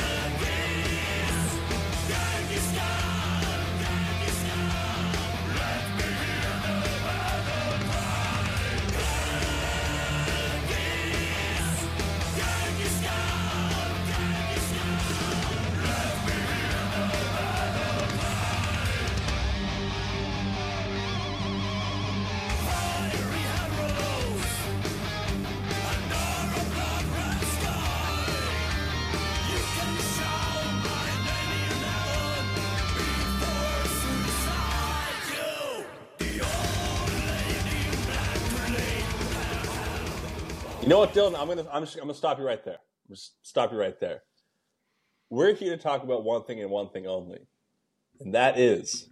know what, Dylan? I'm gonna I'm, just, I'm gonna stop you right there. Just stop you right there. We're here to talk about one thing and one thing only, and that is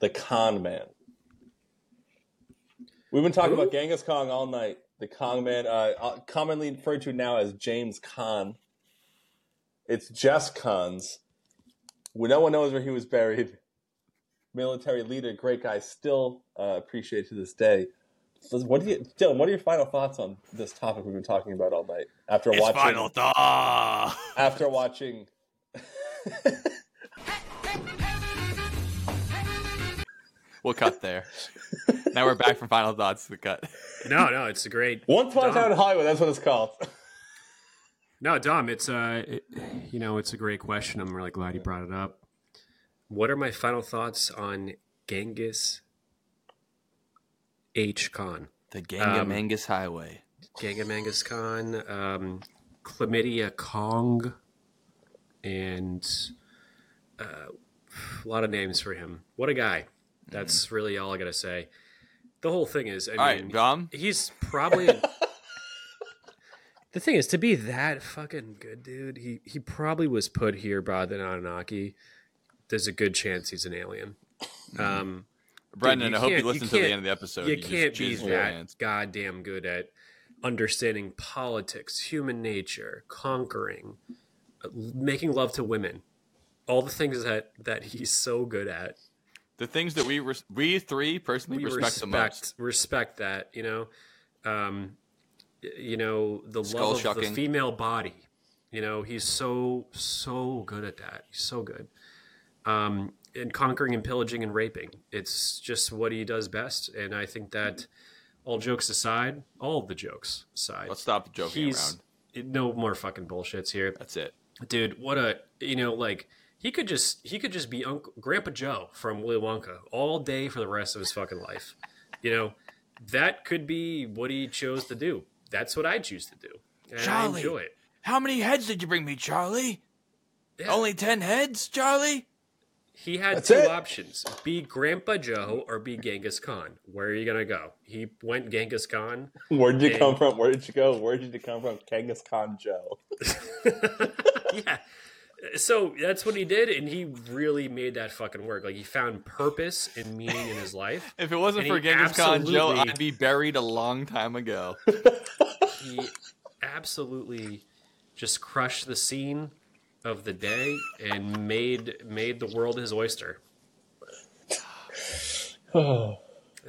the con man. We've been talking Who? about Genghis Khan all night. The con man, uh, uh, commonly referred to now as James Khan. It's just Khan's. We, no one knows where he was buried. Military leader, great guy, still uh, appreciated to this day. So what do you, Dylan? What are your final thoughts on this topic we've been talking about all night? After It's watching, final thought. after watching, We'll cut there. now we're back from final thoughts to the cut. No, no, it's a great. Once Upon a Dom. Time in Hollywood. That's what it's called. No, Dom, it's uh, it, you know, it's a great question. I'm really glad you brought it up. What are my final thoughts on Genghis H. Khan? The Ganga Um, Mangus Highway. Genghis Khan, um, Chlamydia Kong, and uh, a lot of names for him. What a guy! That's really all I gotta say. The whole thing is, I All mean, right, Dom. he's probably. the The thing is, to be that fucking good, dude, he he probably was put here by the Anunnaki. There's a good chance he's an alien. Um, Brendan, you I hope you can't- you listen to the end of the episode. you just can't be that hands. goddamn good at understanding politics, human nature, conquering, uh, making love to women, all the things that that he's so good at. The things that we res- we three personally We respect, the most. respect respect that you know, um, you know the Skull love of the female body. You know he's so so good at that. He's so good. Um, and conquering and pillaging and raping. It's just what he does best. And I think that all jokes aside, all the jokes aside, Let's stop joking he's around. no more fucking bullshits here That's it. dude what a you know like he could just he could just be uncle grandpa joe from willy wonka all day for the rest of his fucking life you know that could be what he chose to do that's what i choose to do and Charlie. i enjoy it How many heads did you bring me, Charlie? Yeah. Only ten heads, Charlie. He had That's two it. options be grandpa joe or be genghis khan where are you gonna go he went genghis khan Where did you And- come from? Where did you go? Where did you come from? Genghis Khan Joe. yeah. So that's what he did, and he really made that fucking work. Like he found purpose and meaning in his life. If it wasn't for Genghis Khan Joe, absolutely- I'd be buried a long time ago. He absolutely just crushed the scene of the day and made made the world his oyster.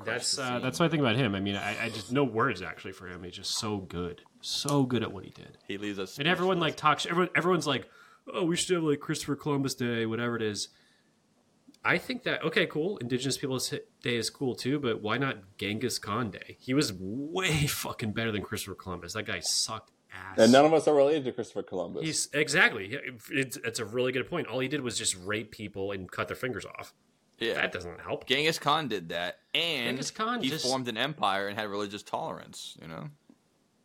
That's uh, that's what I think about him. I mean, I, I just no words actually for him. He's just so good, so good at what he did. He leaves us. And everyone like talks. Everyone, everyone's like, "Oh, we should have like Christopher Columbus Day, whatever it is." I think that okay, cool. Indigenous Peoples Day is cool too, but why not Genghis Khan Day? He was way fucking better than Christopher Columbus. That guy sucked ass. And none of us are related to Christopher Columbus. He's exactly. It's, it's a really good point. All he did was just rape people and cut their fingers off. yeah. That doesn't help. Genghis Khan did that, and Genghis Khan he just- formed an empire and had religious tolerance. You know,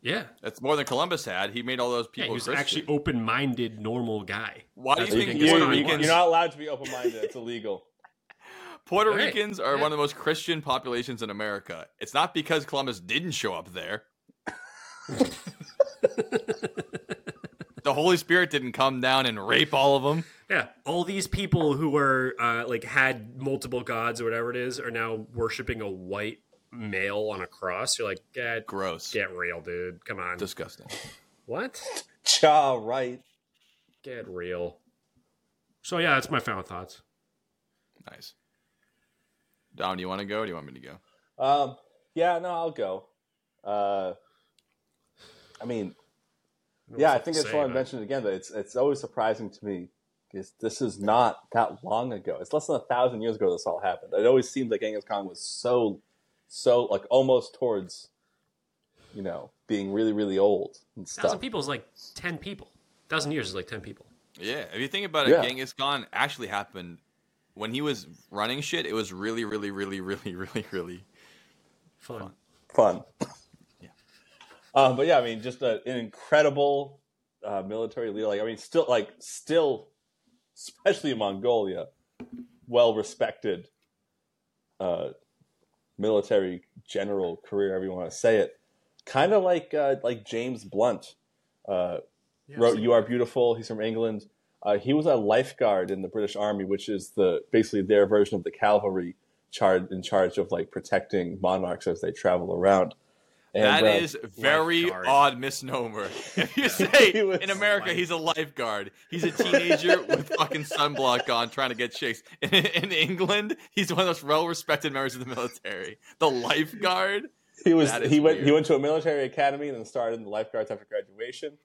Yeah, that's more than Columbus had. He made all those yeah. people He was Christian. actually open-minded, normal guy. Why do you think Genghis Puerto Khan You're not allowed to be open minded. It's illegal. Puerto Right. Ricans are Yeah. one of the most Christian populations in America. It's not because Columbus didn't show up there. The Holy Spirit didn't come down and rape all of them. Yeah, all these people who were uh, like had multiple gods or whatever it is are now worshiping a white male on a cross. You're like, get Gross. get real, dude. Come on. Disgusting. what? Cha, right. Get real. So yeah, that's my final thoughts. Nice. Dom, do you want to go or do you want me to go? Um, yeah, no, I'll go. Uh, I mean, don't yeah, I think to it's say, want to but- mention again that it's it's always surprising to me because this is not that long ago. It's less than a thousand years ago this all happened. It always seemed like Genghis Khan was so, so like almost towards, you know, being really really old and stuff. Thousand people is like ten people. Thousand years is like ten people. Yeah, if you think about it, Yeah. Genghis Khan actually happened when he was running shit. It was really, really, really, really, really, really. Fun. Fun. Yeah. Um, but yeah, I mean, just a, an incredible uh, military leader. Like, I mean, still, like, still, especially in Mongolia, well respected uh, military general career, however you want to say it. Kind of like uh, like James Blunt uh, Yeah, wrote "You Are Beautiful." He's from England. Uh, he was a lifeguard in the British Army, which is the basically their version of the cavalry, charged in charge of like protecting monarchs as they travel around. And, That uh, is very lifeguard. odd misnomer. If you say in America he's a lifeguard, he's a teenager with fucking sunblock on trying to get chicks. In, in England, he's one of those well-respected members of the military. The lifeguard. he was that is he went weird. he went to a military academy and then started in the lifeguards after graduation.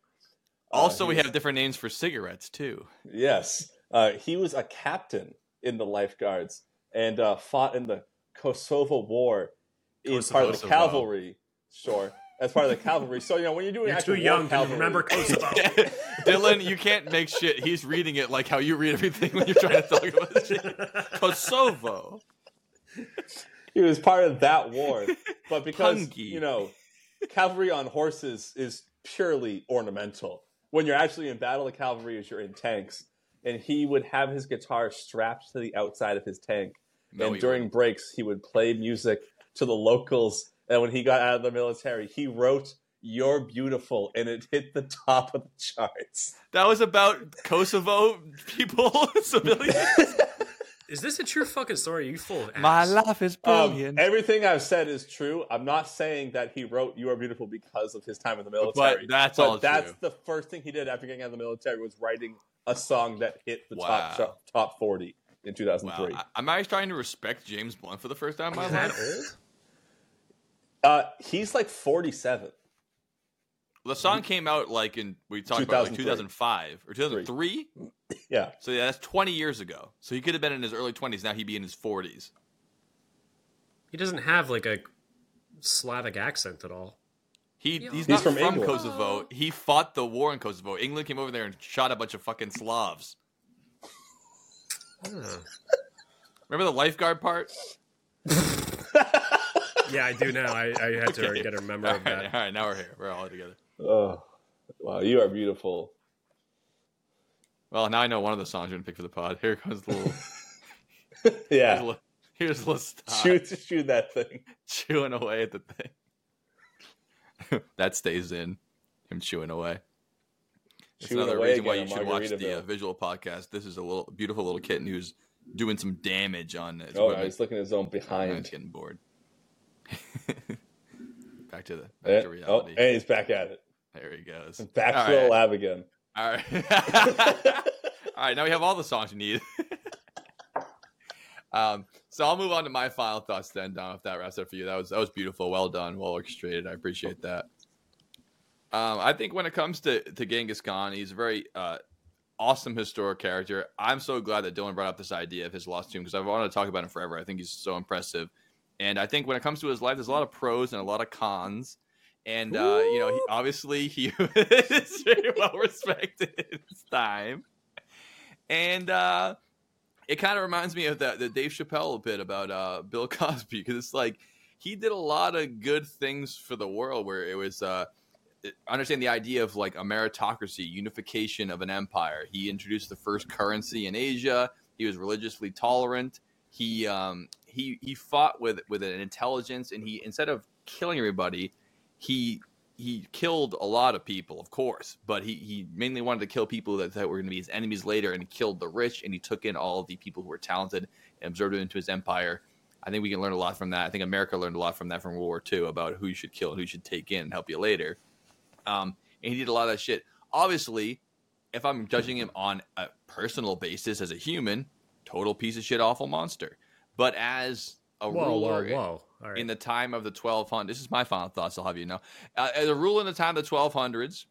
Uh, Also, he we was- have different names for cigarettes too. Yes, uh, he was a captain in the lifeguards and uh, fought in the Kosovo War in part of the Kosovo. cavalry. Sure, as part of the cavalry. So you know when you're doing You're too war young to cavalry, remember Kosovo. Dylan, you can't make shit. He's reading it like how you read everything when you're trying to talk about shit. Kosovo. he was part of that war. But because Pungy. you know, cavalry on horses is purely ornamental. When you're actually in battle, the cavalry is you're in tanks, and he would have his guitar strapped to the outside of his tank, No, and he during breaks he would play music to the locals. And when he got out of the military, he wrote "You're beautiful," and it hit the top of the charts. That was about Kosovo people, civilians. Is this a true fucking story? Are you full of ass? My life is Um, brilliant. everything I've said is true. I'm not saying that he wrote "You Are Beautiful" because of his time in the military. that's but all that's true. the first thing he did after getting out of the military was writing a song that hit the Wow. top top top 40 in 2003. I, I'm actually trying to respect James Blunt for the first time in my Is that life. Old? Uh, he's like 47. The song came out like in we talked about like 2005 or 2003. Yeah. So yeah, that's 20 years ago. So he could have been in his early 20s. Now he'd be in his 40s. He doesn't have like a Slavic accent at all. He, he's, He's not from from, Kosovo. He fought the war in Kosovo. England came over there and shot a bunch of fucking Slavs. Remember the lifeguard part? Yeah, I do now. I, I had to Okay. get a memory All of right, that. all right, now we're here. We're all together. Oh, wow. You are beautiful. Well, now I know one of the songs you're gonna pick for the pod. Here comes the little. Here's Yeah. little, here's a little stop. Shoot, shoot that thing. chewing away at the thing. that stays in him chewing away. It's another away reason why you should watch the uh, visual podcast. This is a little beautiful little kitten who's doing some damage on his Oh, he's looking at his own Oh, he's behind. getting bored. back to the back Eh, to oh, reality. and he's back at it. There he goes. Back All to the lab again. All right. All right. Now we have all the songs you need. um, so I'll move on to my final thoughts then, Dom. If that wraps up for you, that was that was beautiful. Well done. Well orchestrated. I appreciate that. Um, I think when it comes to to Genghis Khan, he's a very uh, awesome historic character. I'm so glad that Dylan brought up this idea of his lost tomb because I've wanted to talk about him forever. I think he's so impressive, and I think when it comes to his life, there's a lot of pros and a lot of cons. And uh, you know, he, obviously he is very well respected in his time, and uh, it kind of reminds me of that the Dave Chappelle bit about uh, Bill Cosby because it's like he did a lot of good things for the world where it was uh, understand the idea of like a meritocracy, unification of an empire. He introduced the first currency in Asia. He was religiously tolerant. He um, he he fought with with an intelligence, and he instead of killing everybody, he he killed a lot of people, of course, but he, he mainly wanted to kill people that, that were going to be his enemies later, and he killed the rich, and he took in all the people who were talented and absorbed them into his empire. I think we can learn a lot from that. I think America learned a lot from that from World War II about who you should kill and who you should take in and help you later. Um, and he did a lot of that shit. Obviously, if I'm judging him on a personal basis as a human, total piece of shit, awful monster. But as a Whoa, ruler, whoa, whoa! Right. in the time of the 1200s. This is my final thoughts. I'll have you know. Uh, as a rule in the time of the 1200s,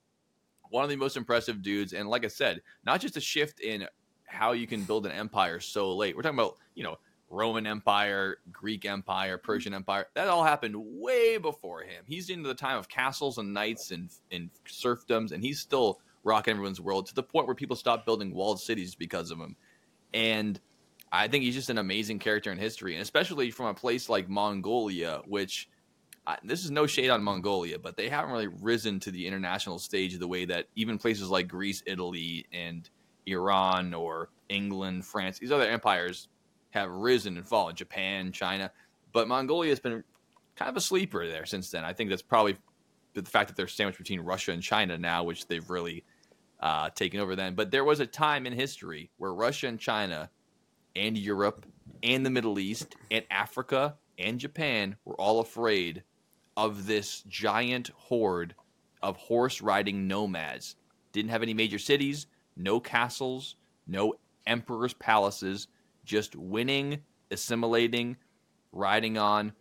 one of the most impressive dudes, and like I said, not just a shift in how you can build an empire so late. We're talking about you know Roman Empire, Greek Empire, Persian Empire. That all happened way before him. He's into the time of castles and knights and and serfdoms, and he's still rocking everyone's world to the point where people stop building walled cities because of him. And I think he's just an amazing character in history, and especially from a place like Mongolia, which I, this is no shade on Mongolia, but they haven't really risen to the international stage the way that even places like Greece, Italy, and Iran or England, France, these other empires have risen and fallen. Japan, China, but Mongolia has been kind of a sleeper there since then. I think that's probably the fact that they're sandwiched between Russia and China now, which they've really uh, taken over then. But there was a time in history where Russia and China and Europe and the Middle East and Africa and Japan were all afraid of this giant horde of horse riding nomads. Didn't have any major cities, no castles, no emperor's palaces, just winning, assimilating, riding on,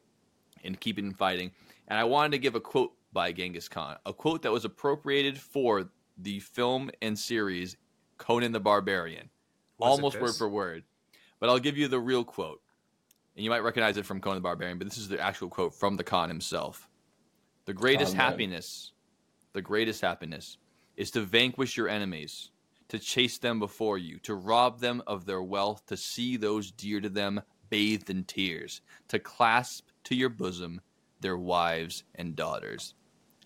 and keeping fighting. And I wanted to give a quote by Genghis Khan, a quote that was appropriated for the film and series Conan the Barbarian, Was almost word for word. But I'll give you the real quote. And you might recognize it from Conan the Barbarian, but this is the actual quote from the Khan himself. The greatest happiness, the greatest happiness is to vanquish your enemies, to chase them before you, to rob them of their wealth, to see those dear to them bathed in tears, to clasp to your bosom their wives and daughters.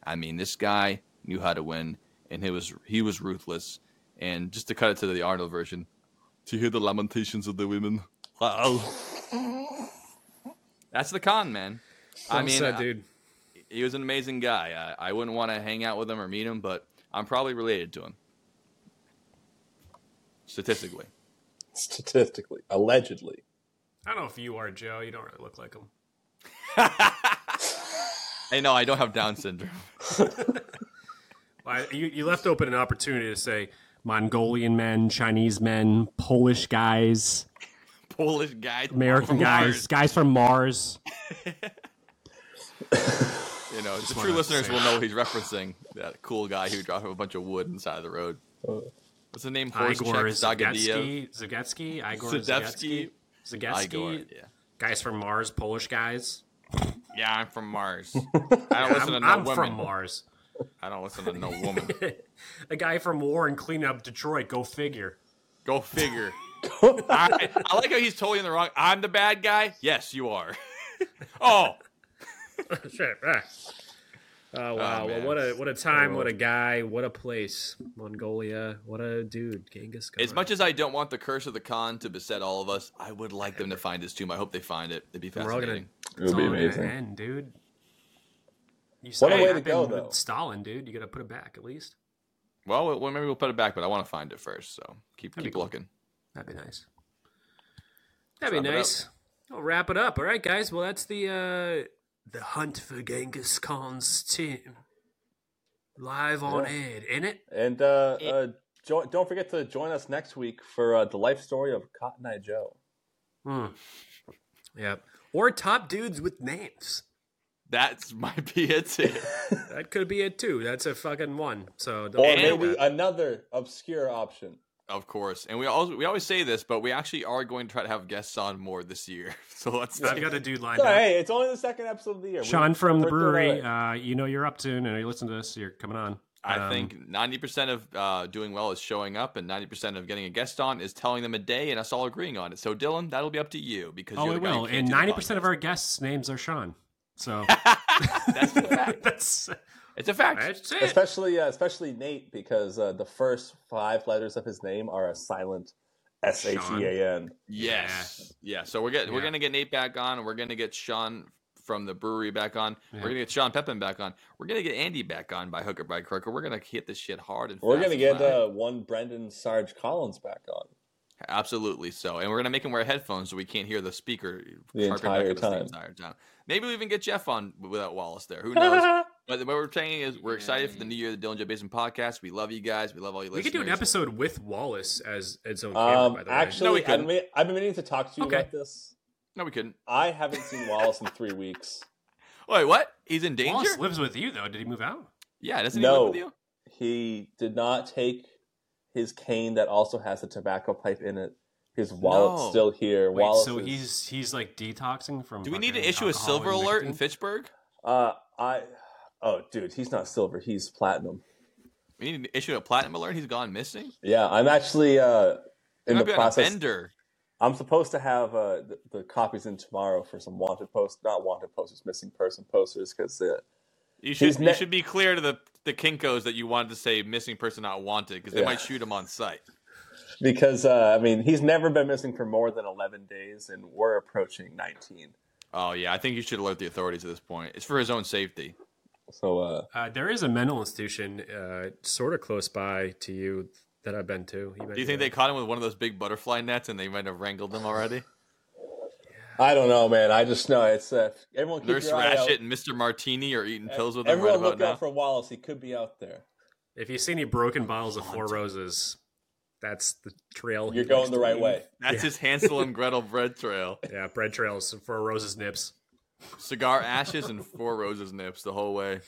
I mean, this guy knew how to win, and he was he was ruthless. And just to cut it to the Arnold version, to hear the lamentations of the women. Wow. That's the con, man. I mean, said, uh, dude. he was an amazing guy. I, I wouldn't want to hang out with him or meet him, but I'm probably related to him. Statistically. Statistically, allegedly. I don't know if you are Joe. You don't really look like him. Hey, no, I don't have Down syndrome. I, you, you left open an opportunity to say Mongolian men, Chinese men, Polish guys, Polish guy, American guys, Mars. guys from Mars. You know, the true listeners will know he's referencing that cool guy who dropped a bunch of wood inside of the road. What's the name? Horse Igor check Zagadia. Zagetsky, Zagetsky, Igor Zadevsky. Zagetsky, Zagetsky, Igor. Yeah. guys from Mars, Polish guys. Yeah, I'm from Mars. I don't listen I'm, to no I'm women. from Mars. I don't listen to no woman. A guy from War and clean up Detroit. Go figure. Go figure. I, I like how he's totally in the wrong. I'm the bad guy. Yes, you are. oh, Shit. ah. Oh wow! well, what a what a time! What a guy! What a place! Mongolia! What a dude! Genghis Khan. as much as I don't want the curse of the Khan to beset all of us, I would like them to find his tomb. I hope they find it. It'd be We're gonna- fascinating. It would be It's all gonna amazing. end, dude. You What a saw way to happened go, with though. Stalin, dude. You got to put it back at least. Well, well, maybe we'll put it back, but I want to find it first. So keep That'd keep cool. looking. That'd be nice. That'd Wrap be nice. I'll wrap it up. All right, guys. Well, that's the uh the hunt for Genghis Khan's team live on Yeah. air, in it. And uh, uh, jo- don't forget to join us next week for uh, the life story of Cotton Eye Joe. Hmm. Yep. Or top dudes with names. That might be it. Too. That could be it too. That's a fucking one. So Or don't forget maybe that. another obscure option. Of course, and we always we always say this, but we actually are going to try to have guests on more this year. So let's. I've got a dude lined So, up. hey, it's only the second episode of the year. Sean We- from the we're through brewery. Uh, you know you're up soon, and you listen to this. You're coming on. I Um, think ninety percent of uh, doing well is showing up, and ninety percent of getting a guest on is telling them a day, and us all agreeing on it. So Dylan, that'll be up to you because Oh, you're it the guy will. And ninety percent of our guests' names are Sean. So That's a fact. that's It's a fact. that's it. especially uh, especially Nate because uh, the first five letters of his name are a silent S H E A N. Yes. Yeah. So we're getting we're gonna get Nate back on, and we're gonna get Sean from the brewery back on. Yeah. We're gonna get Sean Pepin back on. We're gonna get Andy back on by hook or by crook. We're gonna hit this shit hard and We're fast gonna get uh, one Brendan Sarge Collins back on. Absolutely so. And we're going to make him wear headphones so we can't hear the speaker The entire at us the time. entire time. Maybe we even get Jeff on without Wallace there. Who knows? but what we're saying is we're excited for the new year of the Dylan J. Basin podcast. We love you guys. We love all you We listeners. could do an episode with Wallace as its own camera. Um, by the way. actually, No, we I've, couldn't. been, I've been meaning to talk to you Okay. about this. No, we couldn't. I haven't seen Wallace in three weeks. Wait, what? He's in danger? Wallace lives with you though. Did he move out? yeah, doesn't No. he live with you? He did not take his cane that also has a tobacco pipe in it. His wallet's No. still here. Wait, Wallace so is- he's he's like detoxing from. Do we need to fucking issue a alcohol silver and alert in nicotine? Fitchburg? Uh, I. Oh, dude, he's not silver. He's platinum. We need to issue a platinum alert. He's gone missing. Yeah, I'm actually uh He in might the be on a process. bender. I'm supposed to have uh, the, the copies in tomorrow for some wanted posts, not wanted posters, missing person posters, because uh, You should He's you should be clear to the the Kinkos that you wanted to say missing person not wanted because they Yeah. might shoot him on site. because uh, I mean he's never been missing for more than 11 days, and we're approaching 19. Oh yeah, I think you should alert the authorities at this point. It's for his own safety. So uh, Uh, there is a mental institution uh, sort of close by to you that I've been to. Do you think they caught him with one of those big butterfly nets and they might have wrangled him already? I don't know, man. I just know it's uh, everyone keep Nurse your eye out. Ratchet and Mr. Martini are eating pills with him Everyone right about look now. out for Wallace. He could be out there. If you see any broken bottles of Four Roses, that's the trail. You're likes going the to right leave. way. That's his Hansel and Gretel bread trail. Yeah, bread trails, Four Roses nips. Cigar ashes and four roses nips the whole way.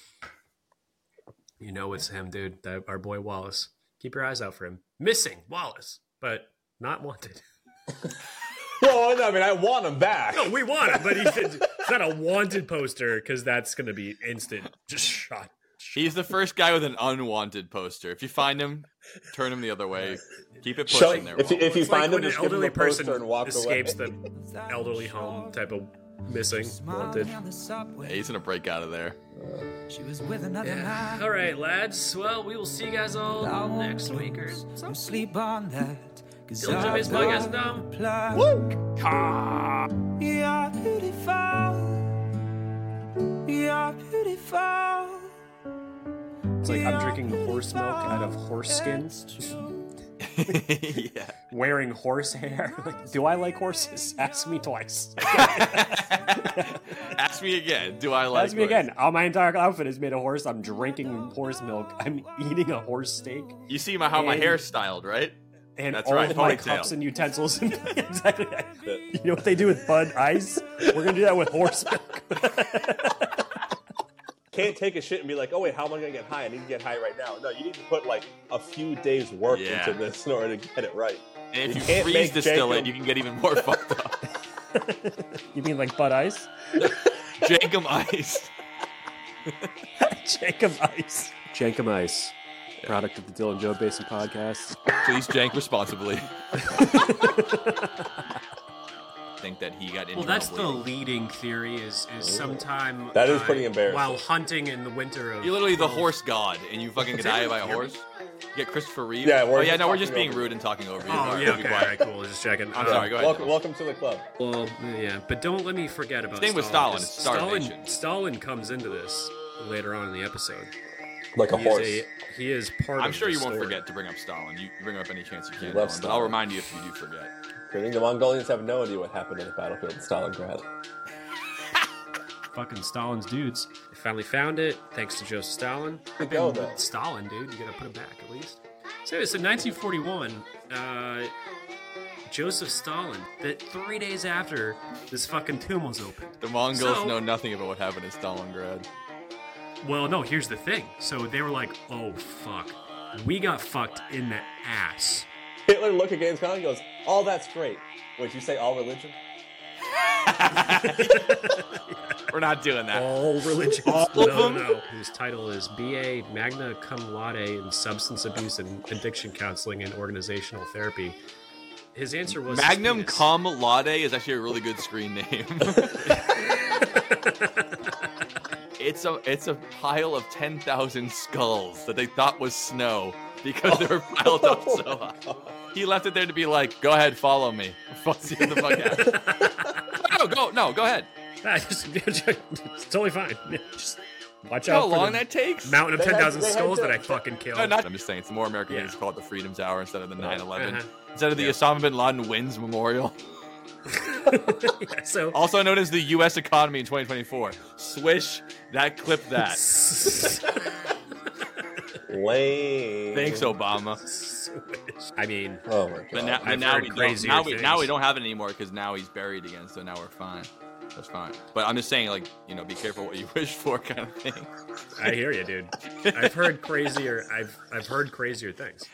You know it's him, dude. That, our boy Wallace. Keep your eyes out for him. Missing Wallace, but not wanted. Well, no, I mean, I want him back. No, we want him, but he should, it's not a wanted poster because that's going to be instant, just shot. He's the first guy with an unwanted poster. If you find him, turn him the other way. Keep it Show- pushing there. if, you- if you It's like find him, when an just give him elderly a poster person and walk escapes away. the elderly home type of missing, wanted. Yeah, he's gonna break out of there. She was with another Yeah. man. All right, lads. Well, we will see you guys all next week or lose. so. Sleep on that. Cause Dylan J. I've Basin got Podcast, a Dom. plan. Yeah, I really found You're beautiful. It's like I'm drinking horse milk out of horse skins. yeah. wearing horse hair. Like, do I like horses? Ask me twice. Ask me again. Do I like horses? Ask me horse? again. All my entire outfit is made of horse. I'm drinking horse milk. I'm eating a horse steak. You see my, how my And- hair's styled, right? And That's all right, of my ponytail. cups and utensils. exactly. You know what they do with Bud Ice? We're gonna do that with horse milk. Can't take a shit and be like, oh wait, how am I gonna get high? I need to get high right now. No, you need to put like a few days work Yeah. into this in order to get it right. And if You you, can't freeze make distill it, you can get even more fucked up. You mean like Bud Ice? Jenkem Ice. Jenkem Ice. Jenkem Ice. Product of the Dylan Joe Basin podcast. Please jank responsibly. Think that he got injured. Well, that's the leading theory. Is is sometime That is uh, pretty embarrassing. While hunting in the winter of You're literally the horse god, and you fucking get die by a horse. You get Christopher Reeve. Yeah, we're oh yeah, no, we're just being rude and talking over you. Oh All right, yeah, be okay, all right, cool. Just checking. I'm Uh, sorry. Go ahead. Welcome, welcome to the club. Well, yeah, but don't let me forget about Same with Stalin. Stalin, it's 'cause starvation. Stalin, Stalin comes into this later on in the episode. Like a He horse. is, a, he is part I'm of sure the you won't forget to bring up Stalin. You bring up any chance you can, love Dylan, but I'll remind you if you do forget. I think the Mongolians have no idea what happened in the battlefield of Stalingrad. Fucking Stalin's dudes. They finally found it, thanks to Joseph Stalin. Good go, though. Stalin, dude. You gotta put it back at least. So, so 1941, uh, Joseph Stalin, that three days after this fucking tomb was opened. The Mongols So- know nothing about what happened in Stalingrad. Well, no, here's the thing. So they were like, oh, fuck. We got fucked in the ass. Hitler looked at Genghis Khan and goes, "All that's great." Would you say all religion? We're not doing that. All religions. All no, of no, them? no. His title is BA Magna Cum Laude in Substance Abuse and Addiction Counseling and Organizational Therapy. His answer was Magnum. Cum Laude is actually a really good screen name. it's a it's a pile of ten thousand skulls that they thought was snow because they were piled up so high. He left it there to be like, "Go ahead, follow me." Fuck see the fuck out. no, go no, go ahead. Ah, just, it's totally fine. Just watch You know out how for long the that takes? mountain of They 10,000 skulls that I fucking killed. No, not, I'm just saying it's more American Yeah. things call it the Freedom Tower instead of the 9/11, Uh-huh. instead of the Yeah. Osama bin Laden wins memorial, Yeah, so also known as the U.S. economy in 2024. Swish that, clip that. Lame. Thanks, Obama. I mean, Oh my But god. now, but now we don't. Now we now we don't have it anymore because now he's buried again. So now we're fine. That's fine. But I'm just saying, like, you know, be careful what you wish for, kind of thing. I hear you, dude. I've heard crazier. I've I've heard crazier things.